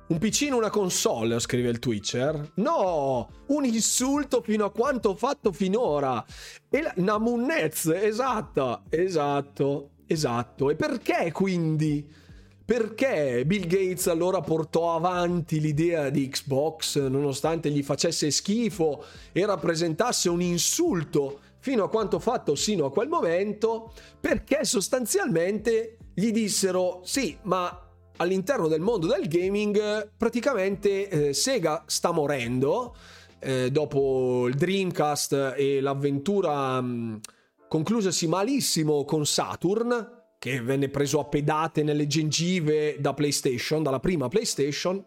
Un PC in una console, scrive il Twitcher. No, un insulto fino a quanto fatto finora. E la, una esatto, esatto, esatto. E perché quindi? Perché Bill Gates allora portò avanti l'idea di Xbox nonostante gli facesse schifo e rappresentasse un insulto fino a quanto fatto sino a quel momento? Perché sostanzialmente gli dissero sì, ma all'interno del mondo del gaming praticamente eh, Sega sta morendo eh, dopo il Dreamcast e l'avventura mh, conclusasi malissimo con Saturn che venne preso a pedate nelle gengive da PlayStation, dalla prima PlayStation,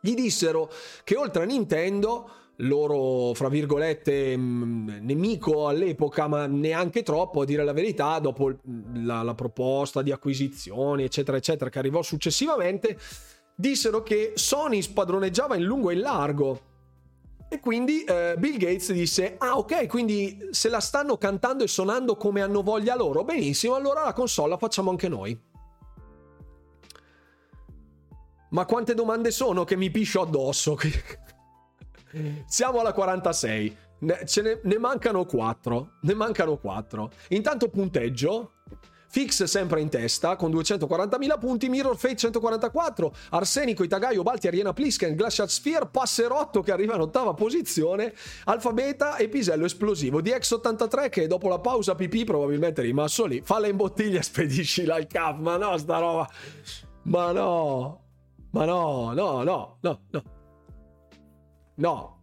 gli dissero che oltre a Nintendo loro, fra virgolette, mm, nemico all'epoca, ma neanche troppo, a dire la verità, dopo la, la proposta di acquisizione, eccetera, eccetera, che arrivò successivamente, dissero che Sony spadroneggiava in lungo e in largo. E quindi eh, Bill Gates disse: Ah, ok, quindi se la stanno cantando e suonando come hanno voglia loro, benissimo, allora la console la facciamo anche noi. Ma quante domande sono che mi piscio addosso? Siamo alla 46. Ne, ne, ne mancano 4. Ne mancano 4. Intanto punteggio. Fix sempre in testa con 240.000 punti, Mirror Fate 144, Arsenico, Itagaio, Balti, Ariena Plisken, Glacial Sphere, Passerotto che arriva in ottava posizione, Alfabeta e Pisello Esplosivo. DX83 che dopo la pausa pipì probabilmente è rimasto lì, falla in bottiglia spediscila al cap, ma no sta roba, ma no, ma no, no, no, no, no. No.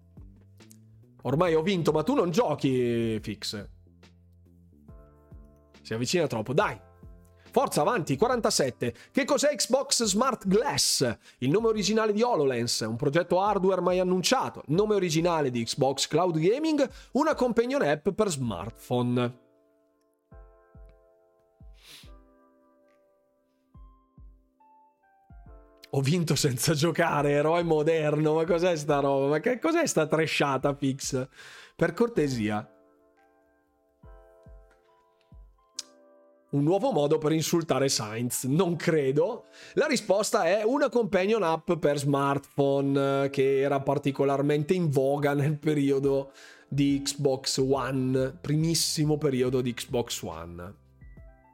Ormai ho vinto, ma tu non giochi, Fix. Si avvicina troppo, dai. Forza, avanti, 47. Che cos'è Xbox Smart Glass? Il nome originale di HoloLens, un progetto hardware mai annunciato. Il nome originale di Xbox Cloud Gaming, una companion app per smartphone. Ho vinto senza giocare, eroe moderno. Ma cos'è sta roba? Ma che cos'è sta tresciata fix? Per cortesia. Un nuovo modo per insultare Sainz? Non credo. La risposta è una companion app per smartphone che era particolarmente in voga nel periodo di Xbox One, primissimo periodo di Xbox One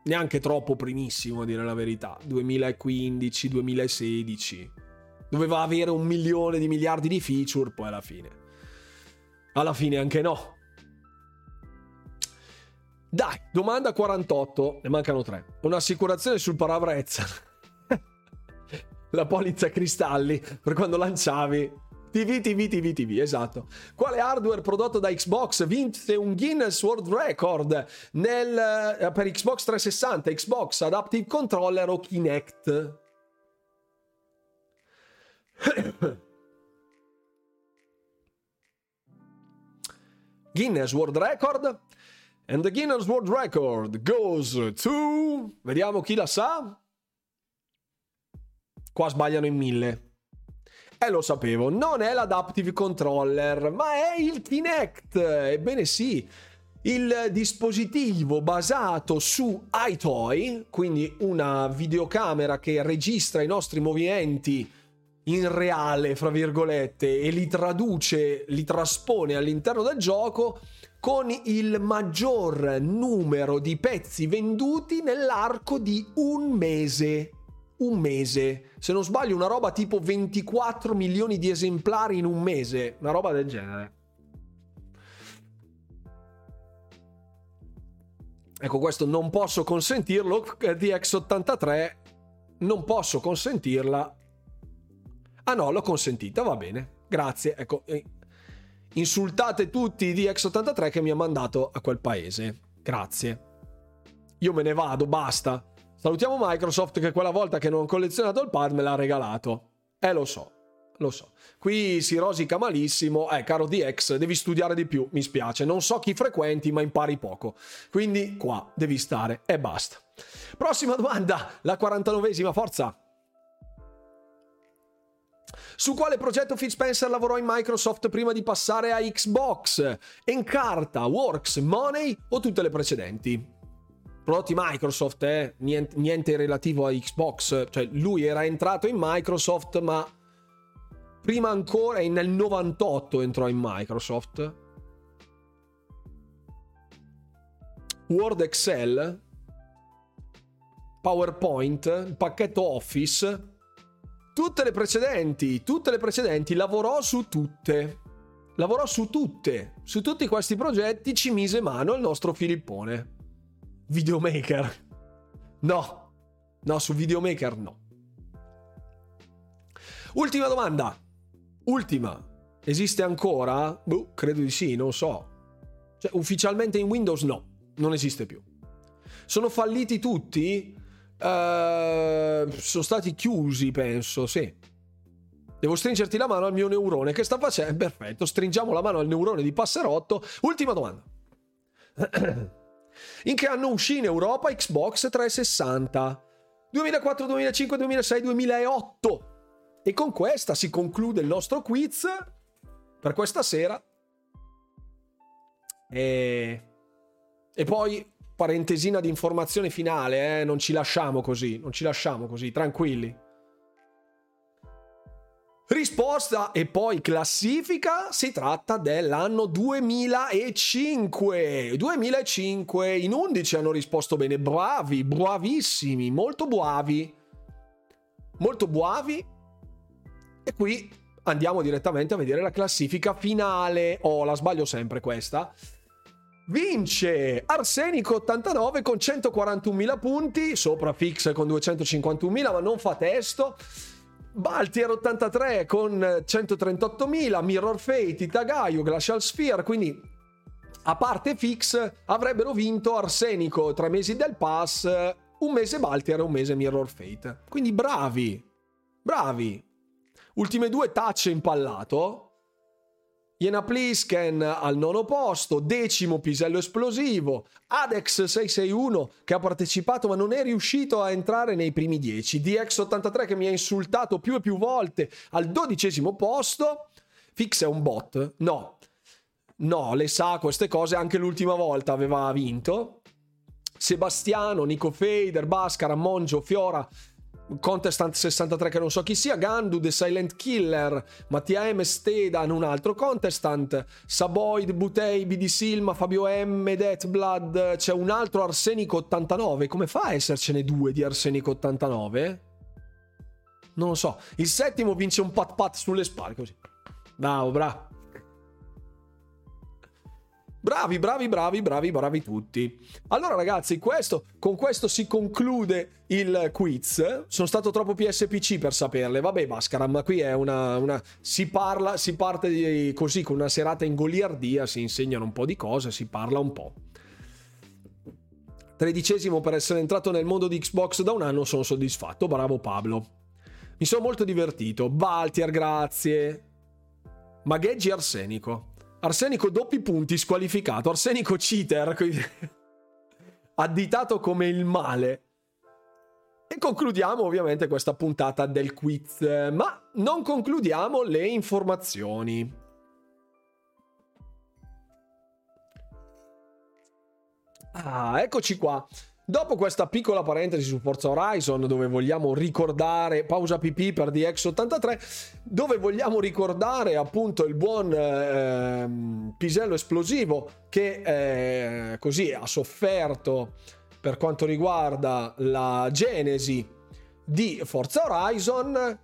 neanche troppo primissimo a dire la verità, 2015-2016. Doveva avere un milione di miliardi di feature, poi alla fine. Alla fine anche no. Dai, domanda 48, ne mancano 3. Un'assicurazione sul parabrezza. la polizza cristalli per quando lanciavi TV, TV, TV, TV, esatto. Quale hardware prodotto da Xbox vinse un Guinness World Record nel, eh, per Xbox 360, Xbox Adaptive Controller o Kinect? Guinness World Record. And the Guinness World Record goes to... Vediamo chi la sa. Qua sbagliano in mille. Eh, lo sapevo, non è l'Adaptive Controller, ma è il Kinect. Ebbene sì, il dispositivo basato su iToy, quindi una videocamera che registra i nostri movimenti in reale, fra virgolette, e li traduce, li traspone all'interno del gioco con il maggior numero di pezzi venduti nell'arco di un mese un mese. Se non sbaglio, una roba tipo 24 milioni di esemplari in un mese, una roba del genere. Ecco, questo non posso consentirlo. DX83 non posso consentirla. Ah no, l'ho consentita, va bene. Grazie. Ecco, eh, insultate tutti i DX83 che mi ha mandato a quel paese. Grazie. Io me ne vado, basta. Salutiamo Microsoft che quella volta che non ho collezionato il pad me l'ha regalato. Eh, lo so, lo so. Qui si rosica malissimo. Eh, caro DX, devi studiare di più, mi spiace. Non so chi frequenti, ma impari poco. Quindi qua devi stare e basta. Prossima domanda, la 49esima, forza. Su quale progetto Phil Spencer lavorò in Microsoft prima di passare a Xbox? Encarta, Works, Money o tutte le precedenti? prodotti Microsoft, eh? niente, niente relativo a Xbox, cioè lui era entrato in Microsoft ma prima ancora nel 98 entrò in Microsoft. Word Excel, PowerPoint, pacchetto Office, tutte le precedenti, tutte le precedenti, lavorò su tutte. Lavorò su tutte, su tutti questi progetti ci mise mano il nostro Filippone. Videomaker. No. No, su Videomaker no. Ultima domanda. Ultima. Esiste ancora? Boh, credo di sì, non so. Cioè, ufficialmente in Windows no, non esiste più. Sono falliti tutti? Uh, sono stati chiusi, penso, sì. Devo stringerti la mano al mio neurone. Che sta facendo? Perfetto, stringiamo la mano al neurone di Passerotto. Ultima domanda. In che anno uscì in Europa Xbox 360? 2004, 2005, 2006, 2008. E con questa si conclude il nostro quiz per questa sera. E, e poi parentesina di informazione finale, eh? non ci lasciamo così, non ci lasciamo così, tranquilli. Risposta e poi classifica, si tratta dell'anno 2005. 2005, in 11 hanno risposto bene, bravi, bravissimi, molto bravi. Molto bravi. E qui andiamo direttamente a vedere la classifica finale. Oh, la sbaglio sempre questa. Vince Arsenico 89 con 141.000 punti, sopra Fix con 251.000, ma non fa testo. Baltier 83 con 138.000, Mirror Fate, Itagaio, Glacial Sphere, quindi a parte Fix avrebbero vinto Arsenico tre mesi del pass, un mese Baltier e un mese Mirror Fate. Quindi bravi, bravi. Ultime due touch impallato, Iena Plisken al nono posto, decimo pisello esplosivo, Adex 661 che ha partecipato ma non è riuscito a entrare nei primi 10, DX83 che mi ha insultato più e più volte al dodicesimo posto, Fix è un bot? No, no, le sa queste cose, anche l'ultima volta aveva vinto. Sebastiano, Nico Fader, Bascara, Monjo, Fiora, Contestant 63 che non so chi sia, Gandu, The Silent Killer, Mattia M. Stedan, un altro Contestant, Saboid, Butei, BD Silma, Fabio M, Deathblood, c'è un altro Arsenico 89, come fa a essercene due di Arsenico 89? Non lo so, il settimo vince un pat pat sulle spalle così. Bravo, bravo. Bravi, bravi, bravi, bravi, bravi tutti. Allora ragazzi, questo, con questo si conclude il quiz. Sono stato troppo PSPC per saperle. Vabbè, Mascara, ma qui è una, una... Si parla, si parte di, così con una serata in goliardia, si insegnano un po' di cose, si parla un po'. Tredicesimo per essere entrato nel mondo di Xbox da un anno, sono soddisfatto. Bravo Pablo. Mi sono molto divertito. Baltier, grazie. Magheggi arsenico. Arsenico doppi punti squalificato. Arsenico cheater. additato come il male. E concludiamo ovviamente questa puntata del quiz, ma non concludiamo le informazioni. Ah, eccoci qua. Dopo questa piccola parentesi su Forza Horizon, dove vogliamo ricordare, pausa PP per DX83, dove vogliamo ricordare appunto il buon eh, pisello esplosivo che eh, così ha sofferto per quanto riguarda la genesi di Forza Horizon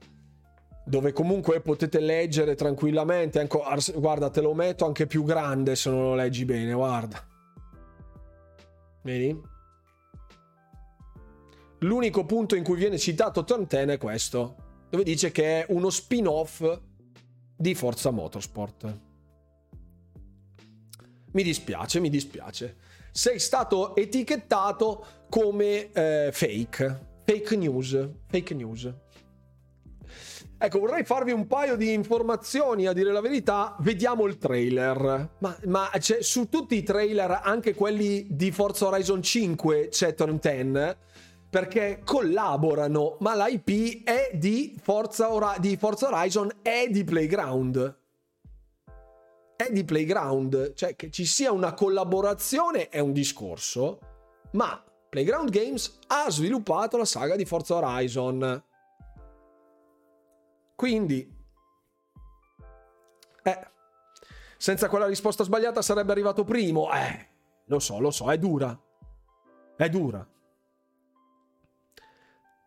dove comunque potete leggere tranquillamente. Ecco, guarda, te lo metto anche più grande se non lo leggi bene, guarda. Vedi? L'unico punto in cui viene citato Turn 10 è questo, dove dice che è uno spin-off di Forza Motorsport. Mi dispiace, mi dispiace. Sei stato etichettato come eh, fake, fake news, fake news. Ecco, vorrei farvi un paio di informazioni, a dire la verità. Vediamo il trailer. Ma, ma su tutti i trailer, anche quelli di Forza Horizon 5, c'è Turn 10, perché collaborano, ma l'IP è di Forza, Ora- di Forza Horizon, è di Playground. È di Playground. Cioè, che ci sia una collaborazione è un discorso, ma Playground Games ha sviluppato la saga di Forza Horizon quindi, eh, senza quella risposta sbagliata sarebbe arrivato primo. Eh, lo so, lo so, è dura. È dura.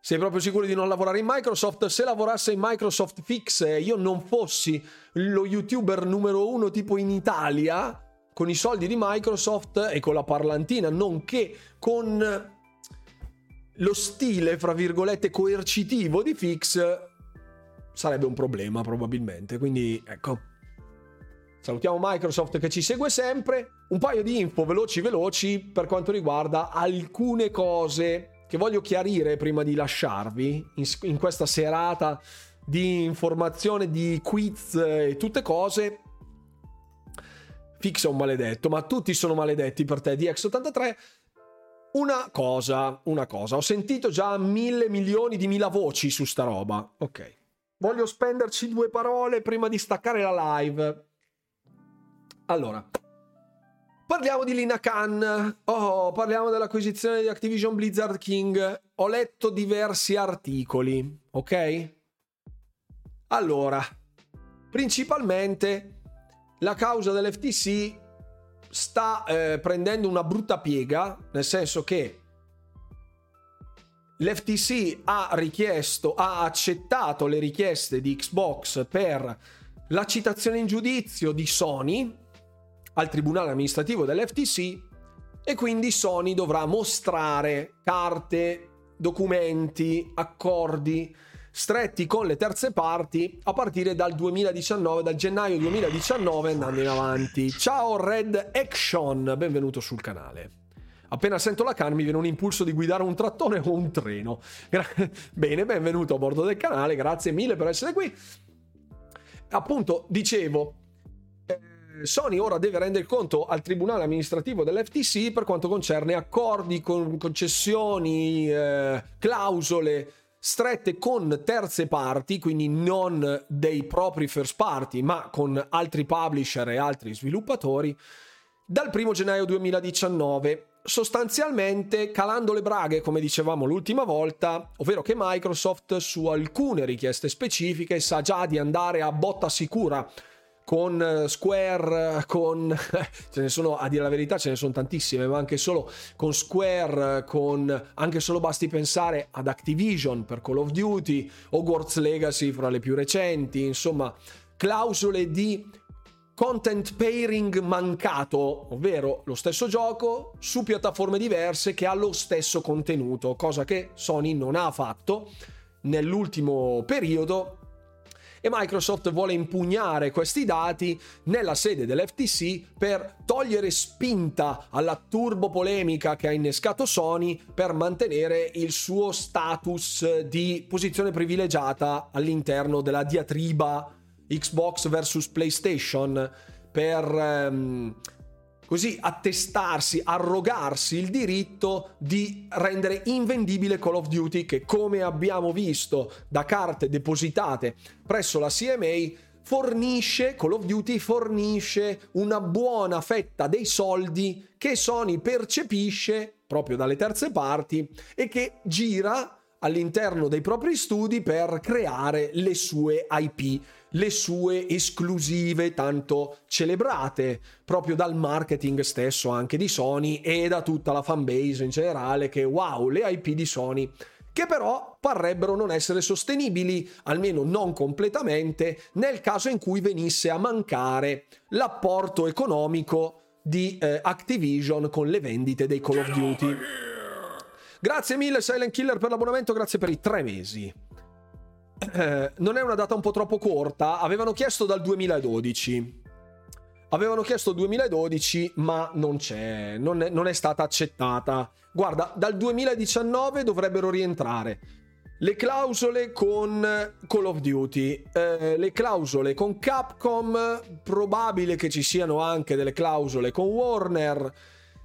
Sei proprio sicuro di non lavorare in Microsoft? Se lavorasse in Microsoft Fix e io non fossi lo youtuber numero uno tipo in Italia, con i soldi di Microsoft e con la parlantina, nonché con lo stile, fra virgolette, coercitivo di Fix, sarebbe un problema probabilmente. Quindi ecco. Salutiamo Microsoft che ci segue sempre. Un paio di info veloci veloci per quanto riguarda alcune cose che voglio chiarire prima di lasciarvi in, in questa serata di informazione, di quiz e tutte cose. Fix è un maledetto, ma tutti sono maledetti per te, DX83. Una cosa, una cosa, ho sentito già mille milioni di mila voci su sta roba. Ok voglio spenderci due parole prima di staccare la live. Allora, parliamo di Lina Khan. Oh, parliamo dell'acquisizione di Activision Blizzard King. Ho letto diversi articoli, ok? Allora, principalmente la causa dell'FTC sta eh, prendendo una brutta piega, nel senso che l'FTC ha richiesto, ha accettato le richieste di Xbox per la citazione in giudizio di Sony al tribunale amministrativo dell'FTC e quindi Sony dovrà mostrare carte, documenti, accordi stretti con le terze parti a partire dal 2019, dal gennaio 2019 andando in avanti. Ciao Red Action, benvenuto sul canale. Appena sento la can mi viene un impulso di guidare un trattore o un treno. Gra- Bene, benvenuto a bordo del canale, grazie mille per essere qui. Appunto, dicevo, Sony ora deve rendere conto al tribunale amministrativo dell'FTC per quanto concerne accordi, con concessioni, eh, clausole strette con terze parti, quindi non dei propri first party, ma con altri publisher e altri sviluppatori, dal 1 gennaio 2019 sostanzialmente calando le braghe, come dicevamo l'ultima volta, ovvero che Microsoft su alcune richieste specifiche sa già di andare a botta sicura con eh, Square, con ce ne sono a dire la verità, ce ne sono tantissime, ma anche solo con Square, con anche solo basti pensare ad Activision per Call of Duty, Hogwarts Legacy fra le più recenti, insomma, clausole di content pairing mancato, ovvero lo stesso gioco su piattaforme diverse che ha lo stesso contenuto, cosa che Sony non ha fatto nell'ultimo periodo e Microsoft vuole impugnare questi dati nella sede dell'FTC per togliere spinta alla turbo polemica che ha innescato Sony per mantenere il suo status di posizione privilegiata all'interno della diatriba Xbox vs PlayStation per ehm, così attestarsi, arrogarsi il diritto di rendere invendibile Call of Duty che come abbiamo visto da carte depositate presso la CMA fornisce, Call of Duty fornisce una buona fetta dei soldi che Sony percepisce proprio dalle terze parti e che gira all'interno dei propri studi per creare le sue IP le sue esclusive tanto celebrate proprio dal marketing stesso anche di Sony e da tutta la fanbase in generale che wow, le IP di Sony che però parrebbero non essere sostenibili, almeno non completamente, nel caso in cui venisse a mancare l'apporto economico di eh, Activision con le vendite dei Call of Duty. Grazie mille Silent Killer per l'abbonamento, grazie per i tre mesi. Eh, non è una data un po' troppo corta, avevano chiesto dal 2012. Avevano chiesto 2012, ma non c'è, non è, non è stata accettata. Guarda, dal 2019 dovrebbero rientrare le clausole con Call of Duty, eh, le clausole con Capcom, probabile che ci siano anche delle clausole con Warner.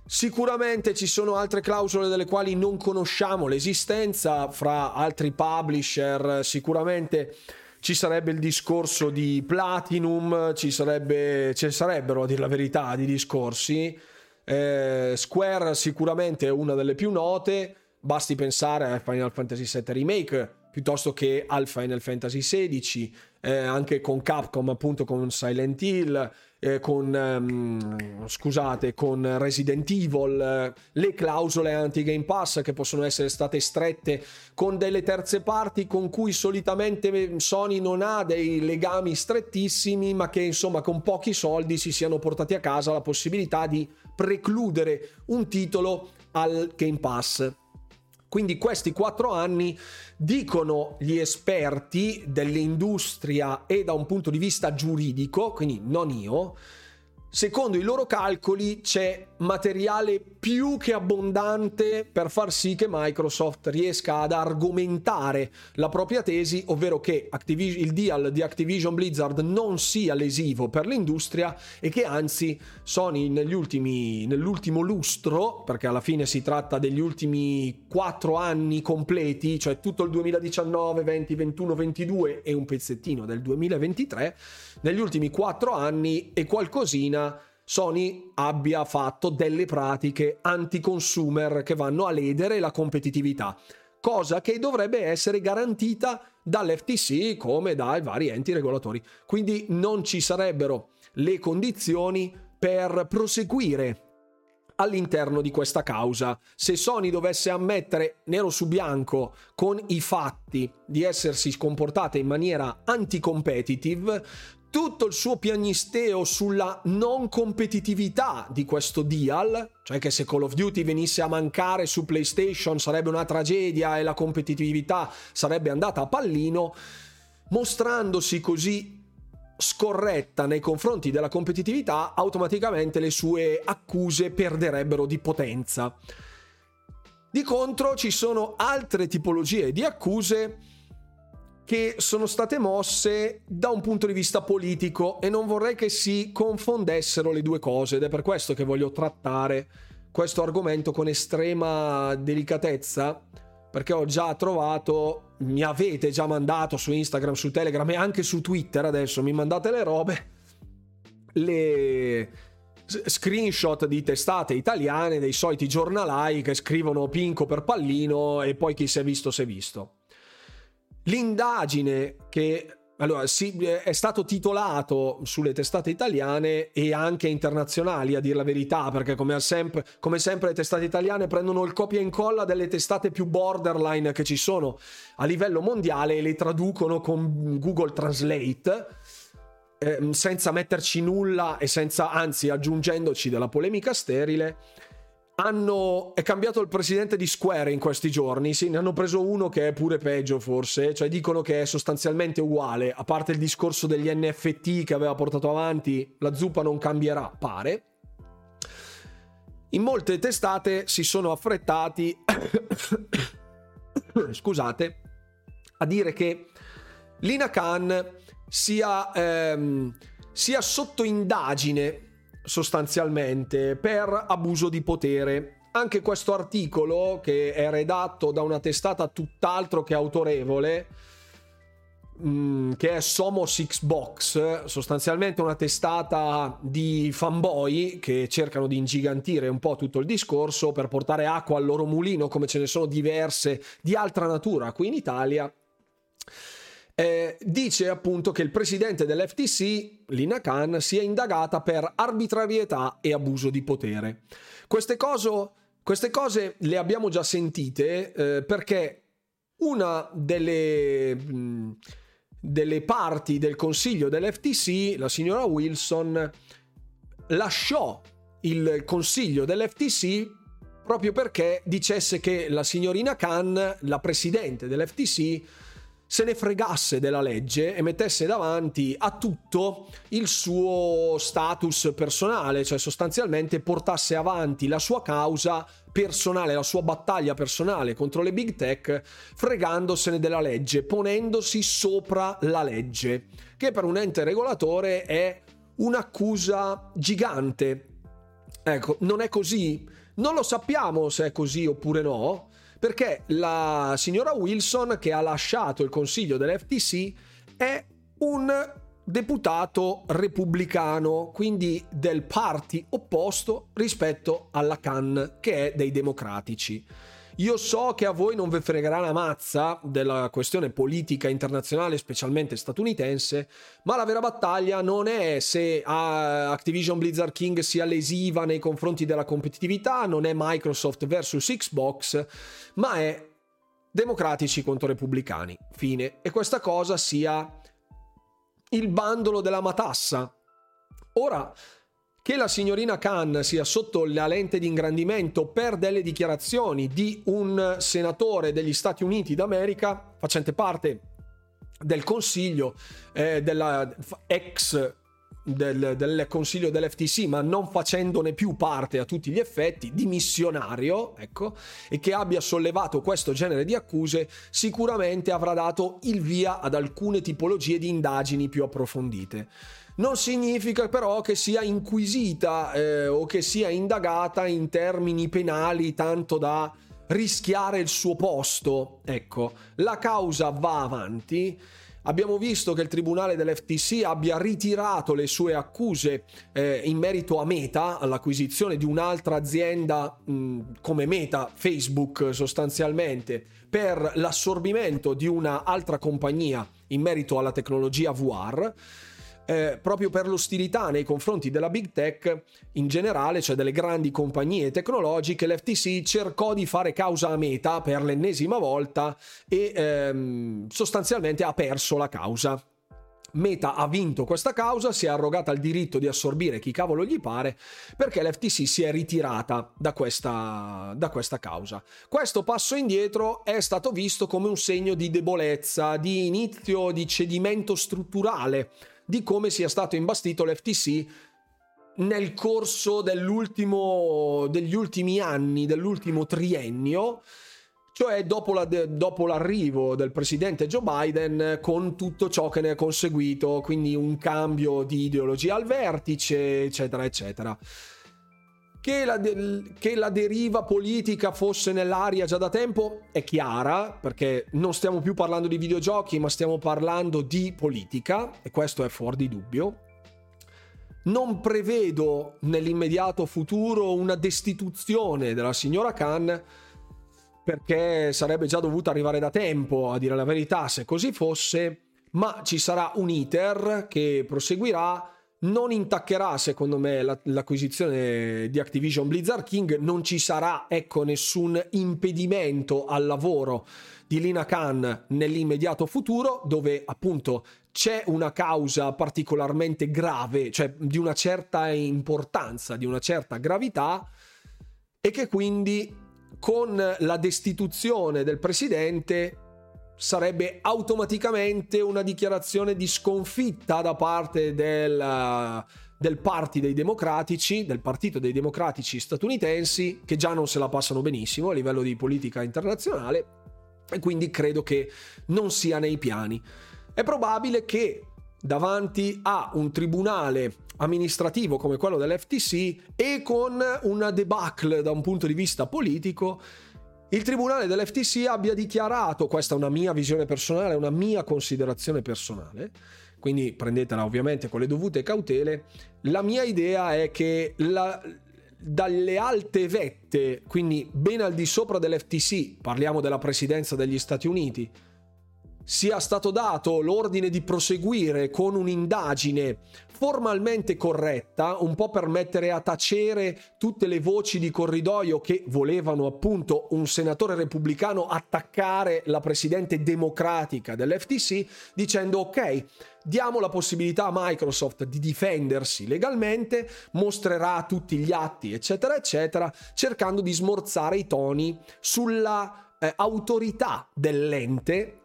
Sicuramente ci sono altre clausole delle quali non conosciamo l'esistenza fra altri publisher, sicuramente ci sarebbe il discorso di Platinum, ci, sarebbe, ci sarebbero a dire la verità di discorsi. Eh, Square sicuramente è una delle più note, basti pensare a Final Fantasy VII Remake piuttosto che al Final Fantasy XVI, eh, anche con Capcom appunto con Silent Hill, eh, con, um, scusate, con Resident Evil, eh, le clausole anti-Game Pass che possono essere state strette con delle terze parti con cui solitamente Sony non ha dei legami strettissimi, ma che insomma con pochi soldi si siano portati a casa la possibilità di precludere un titolo al Game Pass. Quindi questi quattro anni dicono gli esperti dell'industria e da un punto di vista giuridico, quindi non io, secondo i loro calcoli c'è materiale più che abbondante per far sì che Microsoft riesca ad argomentare la propria tesi, ovvero che Activis- il deal di Activision Blizzard non sia lesivo per l'industria e che anzi Sony negli ultimi, nell'ultimo lustro, perché alla fine si tratta degli ultimi quattro anni completi, cioè tutto il 2019, 20, 21, 22 e un pezzettino del 2023, negli ultimi quattro anni e qualcosina Sony abbia fatto delle pratiche anti-consumer che vanno a ledere la competitività, cosa che dovrebbe essere garantita dall'FTC come dai vari enti regolatori. Quindi non ci sarebbero le condizioni per proseguire all'interno di questa causa. Se Sony dovesse ammettere nero su bianco con i fatti di essersi comportata in maniera anti-competitive, tutto il suo piagnisteo sulla non competitività di questo deal, cioè che se Call of Duty venisse a mancare su PlayStation sarebbe una tragedia e la competitività sarebbe andata a pallino, mostrandosi così scorretta nei confronti della competitività, automaticamente le sue accuse perderebbero di potenza. Di contro ci sono altre tipologie di accuse che sono state mosse da un punto di vista politico e non vorrei che si confondessero le due cose ed è per questo che voglio trattare questo argomento con estrema delicatezza perché ho già trovato, mi avete già mandato su Instagram, su Telegram e anche su Twitter adesso mi mandate le robe, le screenshot di testate italiane dei soliti giornalai che scrivono pinco per pallino e poi chi si è visto si è visto. L'indagine che allora, sì, è stato titolato sulle testate italiane e anche internazionali, a dire la verità, perché come sempre, come sempre le testate italiane prendono il copia e incolla delle testate più borderline che ci sono a livello mondiale e le traducono con Google Translate, eh, senza metterci nulla e senza, anzi, aggiungendoci della polemica sterile hanno, è cambiato il presidente di Square in questi giorni, sì, ne hanno preso uno che è pure peggio forse, cioè dicono che è sostanzialmente uguale, a parte il discorso degli NFT che aveva portato avanti, la zuppa non cambierà, pare. In molte testate si sono affrettati, scusate, a dire che Lina Khan sia, ehm, sia sotto indagine sostanzialmente per abuso di potere. Anche questo articolo, che è redatto da una testata tutt'altro che autorevole, mm, che è Somo Six Box, sostanzialmente una testata di fanboy che cercano di ingigantire un po' tutto il discorso per portare acqua al loro mulino, come ce ne sono diverse di altra natura qui in Italia eh, dice appunto che il presidente dell'FTC, Lina Khan, sia indagata per arbitrarietà e abuso di potere. Queste cose, queste cose le abbiamo già sentite eh, perché una delle, delle parti del consiglio dell'FTC, la signora Wilson, lasciò il consiglio dell'FTC proprio perché dicesse che la signorina Khan, la presidente dell'FTC, se ne fregasse della legge e mettesse davanti a tutto il suo status personale, cioè sostanzialmente portasse avanti la sua causa personale, la sua battaglia personale contro le big tech, fregandosene della legge, ponendosi sopra la legge, che per un ente regolatore è un'accusa gigante. Ecco, non è così? Non lo sappiamo se è così oppure no, perché la signora Wilson che ha lasciato il consiglio dell'FTC è un deputato repubblicano, quindi del party opposto rispetto alla Khan che è dei democratici. Io so che a voi non vi fregherà la mazza della questione politica internazionale, specialmente statunitense, ma la vera battaglia non è se Activision Blizzard King sia lesiva nei confronti della competitività, non è Microsoft versus Xbox, ma è democratici contro repubblicani. Fine. E questa cosa sia il bandolo della matassa. Ora, che la signorina Khan sia sotto la lente di ingrandimento per delle dichiarazioni di un senatore degli Stati Uniti d'America, facente parte del consiglio eh, della ex del, del, consiglio dell'FTC, ma non facendone più parte a tutti gli effetti, dimissionario, ecco, e che abbia sollevato questo genere di accuse, sicuramente avrà dato il via ad alcune tipologie di indagini più approfondite non significa però che sia inquisita eh, o che sia indagata in termini penali tanto da rischiare il suo posto. Ecco, la causa va avanti. Abbiamo visto che il tribunale dell'FTC abbia ritirato le sue accuse eh, in merito a Meta, all'acquisizione di un'altra azienda mh, come Meta, Facebook sostanzialmente, per l'assorbimento di un'altra compagnia in merito alla tecnologia VR eh, proprio per l'ostilità nei confronti della big tech in generale, cioè delle grandi compagnie tecnologiche, l'FTC cercò di fare causa a Meta per l'ennesima volta e ehm, sostanzialmente ha perso la causa. Meta ha vinto questa causa, si è arrogata il diritto di assorbire chi cavolo gli pare, perché l'FTC si è ritirata da questa, da questa causa. Questo passo indietro è stato visto come un segno di debolezza, di inizio di cedimento strutturale di come sia stato imbastito l'FTC nel corso degli ultimi anni, dell'ultimo triennio, cioè dopo, la, dopo, l'arrivo del presidente Joe Biden con tutto ciò che ne è conseguito, quindi un cambio di ideologia al vertice, eccetera, eccetera. Che la, che la, deriva politica fosse nell'aria già da tempo è chiara, perché non stiamo più parlando di videogiochi, ma stiamo parlando di politica, e questo è fuori di dubbio. Non prevedo nell'immediato futuro una destituzione della signora Khan, perché sarebbe già dovuta arrivare da tempo, a dire la verità, se così fosse, ma ci sarà un iter che proseguirà non intaccherà secondo me l'acquisizione di Activision Blizzard. King, non ci sarà ecco nessun impedimento al lavoro di Lina Khan nell'immediato futuro dove appunto c'è una causa particolarmente grave, cioè di una certa importanza, di una certa gravità e che quindi con la destituzione del presidente sarebbe automaticamente una dichiarazione di sconfitta da parte del, del party dei democratici, del partito dei democratici statunitensi, che già non se la passano benissimo a livello di politica internazionale, e quindi credo che non sia nei piani. È probabile che davanti a un tribunale amministrativo come quello dell'FTC e con una debacle da un punto di vista politico, il tribunale dell'FTC abbia dichiarato, questa è una mia visione personale, una mia considerazione personale, quindi prendetela ovviamente con le dovute cautele, la mia idea è che la, dalle alte vette, quindi ben al di sopra dell'FTC, parliamo della presidenza degli Stati Uniti, sia stato dato l'ordine di proseguire con un'indagine formalmente corretta, un po' per mettere a tacere tutte le voci di corridoio che volevano appunto un senatore repubblicano attaccare la presidente democratica dell'FTC dicendo ok, diamo la possibilità a Microsoft di difendersi legalmente, mostrerà tutti gli atti eccetera eccetera, cercando di smorzare i toni sulla eh, autorità dell'ente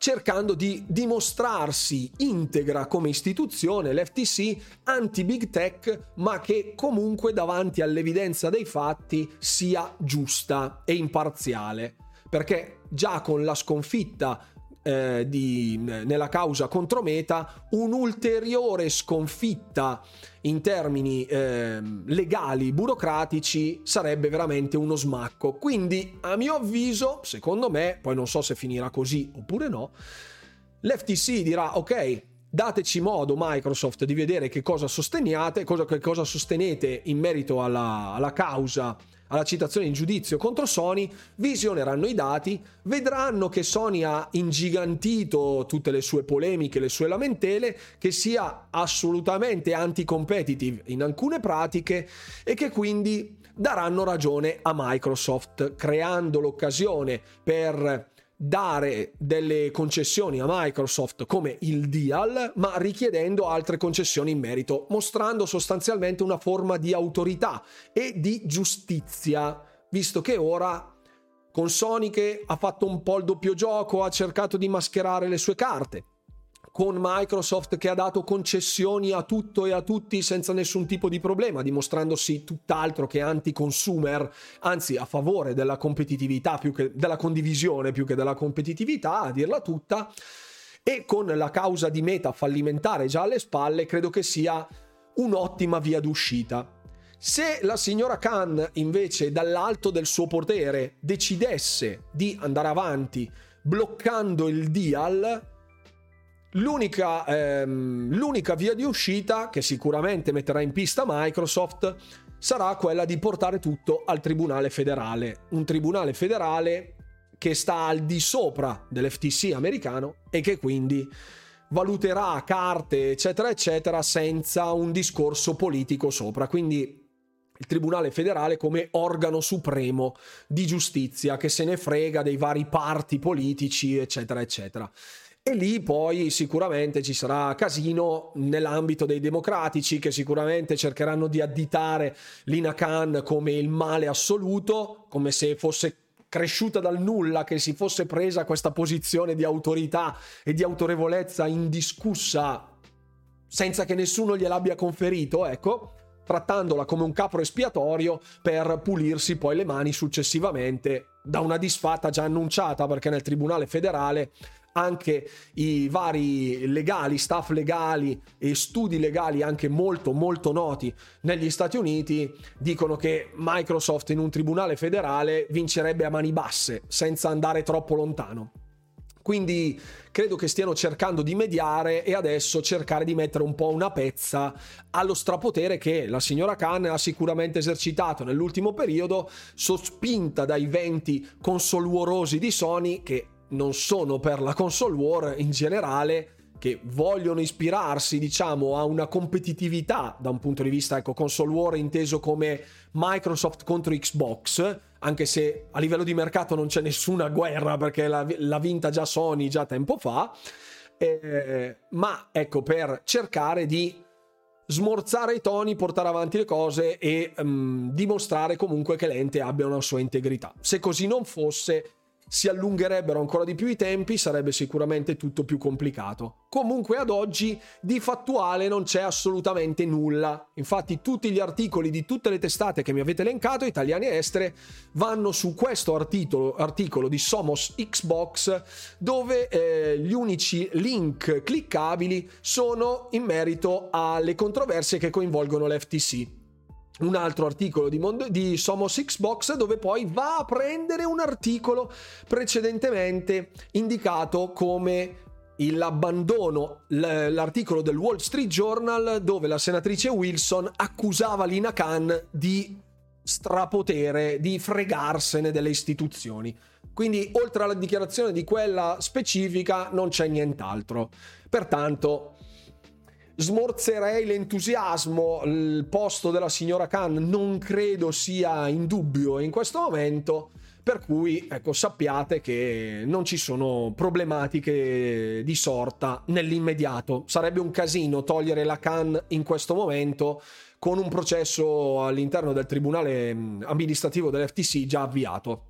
cercando di dimostrarsi integra come istituzione, l'FTC, anti-big tech, ma che comunque davanti all'evidenza dei fatti sia giusta e imparziale. Perché già con la sconfitta eh, di, nella causa contro Meta un'ulteriore sconfitta in termini eh, legali, burocratici, sarebbe veramente uno smacco. Quindi, a mio avviso, secondo me, poi non so se finirà così oppure no, l'FTC dirà ok, dateci modo Microsoft di vedere che cosa sosteniate, cosa, che cosa sostenete in merito alla, alla causa alla citazione in giudizio contro Sony, visioneranno i dati, vedranno che Sony ha ingigantito tutte le sue polemiche, le sue lamentele, che sia assolutamente anti-competitive in alcune pratiche e che quindi daranno ragione a Microsoft, creando l'occasione per dare delle concessioni a Microsoft come il deal, ma richiedendo altre concessioni in merito, mostrando sostanzialmente una forma di autorità e di giustizia, visto che ora con Sony che ha fatto un po' il doppio gioco, ha cercato di mascherare le sue carte con Microsoft che ha dato concessioni a tutto e a tutti senza nessun tipo di problema, dimostrandosi tutt'altro che anti-consumer, anzi a favore della competitività più che della condivisione più che della competitività, a dirla tutta. E con la causa di meta fallimentare già alle spalle, credo che sia un'ottima via d'uscita. Se la signora Khan invece dall'alto del suo potere decidesse di andare avanti bloccando il deal, L'unica, ehm, l'unica via di uscita che sicuramente metterà in pista Microsoft sarà quella di portare tutto al Tribunale federale. Un Tribunale federale che sta al di sopra dell'FTC americano e che quindi valuterà carte eccetera eccetera senza un discorso politico sopra. Quindi il Tribunale federale come organo supremo di giustizia che se ne frega dei vari parti politici eccetera eccetera. E lì poi sicuramente ci sarà casino nell'ambito dei democratici che sicuramente cercheranno di additare Lina Khan come il male assoluto, come se fosse cresciuta dal nulla, che si fosse presa questa posizione di autorità e di autorevolezza indiscussa senza che nessuno gliel'abbia conferito, ecco, trattandola come un capro espiatorio per pulirsi poi le mani successivamente da una disfatta già annunciata, perché nel Tribunale federale anche i vari legali, staff legali e studi legali anche molto molto noti negli Stati Uniti dicono che Microsoft in un tribunale federale vincerebbe a mani basse senza andare troppo lontano. Quindi credo che stiano cercando di mediare e adesso cercare di mettere un po' una pezza allo strapotere che la signora Khan ha sicuramente esercitato nell'ultimo periodo, sospinta dai venti consoluorosi di Sony che non sono per la console war in generale che vogliono ispirarsi, diciamo, a una competitività da un punto di vista, ecco, console war inteso come Microsoft contro Xbox, anche se a livello di mercato non c'è nessuna guerra perché l'ha, l'ha vinta già Sony già tempo fa, eh, ma ecco, per cercare di smorzare i toni, portare avanti le cose e um, dimostrare comunque che l'ente abbia una sua integrità. Se così non fosse, si allungherebbero ancora di più i tempi, sarebbe sicuramente tutto più complicato. Comunque ad oggi di fattuale non c'è assolutamente nulla. Infatti tutti gli articoli di tutte le testate che mi avete elencato, italiane e estere, vanno su questo articolo, articolo di Somos Xbox dove eh, gli unici link cliccabili sono in merito alle controversie che coinvolgono l'FTC un altro articolo di, Mondo, di Somos Xbox dove poi va a prendere un articolo precedentemente indicato come l'abbandono, l'articolo del Wall Street Journal dove la senatrice Wilson accusava Lina Khan di strapotere, di fregarsene delle istituzioni. Quindi oltre alla dichiarazione di quella specifica non c'è nient'altro. Pertanto smorzerei l'entusiasmo, il posto della signora Khan non credo sia in dubbio in questo momento, per cui ecco, sappiate che non ci sono problematiche di sorta nell'immediato. Sarebbe un casino togliere la Khan in questo momento con un processo all'interno del tribunale amministrativo dell'FTC già avviato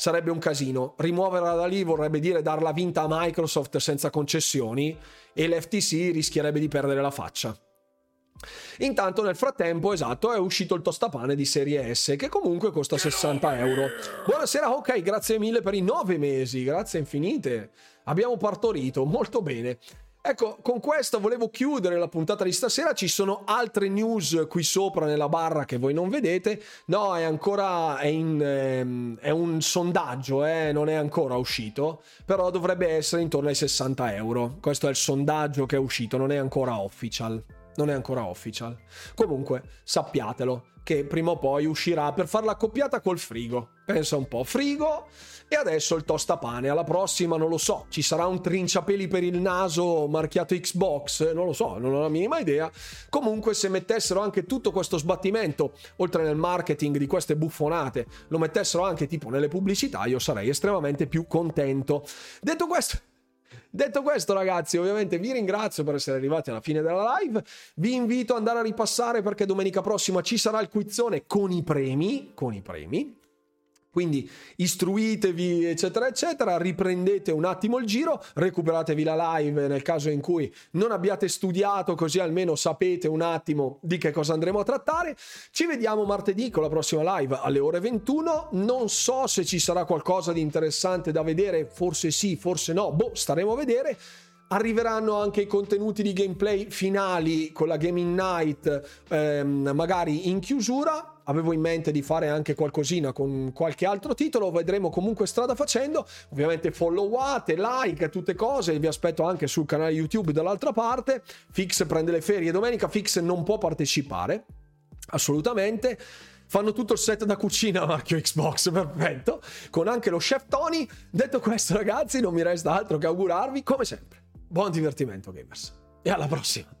sarebbe un casino. Rimuoverla da lì vorrebbe dire darla vinta a Microsoft senza concessioni e l'FTC rischierebbe di perdere la faccia. Intanto nel frattempo, esatto, è uscito il tostapane di serie S che comunque costa 60 euro. Buonasera, ok, grazie mille per i 9 mesi, grazie infinite. Abbiamo partorito, molto bene. Ecco, con questo volevo chiudere la puntata di stasera. Ci sono altre news qui sopra nella barra che voi non vedete. No, è ancora è, in, ehm, è un sondaggio, eh, non è ancora uscito. Però dovrebbe essere intorno ai 60 euro. Questo è il sondaggio che è uscito, non è ancora official. Non è ancora official. Comunque, sappiatelo che prima o poi uscirà per farla accoppiata col frigo. Pensa un po', frigo e adesso il tostapane. Alla prossima non lo so, ci sarà un trinciapeli per il naso marchiato Xbox, non lo so, non ho la minima idea. Comunque se mettessero anche tutto questo sbattimento, oltre nel marketing di queste buffonate, lo mettessero anche tipo nelle pubblicità, io sarei estremamente più contento. Detto questo, Detto questo, ragazzi, ovviamente vi ringrazio per essere arrivati alla fine della live. Vi invito ad andare a ripassare perché domenica prossima ci sarà il quizzone con i premi. Con i premi. Quindi istruitevi, eccetera, eccetera, riprendete un attimo il giro, recuperatevi la live nel caso in cui non abbiate studiato, così almeno sapete un attimo di che cosa andremo a trattare. Ci vediamo martedì con la prossima live alle ore 21. Non so se ci sarà qualcosa di interessante da vedere, forse sì, forse no, boh, staremo a vedere. Arriveranno anche i contenuti di gameplay finali con la Gaming Night, ehm, magari in chiusura avevo in mente di fare anche qualcosina con qualche altro titolo, vedremo comunque strada facendo. Ovviamente followate, like, tutte cose, vi aspetto anche sul canale YouTube dall'altra parte. Fix prende le ferie domenica, Fix non può partecipare, assolutamente fanno tutto il set da cucina marchio Xbox, perfetto, con anche lo chef Tony. Detto questo, ragazzi, non mi resta altro che augurarvi, come sempre, buon divertimento, gamers. E alla prossima.